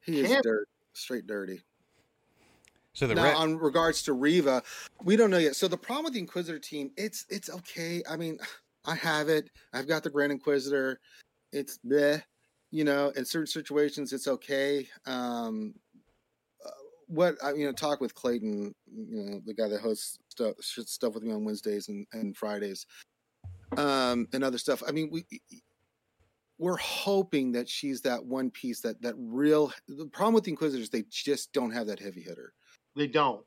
he is Cam- dirt, straight dirty. So the now, re- on regards to Reva, we don't know yet. So the problem with the Inquisitor team, it's it's okay. I mean, I have it. I've got the Grand Inquisitor. It's bleh, you know. In certain situations, it's okay. Um, what I you know, talk with Clayton, you know, the guy that hosts stuff stuff with me on Wednesdays and, and Fridays, um, and other stuff. I mean, we we're hoping that she's that one piece that that real. The problem with the Inquisitors, they just don't have that heavy hitter they don't.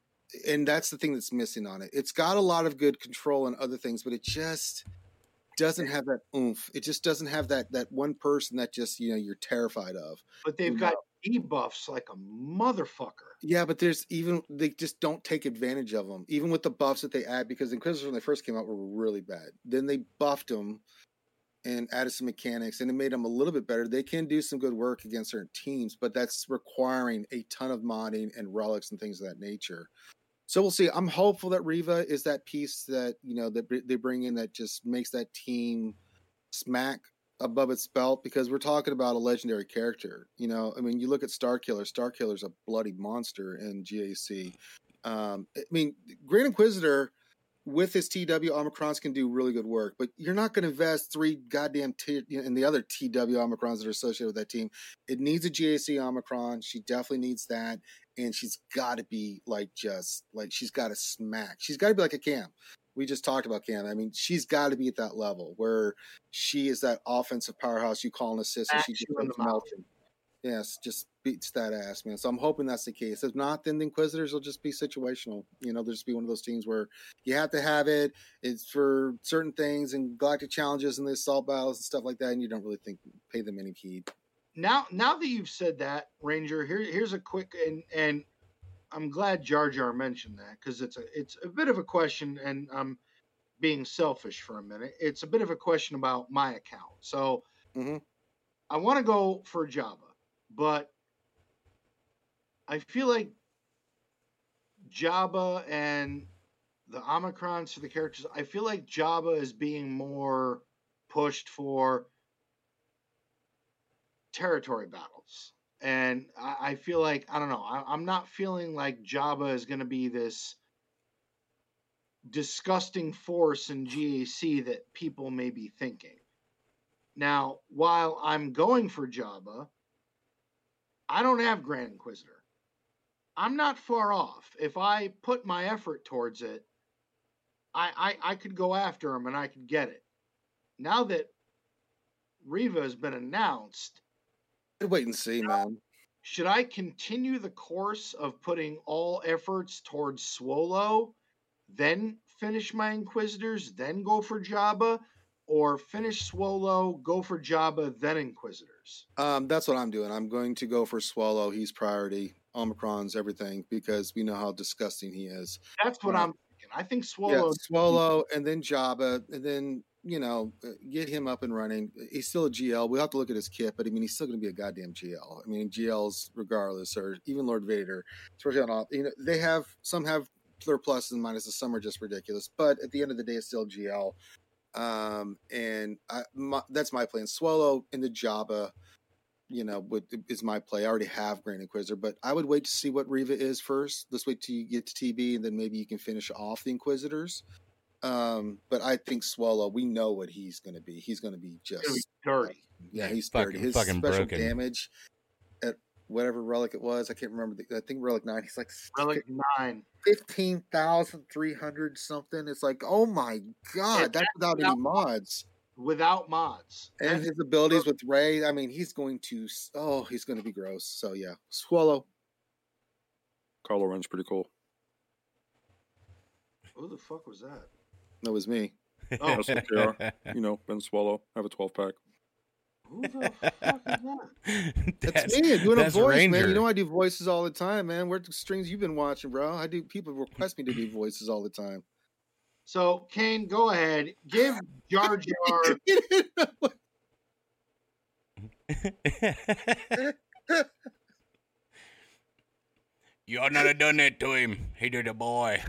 and that's the thing that's missing on it. It's got a lot of good control and other things, but it just doesn't have that oomph. It just doesn't have that that one person that just you know you're terrified of. But they've got debuffs like a motherfucker. Yeah, but there's even they just don't take advantage of them, even with the buffs that they add. Because Inquisitors when they first came out were really bad. Then they buffed them and added some mechanics, and it made them a little bit better. They can do some good work against certain teams, but that's requiring a ton of modding and relics and things of that nature. So we'll see. I'm hopeful that Reva is that piece that you know that they bring in that just makes that team smack above its belt because we're talking about a legendary character. You know, I mean, you look at Star Killer. Starkiller. Starkiller's a bloody monster in GAC. Um, I mean, Grand Inquisitor with his TW Omicrons can do really good work, but you're not going to invest three goddamn T and the other TW Omicrons that are associated with that team. It needs a GAC Omicron. She definitely needs that, and she's got to be like just like she's got to smack. She's got to be like a Cam. We just talked about Cam. I mean, she's got to be at that level where she is that offensive powerhouse. You call an assist, and she just you in goes the mouth. melting. Yes, just beats that ass, man. So I'm hoping that's the case. If not, then the Inquisitors will just be situational. You know, they'll just be one of those teams where you have to have it. It's for certain things and galactic challenges and the assault battles and stuff like that, and you don't really think pay them any heed. Now, now that you've said that, Ranger, here, here's a quick and and I'm glad Jar Jar mentioned that because it's a it's a bit of a question, and I'm being selfish for a minute. It's a bit of a question about my account. So Mhm. I want to go for Jabba, but I feel like Jabba and the Omicrons for the characters, I feel like Jabba is being more pushed for territory battles. And I, I feel like, I don't know, I, I'm not feeling like Jabba is going to be this disgusting force in GAC that people may be thinking. Now, while I'm going for Jabba, I don't have Grand Inquisitor. I'm not far off. If I put my effort towards it, I, I, I could go after him and I could get it. Now that Reva has been announced, wait and see, man. should I continue the course of putting all efforts towards Swolo, then finish my Inquisitors, then go for Jabba, or finish Swolo, go for Jabba, then Inquisitors? Um, that's what I'm doing. I'm going to go for Swolo. He's priority. Omicron's everything because we know how disgusting he is. That's what Uh, I'm thinking. I think Yeah, Swolo. Swallow and then Jabba and then you know, uh, get him up and running. He's still a GL. We have to look at his kit, but I mean, he's still going to be a goddamn GL. I mean, GLs regardless, or even Lord Vader, especially on all. You know, they have some have their pluses and minuses. Some are just ridiculous, but at the end of the day, it's still GL. Um, and I, my, that's my plan. Swolo in the Jabba, you know, would, is my play. I already have Grand Inquisitor, but I would wait to see what Reva is first. Let's wait till you get to TB, and then maybe you can finish off the Inquisitors. Um, but I think Swolo, we know what he's going to be. He's going to be just Be dirty. yeah, he's Fucking- dirty. His fucking special broken. damage at whatever relic it was, I can't remember. The, I think relic nine. He's like Relic nine. fifteen thousand three hundred something. It's like, oh my god, Yeah, that's without any mods. without mods. And That's- his abilities with Rey, I mean, he's going to. Oh, he's going to be gross. So yeah, Swolo. Carlo runs pretty cool. who the fuck was that? That was me. Oh. That's what they are. You know, Ben Swolo. I have a 12 pack. Who the fuck is that? That's, me doing a that's voice, man. You know I do voices all the time, man. Where the strings you've been watching, bro? I do. People request me to do voices all the time. So Kane, go ahead. Give Jar Jar. you ought not have done that to him. He did a boy.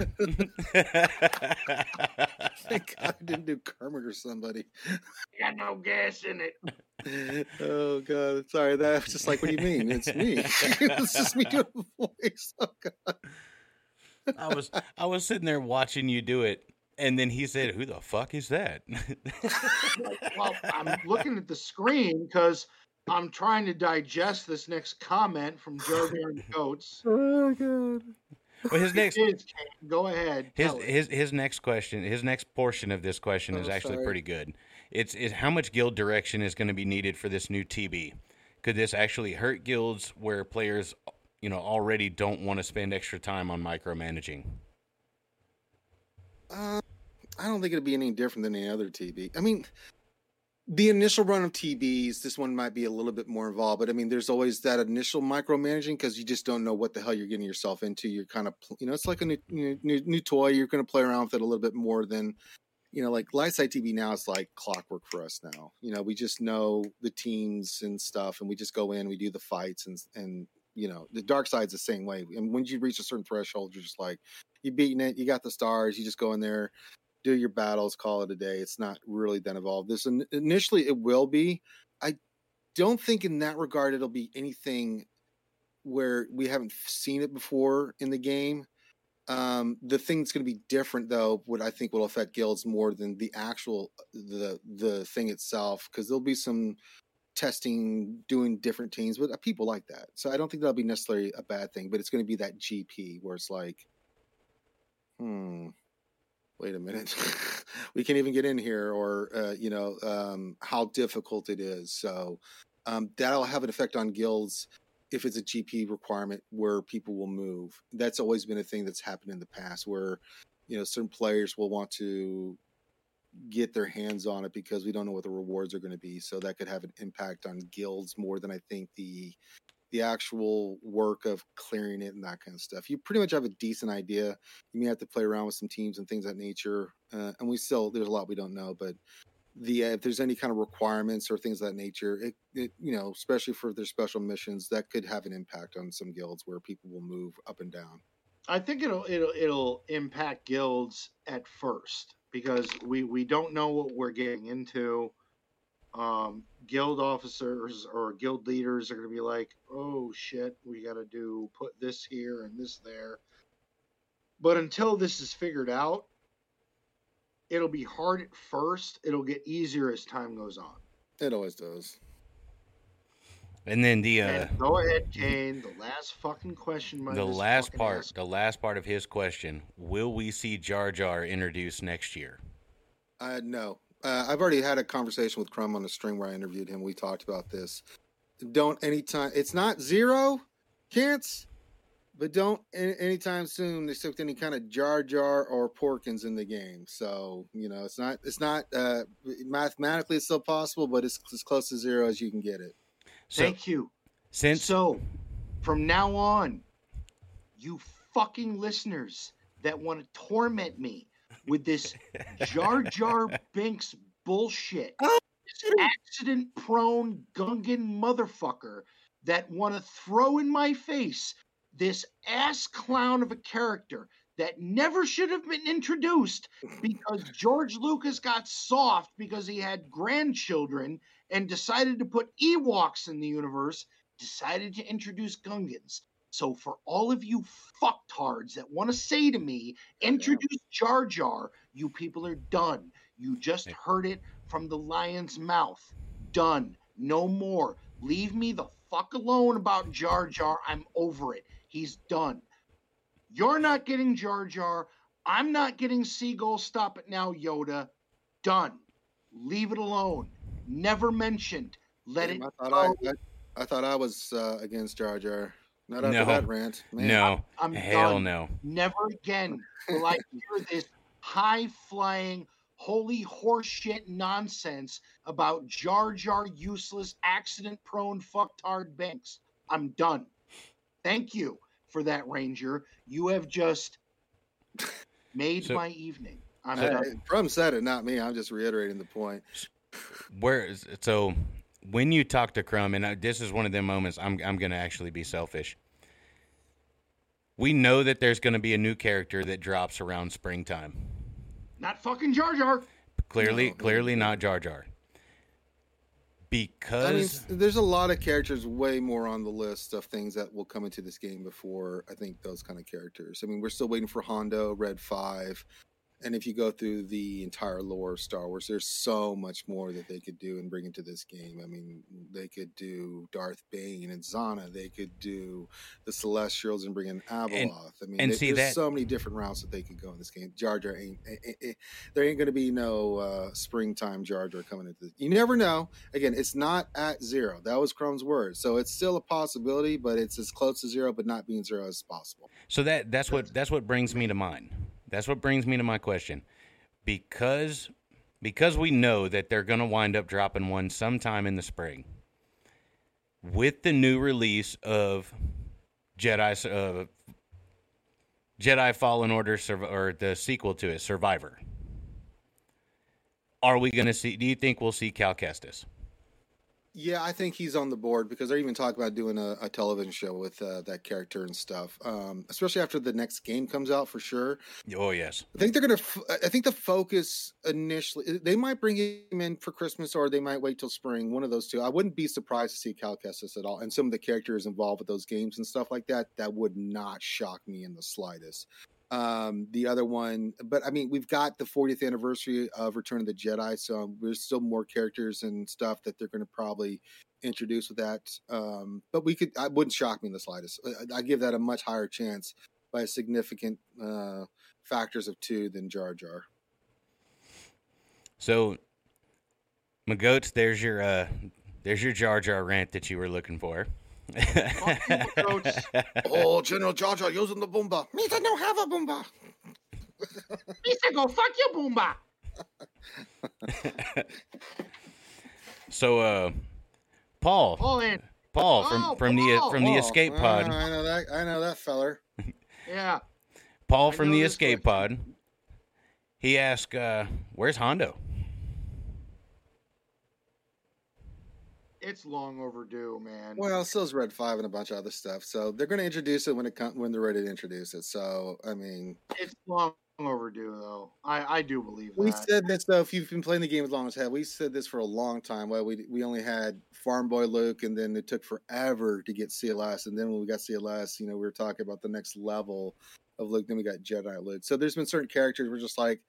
Thank God I didn't do Kermit or somebody. got no gas in it. oh god, sorry. That was just like, what do you mean? It's me. it's just me doing a voice. Oh god. I was I was sitting there watching you do it, and then he said, "Who the fuck is that?" Well, I'm looking at the screen because I'm trying to digest this next comment from Joe Jar and Goats. Oh god. Well, his next It is Kane. Go ahead. his his his next question, his next portion of this question is Oh, actually sorry. pretty good. It's is how much guild direction is going to be needed for this new TB? Could this actually hurt guilds where players, you know, already don't want to spend extra time on micromanaging? Uh, I don't think it'd be any different than any other TB. I mean, the initial run of TBs, this one might be a little bit more involved, but I mean, there's always that initial micromanaging because you just don't know what the hell you're getting yourself into. You're kind of, you know, it's like a new new, new, toy. You're going to play around with it a little bit more than, you know, like Lightside TB now is like clockwork for us now. You know, we just know the teams and stuff, and we just go in, we do the fights, and and you know, the dark side's the same way. And when you reach a certain threshold, you're just like, you're beating it. You got the stars. You just go in there, do your battles, call it a day. It's not really that involved. This in- initially it will be. I don't think in that regard it'll be anything where we haven't seen it before in the game. Um, the thing that's going to be different, though, what I think will affect guilds more than the actual the the thing itself, because there'll be some testing, doing different teams, but people like that. So I don't think that'll be necessarily a bad thing. But it's going to be that GP where it's like, hmm, wait a minute, we can't even get in here, or uh, you know, um, how difficult it is. So um, that'll have an effect on guilds if it's a GP requirement where people will move. That's always been a thing that's happened in the past where you know certain players will want to get their hands on it because we don't know what the rewards are going to be. So that could have an impact on guilds more than I think the the actual work of clearing it and that kind of stuff. You pretty much have a decent idea. You may have to play around with some teams and things of that nature. Uh, and we still there's a lot we don't know, but the uh, if there's any kind of requirements or things of that nature, it, it you know, especially for their special missions, that could have an impact on some guilds where people will move up and down. I think it'll it'll it'll impact guilds at first because we we don't know what we're getting into. Um, guild officers or guild leaders are going to be like, "Oh shit, we got to do put this here and this there." But until this is figured out, it'll be hard at first. It'll get easier as time goes on. It always does. And then the uh, And go ahead, Kane. The last fucking question. the last part, asked. the last part of his question: Will we see Jar Jar introduced next year? Uh, no, uh, I've already had a conversation with Crumb on the stream where I interviewed him. We talked about this. Don't anytime. It's not zero chance, but don't any, anytime soon accept any kind of Jar Jar or Porkins in the game. So you know, it's not. It's not uh, mathematically it's still possible, but it's as close to zero as you can get it. So Thank you. since So, from now on, you fucking listeners that want to torment me with this Jar Jar Binks bullshit. Oh, accident prone Gungan motherfucker that want to throw in my face this ass clown of a character that never should have been introduced because George Lucas got soft because he had grandchildren and decided to put Ewoks in the universe, decided to introduce Gungans. So for all of you fucktards that want to say to me, introduce Jar Jar, you people are done. You just heard it from the lion's mouth. Done. No more. Leave me the fuck alone about Jar Jar. I'm over it. He's done. You're not getting Jar Jar. I'm not getting Seagull. Stop it now, Yoda. Done. Leave it alone. Never mentioned. Let Damn, it I thought go. I, I, I thought I was uh, against Jar Jar. Not after No. that rant. Man, no, I'm hell done. no. Never again will I hear this high flying, holy horseshit nonsense about Jar Jar useless, accident prone fucktard Binks. I'm done. Thank you for that, Ranger. You have just made So- my evening. I'm I- done. Crumb said it, not me. I'm just reiterating the point. Where is so when you talk to Crumb, and I, this is one of them moments I'm I'm gonna actually be selfish. We know that there's gonna be a new character that drops around springtime. Not fucking Jar Jar. Clearly, No, clearly not Jar Jar. I mean, Because there's a lot of characters way more on the list of things that will come into this game before I think those kind of characters. I mean, we're still waiting for Hondo, Red Five, and if you go through the entire lore of Star Wars, there's so much more that they could do and bring into this game. I mean, they could do Darth Bane and Zannah. They could do the Celestials and bring in Abeloth. I mean, and see there's that- so many different routes that they could go in this game. Jar Jar ain't. eh, eh, eh, there ain't going to be no uh, springtime Jar Jar coming into. This. You never know. Again, it's not at zero. That was Crumb's word, so it's still a possibility, but it's as close to zero, but not being zero as possible. so that that's what that's what brings me to mine. That's what brings me to my question. Because because we know that they're gonna wind up dropping one sometime in the spring. With the new release of Jedi uh, Jedi Fallen Order or the sequel to it, Survivor. Are we going to see? Do you think we'll see Cal Kestis? Yeah, I think he's on the board because they're even talking about doing a, a television show with uh, that character and stuff. Um, especially after the next game comes out, for sure. Oh yes. I think they're gonna. F- I think the focus initially, they might bring him in for Christmas, or they might wait till spring. One of those two. I wouldn't be surprised to see Cal Kestis at all, and some of the characters involved with those games and stuff like that. That would not shock me in the slightest. Um, the other one, but I mean, we've got the 40th anniversary of Return of the Jedi, so there's still more characters and stuff that they're going to probably introduce with that. Um, but we could, I wouldn't shock me in the slightest. I, I give that a much higher chance by a significant uh, factors of two than Jar Jar. So, McGoats, there's your uh, there's your Jar Jar rant that you were looking for. Fuck you, Oh, General Jar Jar using the boomba. Me that don't have a boomba. He said, "Go fuck you, Boomba." so, uh, Paul, Paul in. Paul from Oh, from the Paul. from the Oh, escape pod, I know that. I know that feller. Yeah. Paul I from the escape pod. He asked, uh, "Where's Hondo?" It's long overdue, man. Well, so is Red Five and a bunch of other stuff. So they're going to introduce it when it com- when they're ready to introduce it. So I mean, It's long overdue, though. I I do believe we that. said this though. If you've been playing the game as long as hell, we said this for a long time. Well, we we only had Farm Boy Luke, and then it took forever to get CLS, and then when we got CLS, you know, we were talking about the next level of Luke. Then we got Jedi Luke. So there's been certain characters we're just like,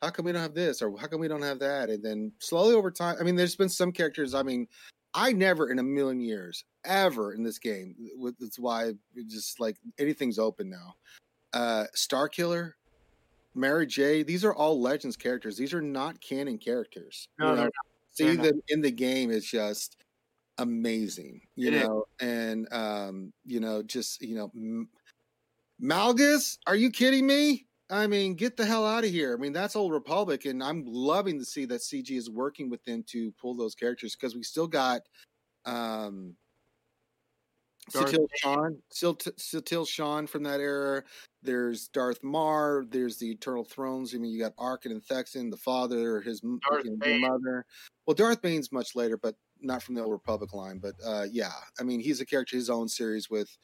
how come we don't have this, or how come we don't have that? And then slowly over time, I mean, there's been some characters. I mean, I never in a million years ever in this game. That's why just like anything's open now. Uh, Star Killer, Mara Jade. These are all Legends characters. These are not canon characters. No, You know, See them in the game is just amazing. You It is. know, and um, you know, just you know, M- Malgus. Are you kidding me? I mean, get the hell out of here. I mean, that's Old Republic, and I'm loving to see that CG is working with them to pull those characters because we still got um Darth Satele Shan, Satele Shan from that era. There's Darth Marr. There's the Eternal Thrones. I mean, you got Arcann and Thexan, the father, his you know, mother. Well, Darth Bane's much later, but not from the Old Republic line. But uh, yeah, I mean, he's a character his own series with,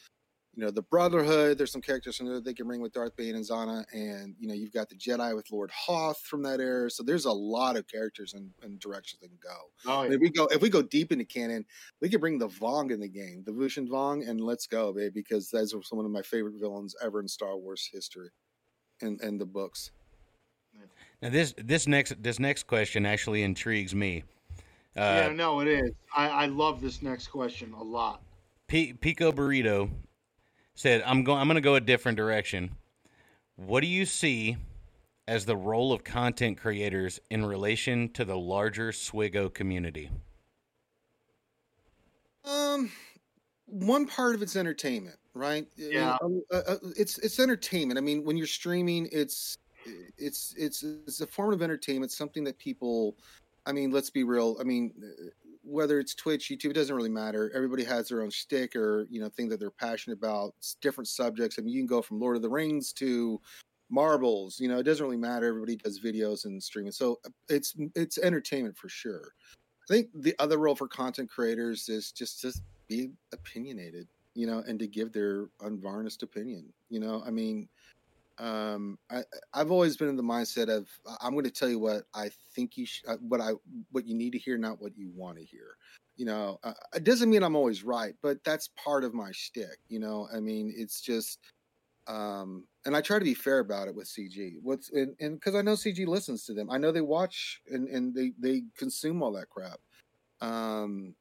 you know, the Brotherhood. There's some characters from there they can bring with Darth Bane and Zannah, and you know, you've got the Jedi with Lord Hoth from that era. So there's a lot of characters and, and directions they can go. Oh, yeah. If we go if we go deep into canon, we could bring the Vong in the game, the Yuuzhan Vong, and let's go, babe, because those are some of my favorite villains ever in Star Wars history, and and the books. Now this this next this next question actually intrigues me. yeah, Uh, no, it is. I, I love this next question a lot. P- Pico Burrito said, "I'm going. I'm going to go a different direction. What do you see as the role of content creators in relation to the larger SWGOH community?" Um, one part of it's entertainment, right? I mean, Yeah. um, uh, uh, it's it's entertainment. I mean, when you're streaming, it's it's it's it's a form of entertainment, something that people. I mean, let's be real. I mean, uh, whether it's Twitch, YouTube, it doesn't really matter. Everybody has their own stick or you know thing that they're passionate about. It's different subjects. I mean, you can go from Lord of the Rings to marbles. You know, it doesn't really matter. Everybody does videos and streaming, so uh, it's it's entertainment for sure. I think the other role for content creators is just to be opinionated, you know, and to give their unvarnished opinion. You know, I mean, um, I, I've always been in the mindset of I'm going to tell you what I think you sh- uh, what I what you need to hear, not what you want to hear. You know, uh, it doesn't mean I'm always right, but that's part of my shtick. You know, I mean, it's just, um, and I try to be fair about it with CG. What's and because I know CG listens to them, I know they watch and and they they consume all that crap. Um,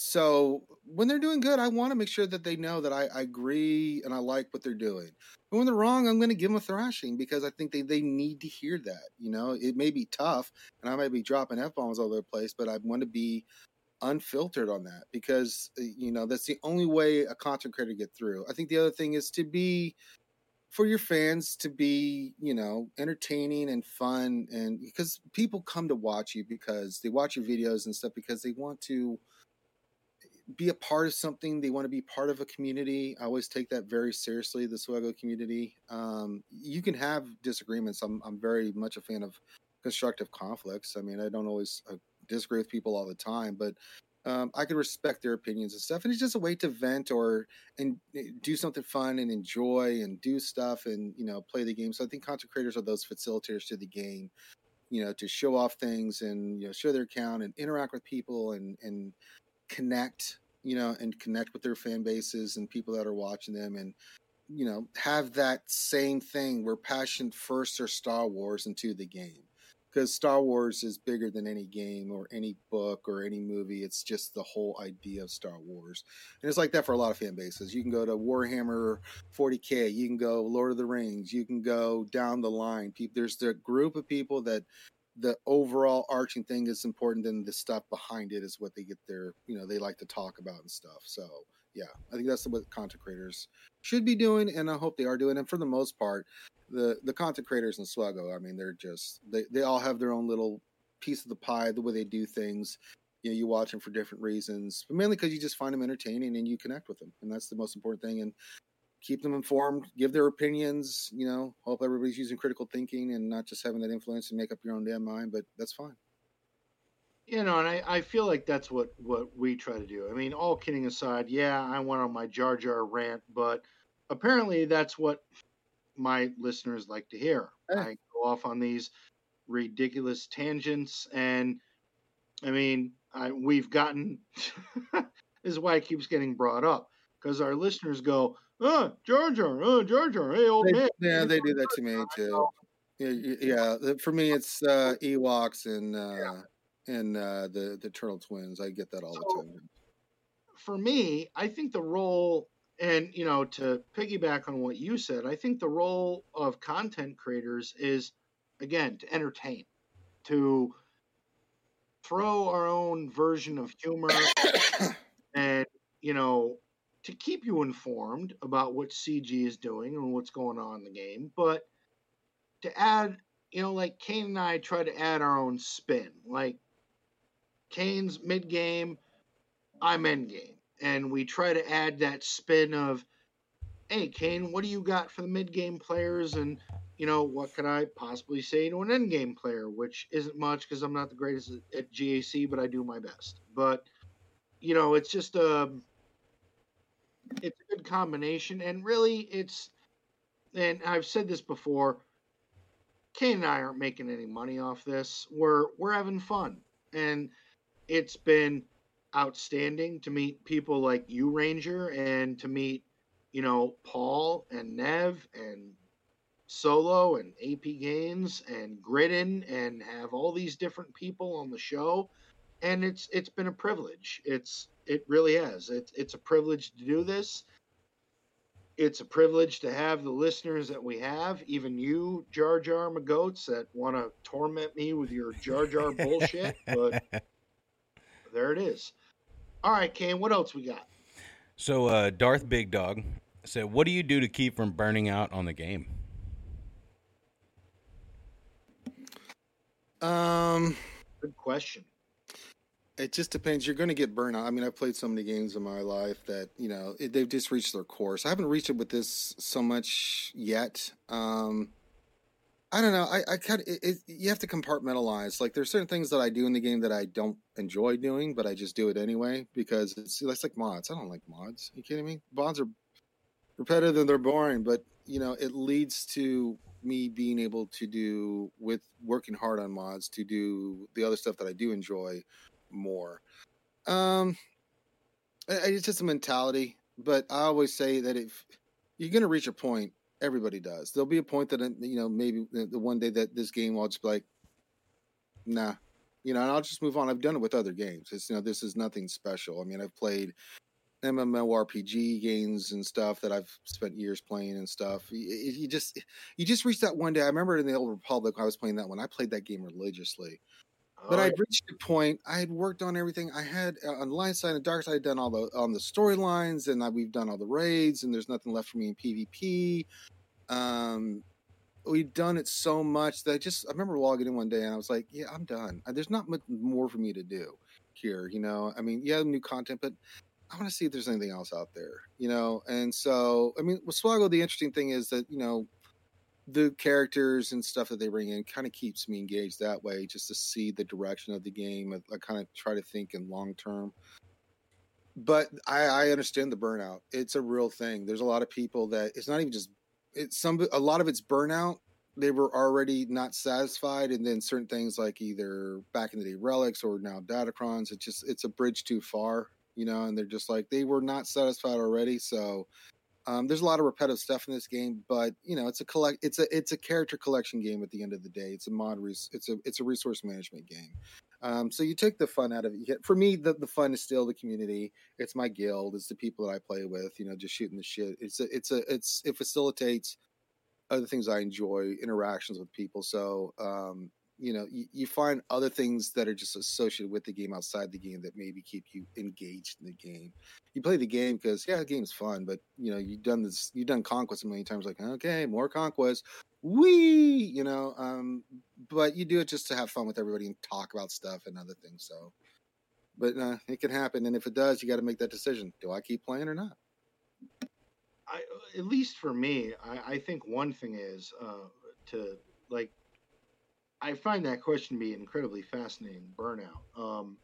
so when they're doing good, I want to make sure that they know that I, I agree and I like what they're doing. But when they're wrong, I'm going to give them a thrashing because I think they, they need to hear that. You know, it may be tough and I might be dropping F bombs all over the place, but I want to be unfiltered on that because, uh, you know, that's the only way a content creator get through. I think the other thing is to be for your fans to be, you know, entertaining and fun and because people come to watch you because they watch your videos and stuff because they want to be a part of something. They want to be part of a community. I always take that very seriously, the SWGOH community. Um, you can have disagreements. I'm, I'm very much a fan of constructive conflicts. I mean, I don't always uh, disagree with people all the time, but um, I can respect their opinions and stuff. And it's just a way to vent or and eh, do something fun and enjoy and do stuff and you know play the game. So I think content creators are those facilitators to the game, you know, to show off things and you know show their account and interact with people and and connect, you know, and connect with their fan bases and people that are watching them and you know have that same thing where passion first are Star Wars into the game because Star Wars is bigger than any game or any book or any movie. It's just the whole idea of Star Wars, and it's like that for a lot of fan bases. You can go to Warhammer 40k, you can go Lord of the Rings, you can go down the line. There's the group of people that the overall arching thing is important, and the stuff behind it is what they get their, you know, they like to talk about and stuff. So yeah, I think that's what content creators should be doing, and I hope they are doing. And for the most part, the the content creators in SWGOH, I mean, they're just they they all have their own little piece of the pie, the way they do things. You know, you watch them for different reasons, but mainly because you just find them entertaining and you connect with them, and that's the most important thing. And keep them informed, give their opinions. You know, hope everybody's using critical thinking and not just having that influence and make up your own damn mind. But that's fine. You know, and I, I feel like that's what what we try to do. I mean, all kidding aside, yeah, I went on my Jar Jar rant, but apparently that's what my listeners like to hear. Yeah. I go off on these ridiculous tangents, and I mean, I, we've gotten this is why it keeps getting brought up because our listeners go, "Oh, Jar Jar, oh, Jar Jar, hey, old They- man." yeah, they do that to me too. Yeah, yeah. For me, it's uh, Ewoks and uh, and uh, the the Turtle Twins. I get that all So- the time. for me, I think the role, and you know, to piggyback on what you said, I think the role of content creators is, again, to entertain, to throw our own version of humor, and you know, to keep you informed about what CG is doing and what's going on in the game, but to add, you know, like Kane and I try to add our own spin, like. Kane's mid game, I'm end game. and we try to add that spin of, hey, Kane, what do you got for the mid game players? And, you know, what could I possibly say to an end game player, which isn't much because I'm not the greatest at, GAC, but I do my best. But, you know, it's just a, it's a good combination. And really, it's, and I've said this before, Kane and I aren't making any money off this. We're we're having fun, and it's been outstanding to meet people like you, Ranger, and to meet, you know, Paul and Nev and Solo and AP Games and Gridden and have all these different people on the show. And it's it's been a privilege. It's it really has. It's it's a privilege to do this. It's a privilege to have the listeners that we have, even you, Jar Jar McGoats, that want to torment me with your Jar Jar bullshit. But there it is. All right, Kane, what else we got? So, uh, Darth Big Dog said, "What do you do to keep from burning out on the game?" Um, Good question. It just depends. You're going to get burnout. I mean, I've played so many games in my life that you know it, they've just reached their course. I haven't reached it with this so much yet. Um, I don't know. I, I kind of it, it, you have to compartmentalize. Like there's certain things that I do in the game that I don't enjoy doing, but I just do it anyway because it's like mods. I don't like mods. you kidding me? Mods are repetitive and they're boring, but you know it leads to me being able to do with working hard on mods to do the other stuff that I do enjoy more. Um, it's just a mentality, but I always say that if you're going to reach a point, everybody does. There'll be a point that uh, you know maybe the, the one day that this game will just be like, nah, you know, and I'll just move on. I've done it with other games. It's you know this is nothing special. I mean, I've played MMORPG games and stuff that I've spent years playing and stuff. You, you just you just reach that one day. I remember in the Old Republic, I was playing that one. I played that game religiously. But I'd right. reached a point. I had worked on everything. I had uh, on the light side and dark side. I'd done all the on the storylines, and I, we've done all the raids, and there's nothing left for me in PvP. Um, we've done it so much that I just I remember logging in one day, and I was like, "Yeah, I'm done. There's not much more for me to do here." You know, I mean, yeah, new content, but I want to see if there's anything else out there. You know, and so I mean, with Swaggle, the interesting thing is that you know the characters and stuff that they bring in kind of keeps me engaged that way just to see the direction of the game. I, I kind of try to think in long term. But I, I understand the burnout. It's a real thing. There's a lot of people that it's not even just it's some a lot of it's burnout. They were already not satisfied and then certain things like either back in the day relics or now datacrons it's just it's a bridge too far you know and they're just like they were not satisfied already so um, there's a lot of repetitive stuff in this game, but you know, it's a collect, it's a it's a character collection game. At the end of the day, it's a mod, res- it's a it's a resource management game. Um, so you take the fun out of it. For me, the, the fun is still the community. It's my guild. It's the people that I play with. You know, just shooting the shit. It's a it's a it's it facilitates other things I enjoy, interactions with people. So um, you know, you, you find other things that are just associated with the game outside the game that maybe keep you engaged in the game you play the game because yeah, the game's fun, but you know you've done this, you've done conquest a million times. Like okay, more conquest, we you know. Um, but you do it just to have fun with everybody and talk about stuff and other things. So, but uh, it can happen, and if it does, you got to make that decision: do I keep playing or not? I, at least for me, I, I think one thing is uh, to like. I find that question to be incredibly fascinating. Burnout. Um,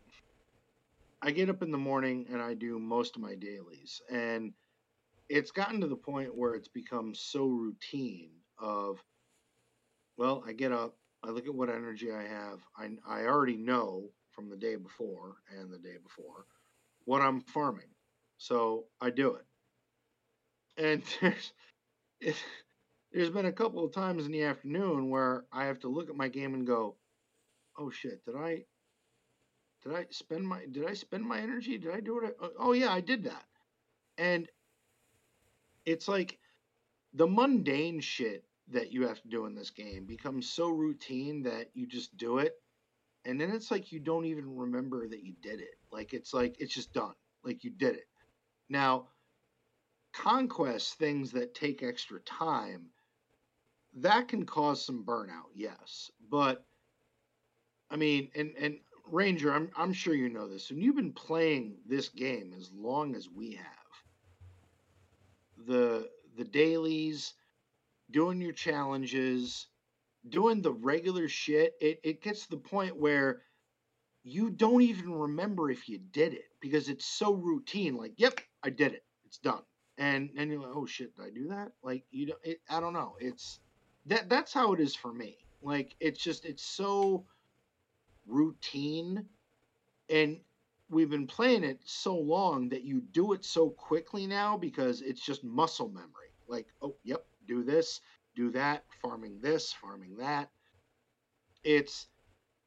I get up in the morning and I do most of my dailies, and it's gotten to the point where it's become so routine. Of, well, I get up, I look at what energy I have. I I already know from the day before and the day before what I'm farming, so I do it and there's it, there's been a couple of times in the afternoon where I have to look at my game and go, "Oh shit, did I did I spend my did I spend my energy? Did I do it? Oh, oh yeah, I did that." And it's like the mundane shit that you have to do in this game becomes so routine that you just do it. And then it's like you don't even remember that you did it. Like it's like it's just done. Like you did it. Now, conquest things that take extra time that can cause some burnout yes but i mean and and Ranger, I'm I'm sure you know this, and you've been playing this game as long as we have. The the dailies, doing your challenges, doing the regular shit, it, it gets to the point where you don't even remember if you did it because it's so routine. Like, yep, I did it. It's done. And and you're like, oh shit, did I do that? Like, you know, it, I don't know. It's that that's how it is for me. Like, it's just it's so routine, and we've been playing it so long that you do it so quickly now because it's just muscle memory. Like, oh, yep, do this, do that, farming this, farming that. It's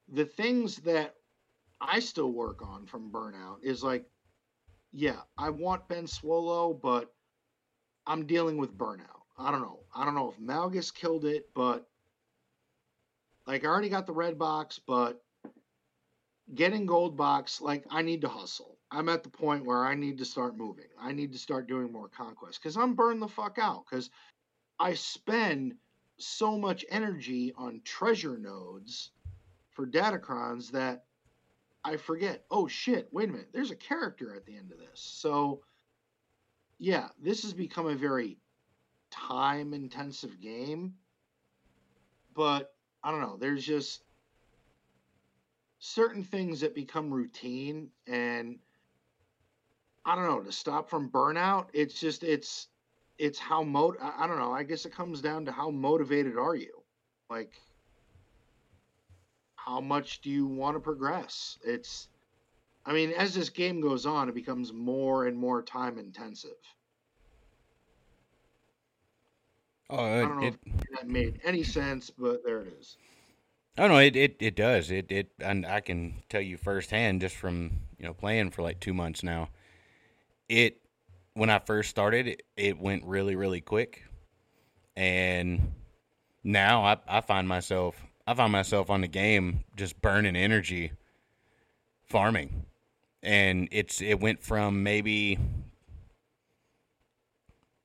the things that I still work on from burnout is like, yeah, I want Ben Swolo, but I'm dealing with burnout. I don't know. I don't know if Malgus killed it, but like I already got the red box, but getting gold box, like I need to hustle. I'm at the point where I need to start moving. I need to start doing more conquest because I'm burned the fuck out because I spend so much energy on treasure nodes for datacrons that I forget. Oh shit, wait a minute. There's a character at the end of this. So yeah, this has become a very time intensive game. But I don't know, there's just certain things that become routine and I don't know, to stop from burnout, it's just it's it's how mo I I don't know, I guess it comes down to how motivated are you? Like how much do you want to progress? It's I mean, as this game goes on, it becomes more and more time intensive. Oh, I don't know it, if that made any sense, but there it is. oh no, it, it, it does. It, it, and I can tell you firsthand just from you know playing for like two months now. It when I first started, it, it went really, really quick, and now I, I find myself I find myself on the game just burning energy, farming, and it's it went from maybe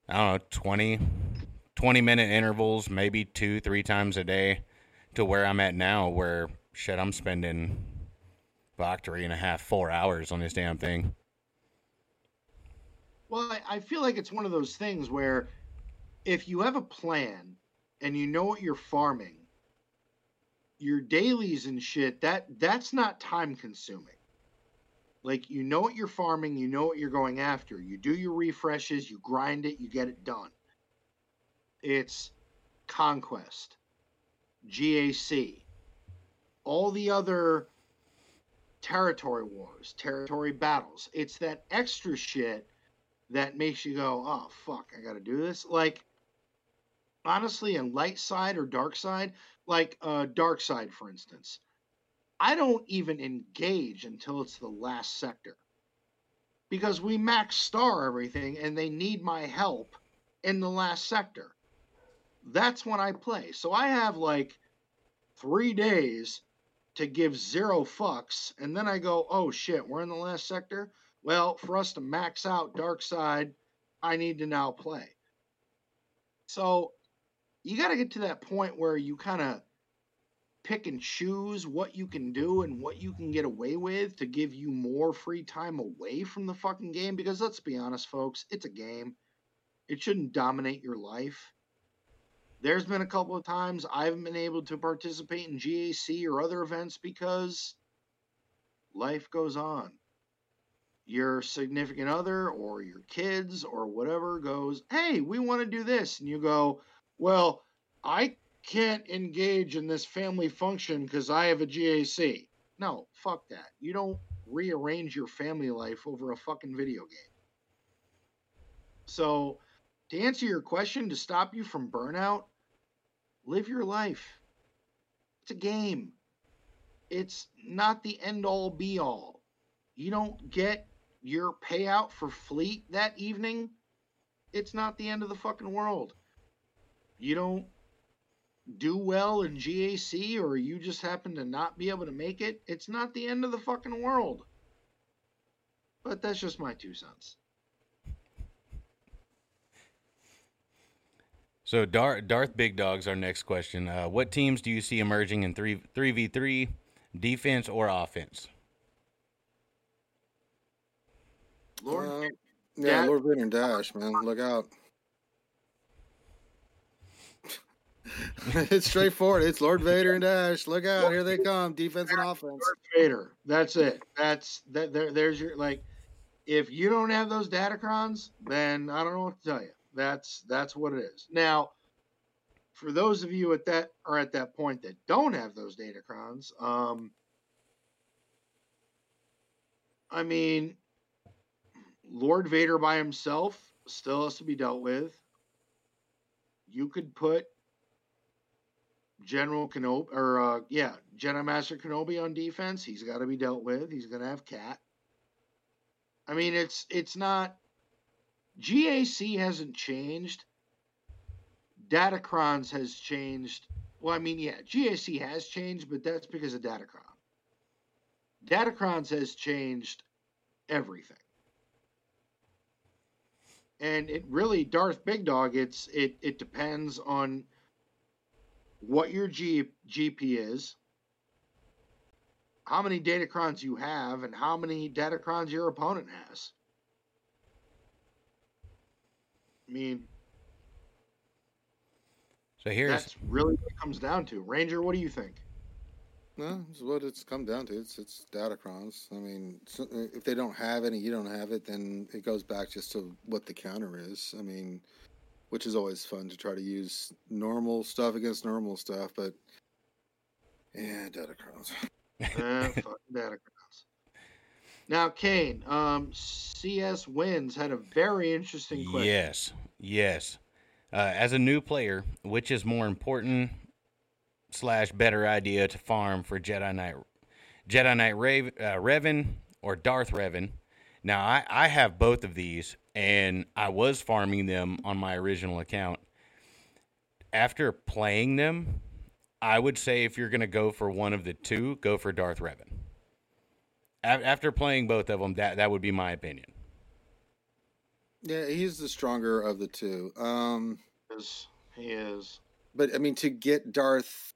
I don't know 20, 20 minute intervals, maybe two three times a day, to where I'm at now, where shit I'm spending about three and a half four hours on this damn thing. Well, I, feel like it's one of those things where if you have a plan and you know what you're farming, your dailies and shit, that that's not time consuming. Like you know what you're farming, you know what you're going after. You do your refreshes, you grind it, you get it done. It's conquest, GAC, all the other territory wars, territory battles. It's that extra shit that makes you go, "Oh fuck, I got to do this." Like honestly, in light side or dark side, like uh, dark side, for instance, I don't even engage until it's the last sector because we max star everything and they need my help in the last sector. That's when I play. So I have like three days to give zero fucks, and then I go, oh shit, we're in the last sector. Well, for us to max out dark side, I need to now play. So you got to get to that point where you kind of pick and choose what you can do and what you can get away with to give you more free time away from the fucking game because let's be honest folks it's a game it shouldn't dominate your life there's been a couple of times i haven't been able to participate in gac or other events because life goes on your significant other or your kids or whatever goes hey we want to do this and you go well i can't engage in this family function because I have a GAC. No, fuck that. You don't rearrange your family life over a fucking video game. So, to answer your question, to stop you from burnout, live your life. It's a game. It's not the end all be all. You don't get your payout for fleet that evening. It's not the end of the fucking world. You don't do well in GAC or you just happen to not be able to make it, it's not the end of the fucking world. But that's just my two cents. So Darth, Darth Big Dog's our next question. Uh, what teams do you see emerging in three three v three defense or offense. Lord, Uh, yeah, Dash- Lord Vader and Dash, man, look out. it's straightforward. It's Lord Vader and Dash. Look out, here they come, defense and offense. Darth Vader. That's it. That's that. There, there's your like. If you don't have those datacrons, then I don't know what to tell you. That's that's what it is. Now, for those of you at that are at that point that don't have those datacrons, um, I mean, Lord Vader by himself still has to be dealt with. You could put General Kenobi, or uh, yeah, Jedi Master Kenobi on defense. He's got to be dealt with. He's going to have Cat. I mean, it's it's not. GAC hasn't changed. Datacrons has changed. Well, I mean, yeah, GAC has changed, but that's because of Datacron. Datacrons has changed everything. And it really, Darth Big Dog, it's it it depends on what your G, GP is, how many datacrons you have, and how many datacrons your opponent has. I mean, So here's that's really what it comes down to. Ranger, what do you think? No, it's what it's come down to. It's it's datacrons. I mean, if they don't have any, you don't have it, then it goes back just to what the counter is. I mean, which is always fun to try to use normal stuff against normal stuff, but yeah, datacrons. Eh, fuck datacrons. Now, Kane, um, CS Wins had a very interesting question. Yes, yes. Uh, as a new player, which is more important slash better idea to farm for Jedi Knight, Jedi Knight Rav, uh, Revan or Darth Revan? Now, I, I have both of these, and I was farming them on my original account. After playing them, I would say if you're going to go for one of the two, go for Darth Revan. A- After playing both of them, that, that would be my opinion. Yeah, he's the stronger of the two. Um, He is. He is. but I mean, to get Darth,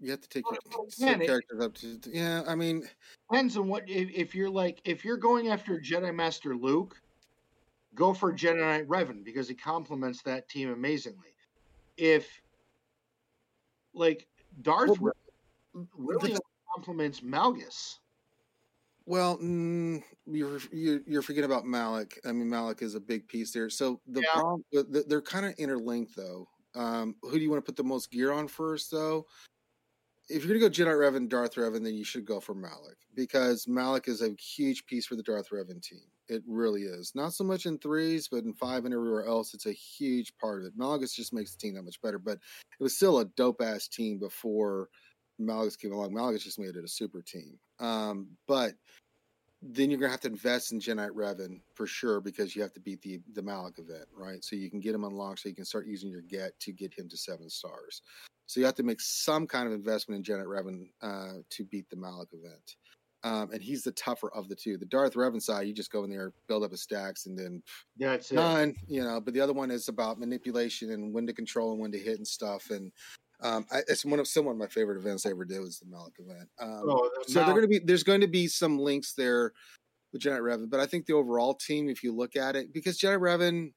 you have to take your Well, some again, it- characters up to. Yeah, I mean, Depends on what if, if you're like if you're going after Jedi Master Luke, go for Jedi Knight Revan because he complements that team amazingly. If like Darth Well, Revan really the- complements Malgus. Well, mm, you're, you're you're forgetting about Malak. I mean, Malak is a big piece there. So the Yeah. problem, they're kind of interlinked, though. Um, who do you want to put the most gear on first, though? If you're gonna go Jedi Revan, Darth Revan, then you should go for Malak because Malak is a huge piece for the Darth Revan team. It really is. Not so much in threes, but in five and everywhere else, it's a huge part of it. Malgus just makes the team that much better. But it was still a dope ass team before Malgus came along. Malgus just made it a super team. Um, but then you're gonna have to invest in Jedi Knight Revan for sure because you have to beat the the Malak event, right? So you can get him unlocked, so you can start using your get to get him to seven stars. So you have to make some kind of investment in Jedi Knight Revan uh, to beat the Malak event. Um, and he's the tougher of the two. The Darth Revan side, you just go in there, build up his stacks, and then That's it. None, you know, but the other one is about manipulation and when to control and when to hit and stuff. And um, I, it's one of still one of my favorite events I ever did was the Malak event. Um, Oh, the so they're going to be there's going to be some links there with Jedi Revan, but I think the overall team, if you look at it, because Jedi Revan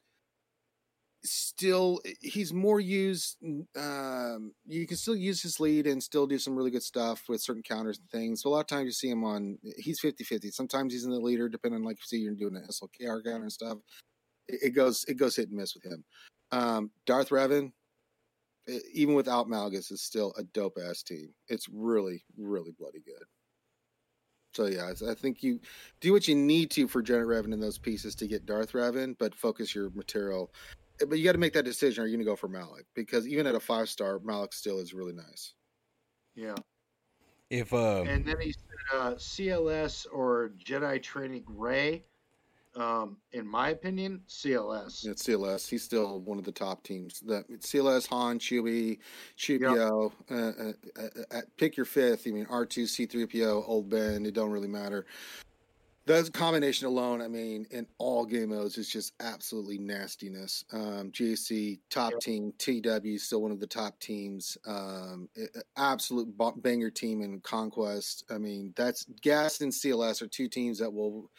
still he's more used um you can still use his lead and still do some really good stuff with certain counters and things so a lot of times you see him on he's 50 50 sometimes he's in the leader depending on like you see you're doing an slkr counter and stuff it, it goes it goes hit and miss with him. Um darth revan even without malgus is still a dope ass team it's really really bloody good so yeah, I think you do what you need to for Jedi Knight Revan in those pieces to get Darth Revan, but focus your material. Eh, But you got to make that decision. Are you going to go for Malak? Because even at a five star, Malak still is really nice. yeah. If uh, And then he said uh, CLS or Jedi Training Rey. Um, in my opinion, CLS. It's CLS. He's still one of the top teams. That CLS, Han, Chewie, Chewpio. Uh, uh, uh, uh, pick your fifth. I mean, R two, C three PO, Old Ben. It don't really matter. That combination alone, I mean, in all game modes, is just absolutely nastiness. Um, GAC top Yeah. team, TW still one of the top teams. Um, absolute banger team in Conquest. I mean, that's GAS and CLS are two teams that will.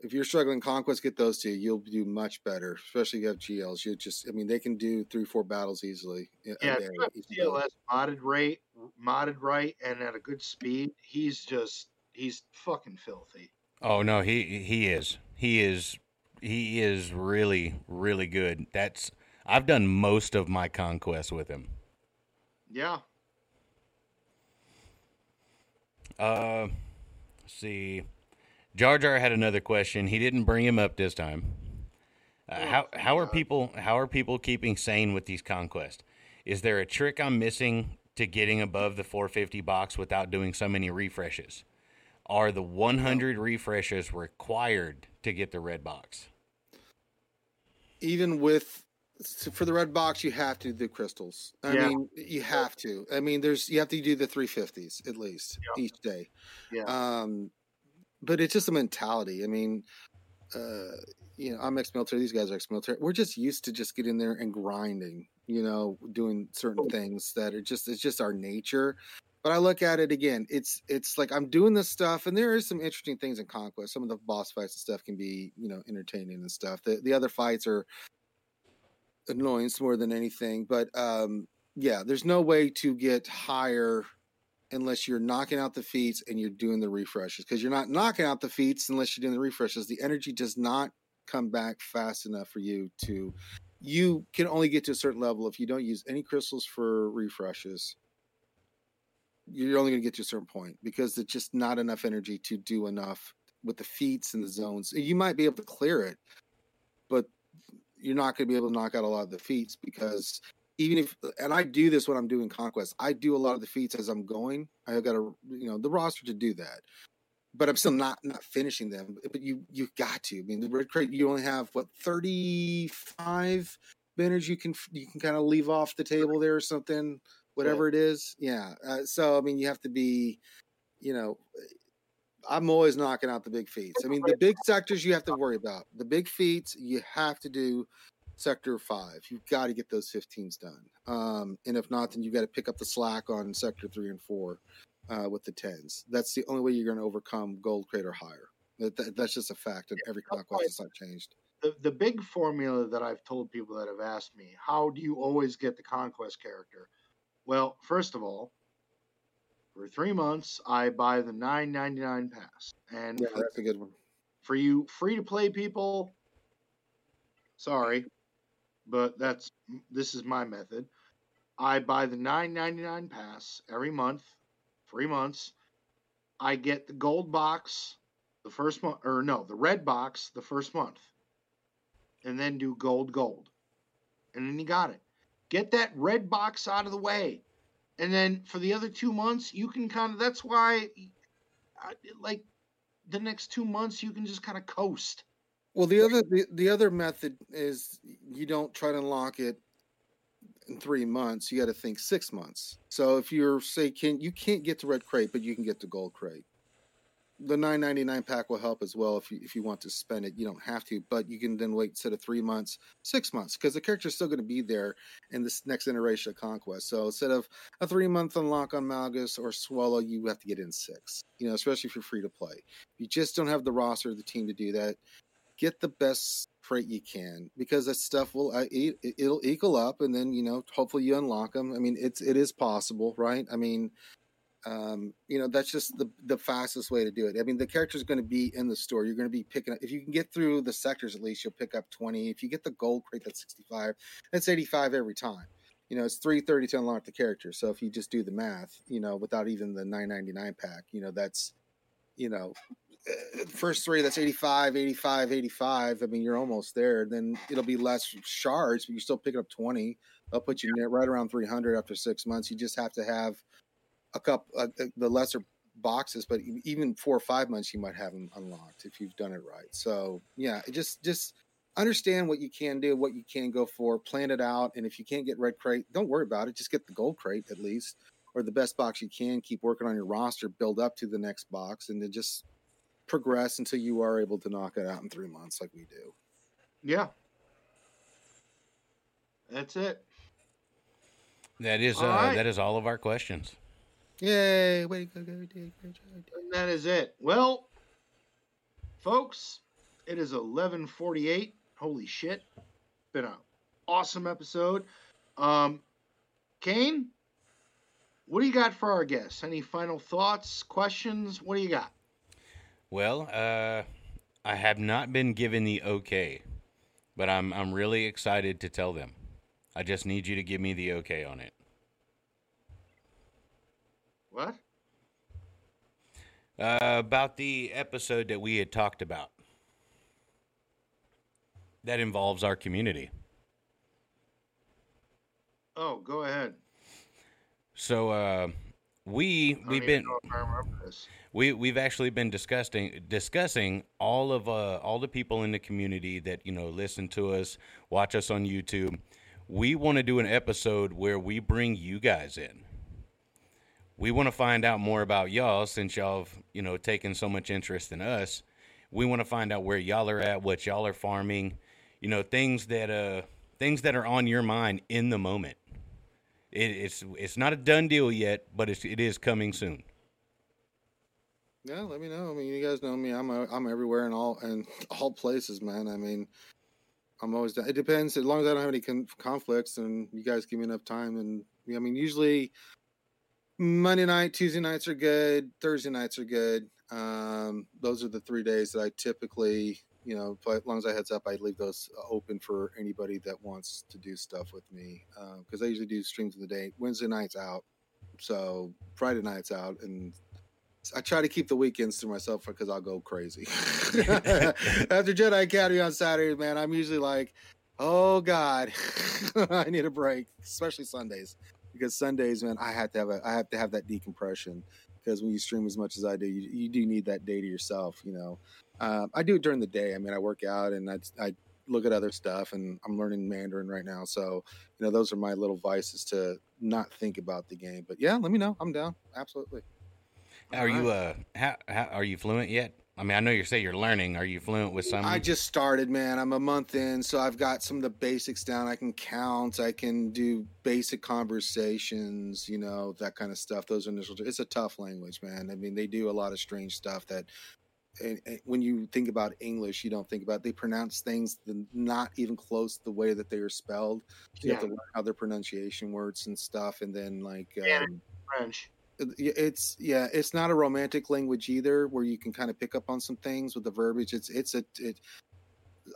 If you're struggling in Conquest, get those two. You'll do much better, especially if you have GLs. You just, I mean, they can do three, four battles easily. Yeah, if day, you have easily. CLS modded rate, modded right, and at a good speed, he's just he's fucking filthy. Oh no, he he is. He is he is really really good. That's I've done most of my conquest with him. Yeah, Uh let's see. Jar Jar had another question. He didn't bring him up this time. Uh, how how are people how are people keeping sane with these conquests? Is there a trick I'm missing to getting above the 450 box without doing so many refreshes? Are the 100 refreshes required to get the red box? even with for the red box you have to do the crystals i Yeah. mean you have to i mean there's you have to do the 350s at least Yeah. each day yeah, um but it's just a mentality i mean uh you know i'm ex-military these guys are ex-military we're just used to just getting there and grinding you know doing certain things that are just it's just our nature but i look at it again it's it's like i'm doing this stuff and there is some interesting things in conquest some of the boss fights and stuff can be you know entertaining and stuff the, the other fights are annoyance more than anything but um yeah there's no way to get higher unless you're knocking out the feats and you're doing the refreshes because you're not knocking out the feats unless you're doing the refreshes. The energy does not come back fast enough for you to you can only get to a certain level if you don't use any crystals for refreshes. You're only going to get to a certain point because it's just not enough energy to do enough with the feats and the zones. You might be able to clear it but you're not going to be able to knock out a lot of the feats because even if and I do this when I'm doing conquest, I do a lot of the feats as I'm going. I've got a you know the roster to do that, but I'm still not not finishing them. But you you got to. I mean, the red crate you only have what 35 banners you can you can kind of leave off the table there or something, whatever it is. Yeah. Uh, so I mean, you have to be, you know. I'm always knocking out the big feats. I mean, the big sectors you have to worry about. The big feats you have to do sector five. You've got to get those 15s done. Um, and if not, then you've got to pick up the slack on sector three and four uh, with the 10s. That's the only way you're going to overcome gold crate or higher. That, that, that's just a fact. And every why- it's not changed. the the big formula that I've told people that have asked me, how do you always get the conquest character? Well, first of all, for three months I buy the nine ninety nine pass, and Yeah, for, that's a good one. for you free to play people, sorry, but that's this is my method. I buy the nine ninety nine pass every month, three months. I get the gold box the first month, or no, the red box the first month, and then do gold, gold, and then you got it. Get that red box out of the way, and then for the other two months, you can kind of. That's why, I, like, the next two months, you can just kind of coast. Well, the other the, the other method is you don't try to unlock it in three months. You got to think six months. So if you're say can you can't get to red crate, but you can get to gold crate. The nine ninety nine pack will help as well if you if you want to spend it. You don't have to, but you can then wait instead of three months, six months, because the character's still going to be there in this next iteration of conquest. So instead of a three month unlock on Malgus or Swolo, you have to get in six. You know, especially if you're free to play. You just don't have the roster, the team to do that get the best crate you can because that stuff will uh, it, it'll equal up and then you know hopefully you unlock them i mean it's it is possible right? I mean um you know that's just the the fastest way to do it. I mean the character is going to be in the store. You're going to be picking up if you can get through the sectors at least you'll pick up 20 if you get the gold crate that's 65 that's 85 every time. You know it's 330 to unlock the character. So if you just do the math you know without even the 999 pack you know that's you know first three that's 85 85 85 i mean you're almost there then it'll be less shards but you're still picking up 20 they'll put you right around 300 after six months you just have to have a cup uh, the lesser boxes but even four or five months you might have them unlocked if you've done it right so yeah just just understand what you can do what you can go for plan it out and if you can't get red crate don't worry about it just get the gold crate at least or the best box you can keep working on your roster build up to the next box and then just progress until you are able to knock it out in three months, like we do. Yeah. That's it. That is All uh, right. that is all of our questions. Yay! Way to go, Gary D. Great job. And that is it. Well, folks, it is 11:48. Holy shit. Been an awesome episode. Um Kane, what do you got for our guests? Any final thoughts, questions? What do you got? Well, uh, I have not been given the okay, but I'm I'm really excited to tell them. I just need you to give me the okay on it. What? Uh, about the episode that we had talked about that involves our community. Oh, go ahead. So uh, we we've been we we've actually been discussing discussing all of uh, all the people in the community that you know listen to us, watch us on YouTube. We want to do an episode where we bring you guys in. We want to find out more about y'all since y'all have you know taken so much interest in us. We want to find out where y'all are at, what y'all are farming, you know things that uh things that are on your mind in the moment. It, it's it's not a done deal yet, but it's it is coming soon. Yeah, let me know. I mean, you guys know me. I'm i I'm everywhere in all and all places, man. I mean, I'm always. It depends. As long as I don't have any con- conflicts, and you guys give me enough time, and I mean, usually Monday night, Tuesday nights are good. Thursday nights are good. Um, those are the three days that I typically, you know, as long as I heads up, I leave those open for anybody that wants to do stuff with me because I usually do streams of the day. Wednesday nights out, so Friday nights out, and I try to keep the weekends to myself because I'll go crazy. After Jedi Academy on Saturdays, man, I'm usually like, oh God, I need a break, especially Sundays. Because Sundays, man, I have to have a, I have to have that decompression. Because when you stream as much as I do, you, you do need that day to yourself. You know, um, I do it during the day. I mean, I work out and I, I look at other stuff, and I'm learning Mandarin right now. So, you know, those are my little vices to not think about the game. But yeah, let me know. I'm down. Absolutely. Are you uh how, how are you fluent yet? I mean, I know you say you're learning. Are you fluent with some? I just started, man. I'm a month in, so I've got some of the basics down. I can count. I can do basic conversations, you know, that kind of stuff. Those initial. It's a tough language, man. I mean, they do a lot of strange stuff that. And, and when you think about English, you don't think about they pronounce things the, not even close the way that they are spelled. So you have to learn how their pronunciation words and stuff, and then like Yeah. um, French. It's yeah it's not a romantic language either where you can kind of pick up on some things with the verbiage. It's it's a it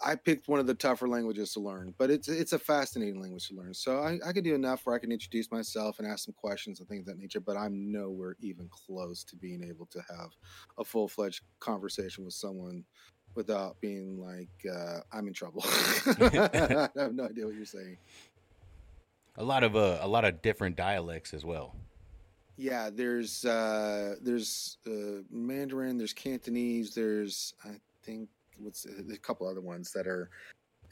i picked one of the tougher languages to learn but it's it's a fascinating language to learn. So i, I could do enough where i can introduce myself and ask some questions and things of that nature but i'm nowhere even close to being able to have a full-fledged conversation with someone without being like uh, i'm in trouble. I have no idea what you're saying. A lot of uh, a lot of different dialects as well. Yeah, there's uh there's uh Mandarin, there's Cantonese, there's I think what's a couple other ones that are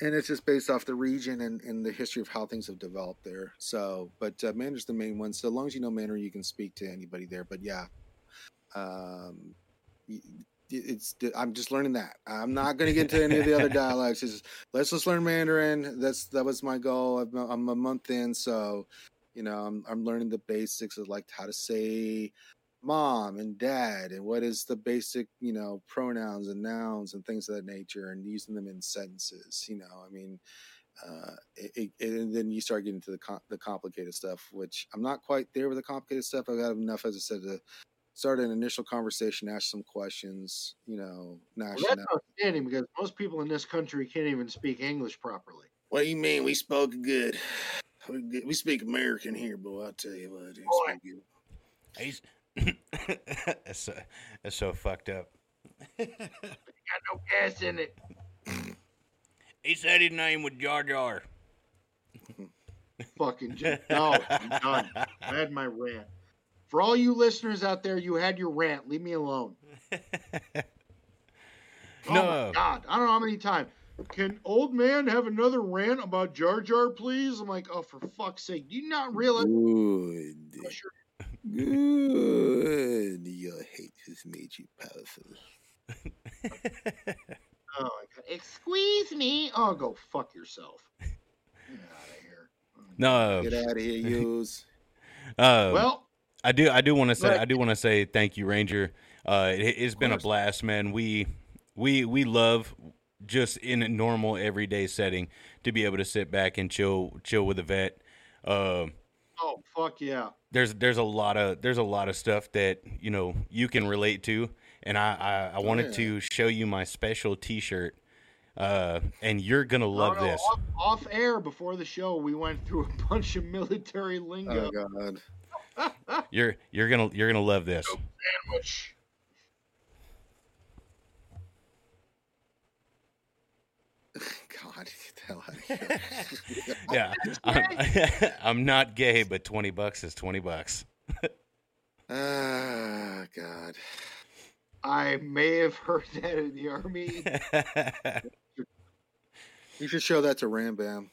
and it's just based off the region and, and the history of how things have developed there. So, but uh, Mandarin's the main one. So, as long as you know Mandarin, you can speak to anybody there. But yeah, um, it's I'm just learning that. I'm not going to get into any of the other dialects. It's just, let's just learn Mandarin. That's that was my goal. I'm, I'm a month in, so you know I'm I'm learning the basics of like how to say mom and dad and what is the basic you know pronouns and nouns and things of that nature and using them in sentences. You know, I mean. Uh, it, it, and then you start getting to the com- the complicated stuff, which I'm not quite there with the complicated stuff. I've got enough, as I said, to start an initial conversation, ask some questions, you know, Well, national. that's outstanding because most people in this country can't even speak English properly. What do you mean? We spoke good. We, good- we speak American here, boy. I'll tell you what. we Boy. speak. He's that's, so, that's so fucked up. Got no gas in it. He said his name was Jar Jar. Fucking j- no, I'm done. I had my rant. For all you listeners out there, you had your rant. Leave me alone. Oh No. my god, I don't know how many times can old man have another rant about Jar Jar, please? I'm like, oh, for fuck's sake, do you not realize? Good. Good. Your hate has made you powerful. oh, my God. Excuse me. Oh, go fuck yourself. Get out of here. No. Get out of here, yous. Uh, um, well, I do. I do want to say. I do want to say thank you, Ranger. Uh, it, has been a blast, man. We we we love just in a normal everyday setting to be able to sit back and chill chill with a vet. Uh, oh fuck yeah. there's there's a lot of there's a lot of stuff that you know you can relate to, and I I, I wanted yeah. to show you my special T-shirt, uh, and you're gonna love No, no, this. Off, off air before the show, we went through a bunch of military lingo. Oh god. You're you're gonna you're gonna love this. Sandwich. God, get the hell out of here. Yeah, I'm, I'm not gay, but twenty bucks is twenty bucks. Ah, God. I may have heard that in the army. You should show that to Ram Bam.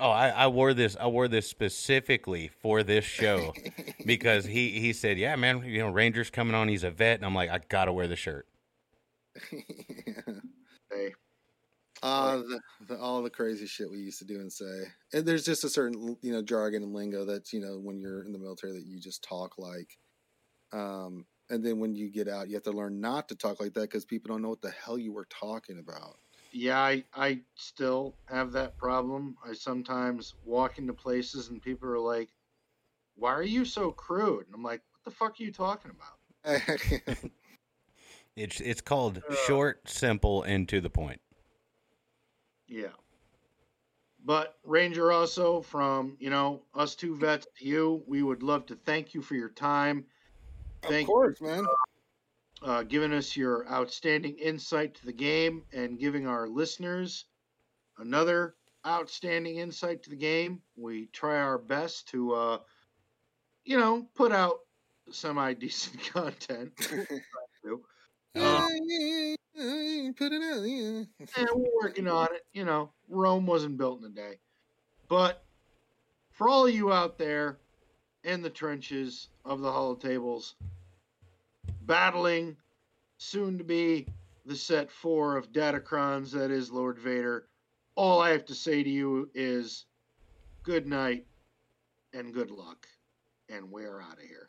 Oh, I, I wore this. I wore this specifically for this show because he he said, "Yeah, man, you know, Rangers coming on. He's a vet," and I'm like, I gotta wear the shirt. Hey, Uh, the, the, all the crazy shit we used to do and say. And there's just a certain, you know, jargon and lingo that, you know, when you're in the military that you just talk like. Um, and then when you get out, you have to learn not to talk like that because people don't know what the hell you were talking about. yeah, I, I still have that problem. I sometimes walk into places and people are like, "Why are you so crude?" And I'm like, "What the fuck are you talking about?" It's it's called Uh. short, simple, and to the point. Yeah. But Ranger also from, you know, us two vets to you, we would love to thank you for your time, of Thank- course, man. uh, giving us your outstanding insight to the game and giving our listeners another outstanding insight to the game. We try our best to uh you know, put out semi decent content. Um, Put it out. Yeah. Yeah, we're working on it. You know, Rome wasn't built in a day. But for all of you out there in the trenches of the holotables, battling soon to be the set four of Datacrons, that is Lord Vader, all I have to say to you is good night and good luck. And we're out of here.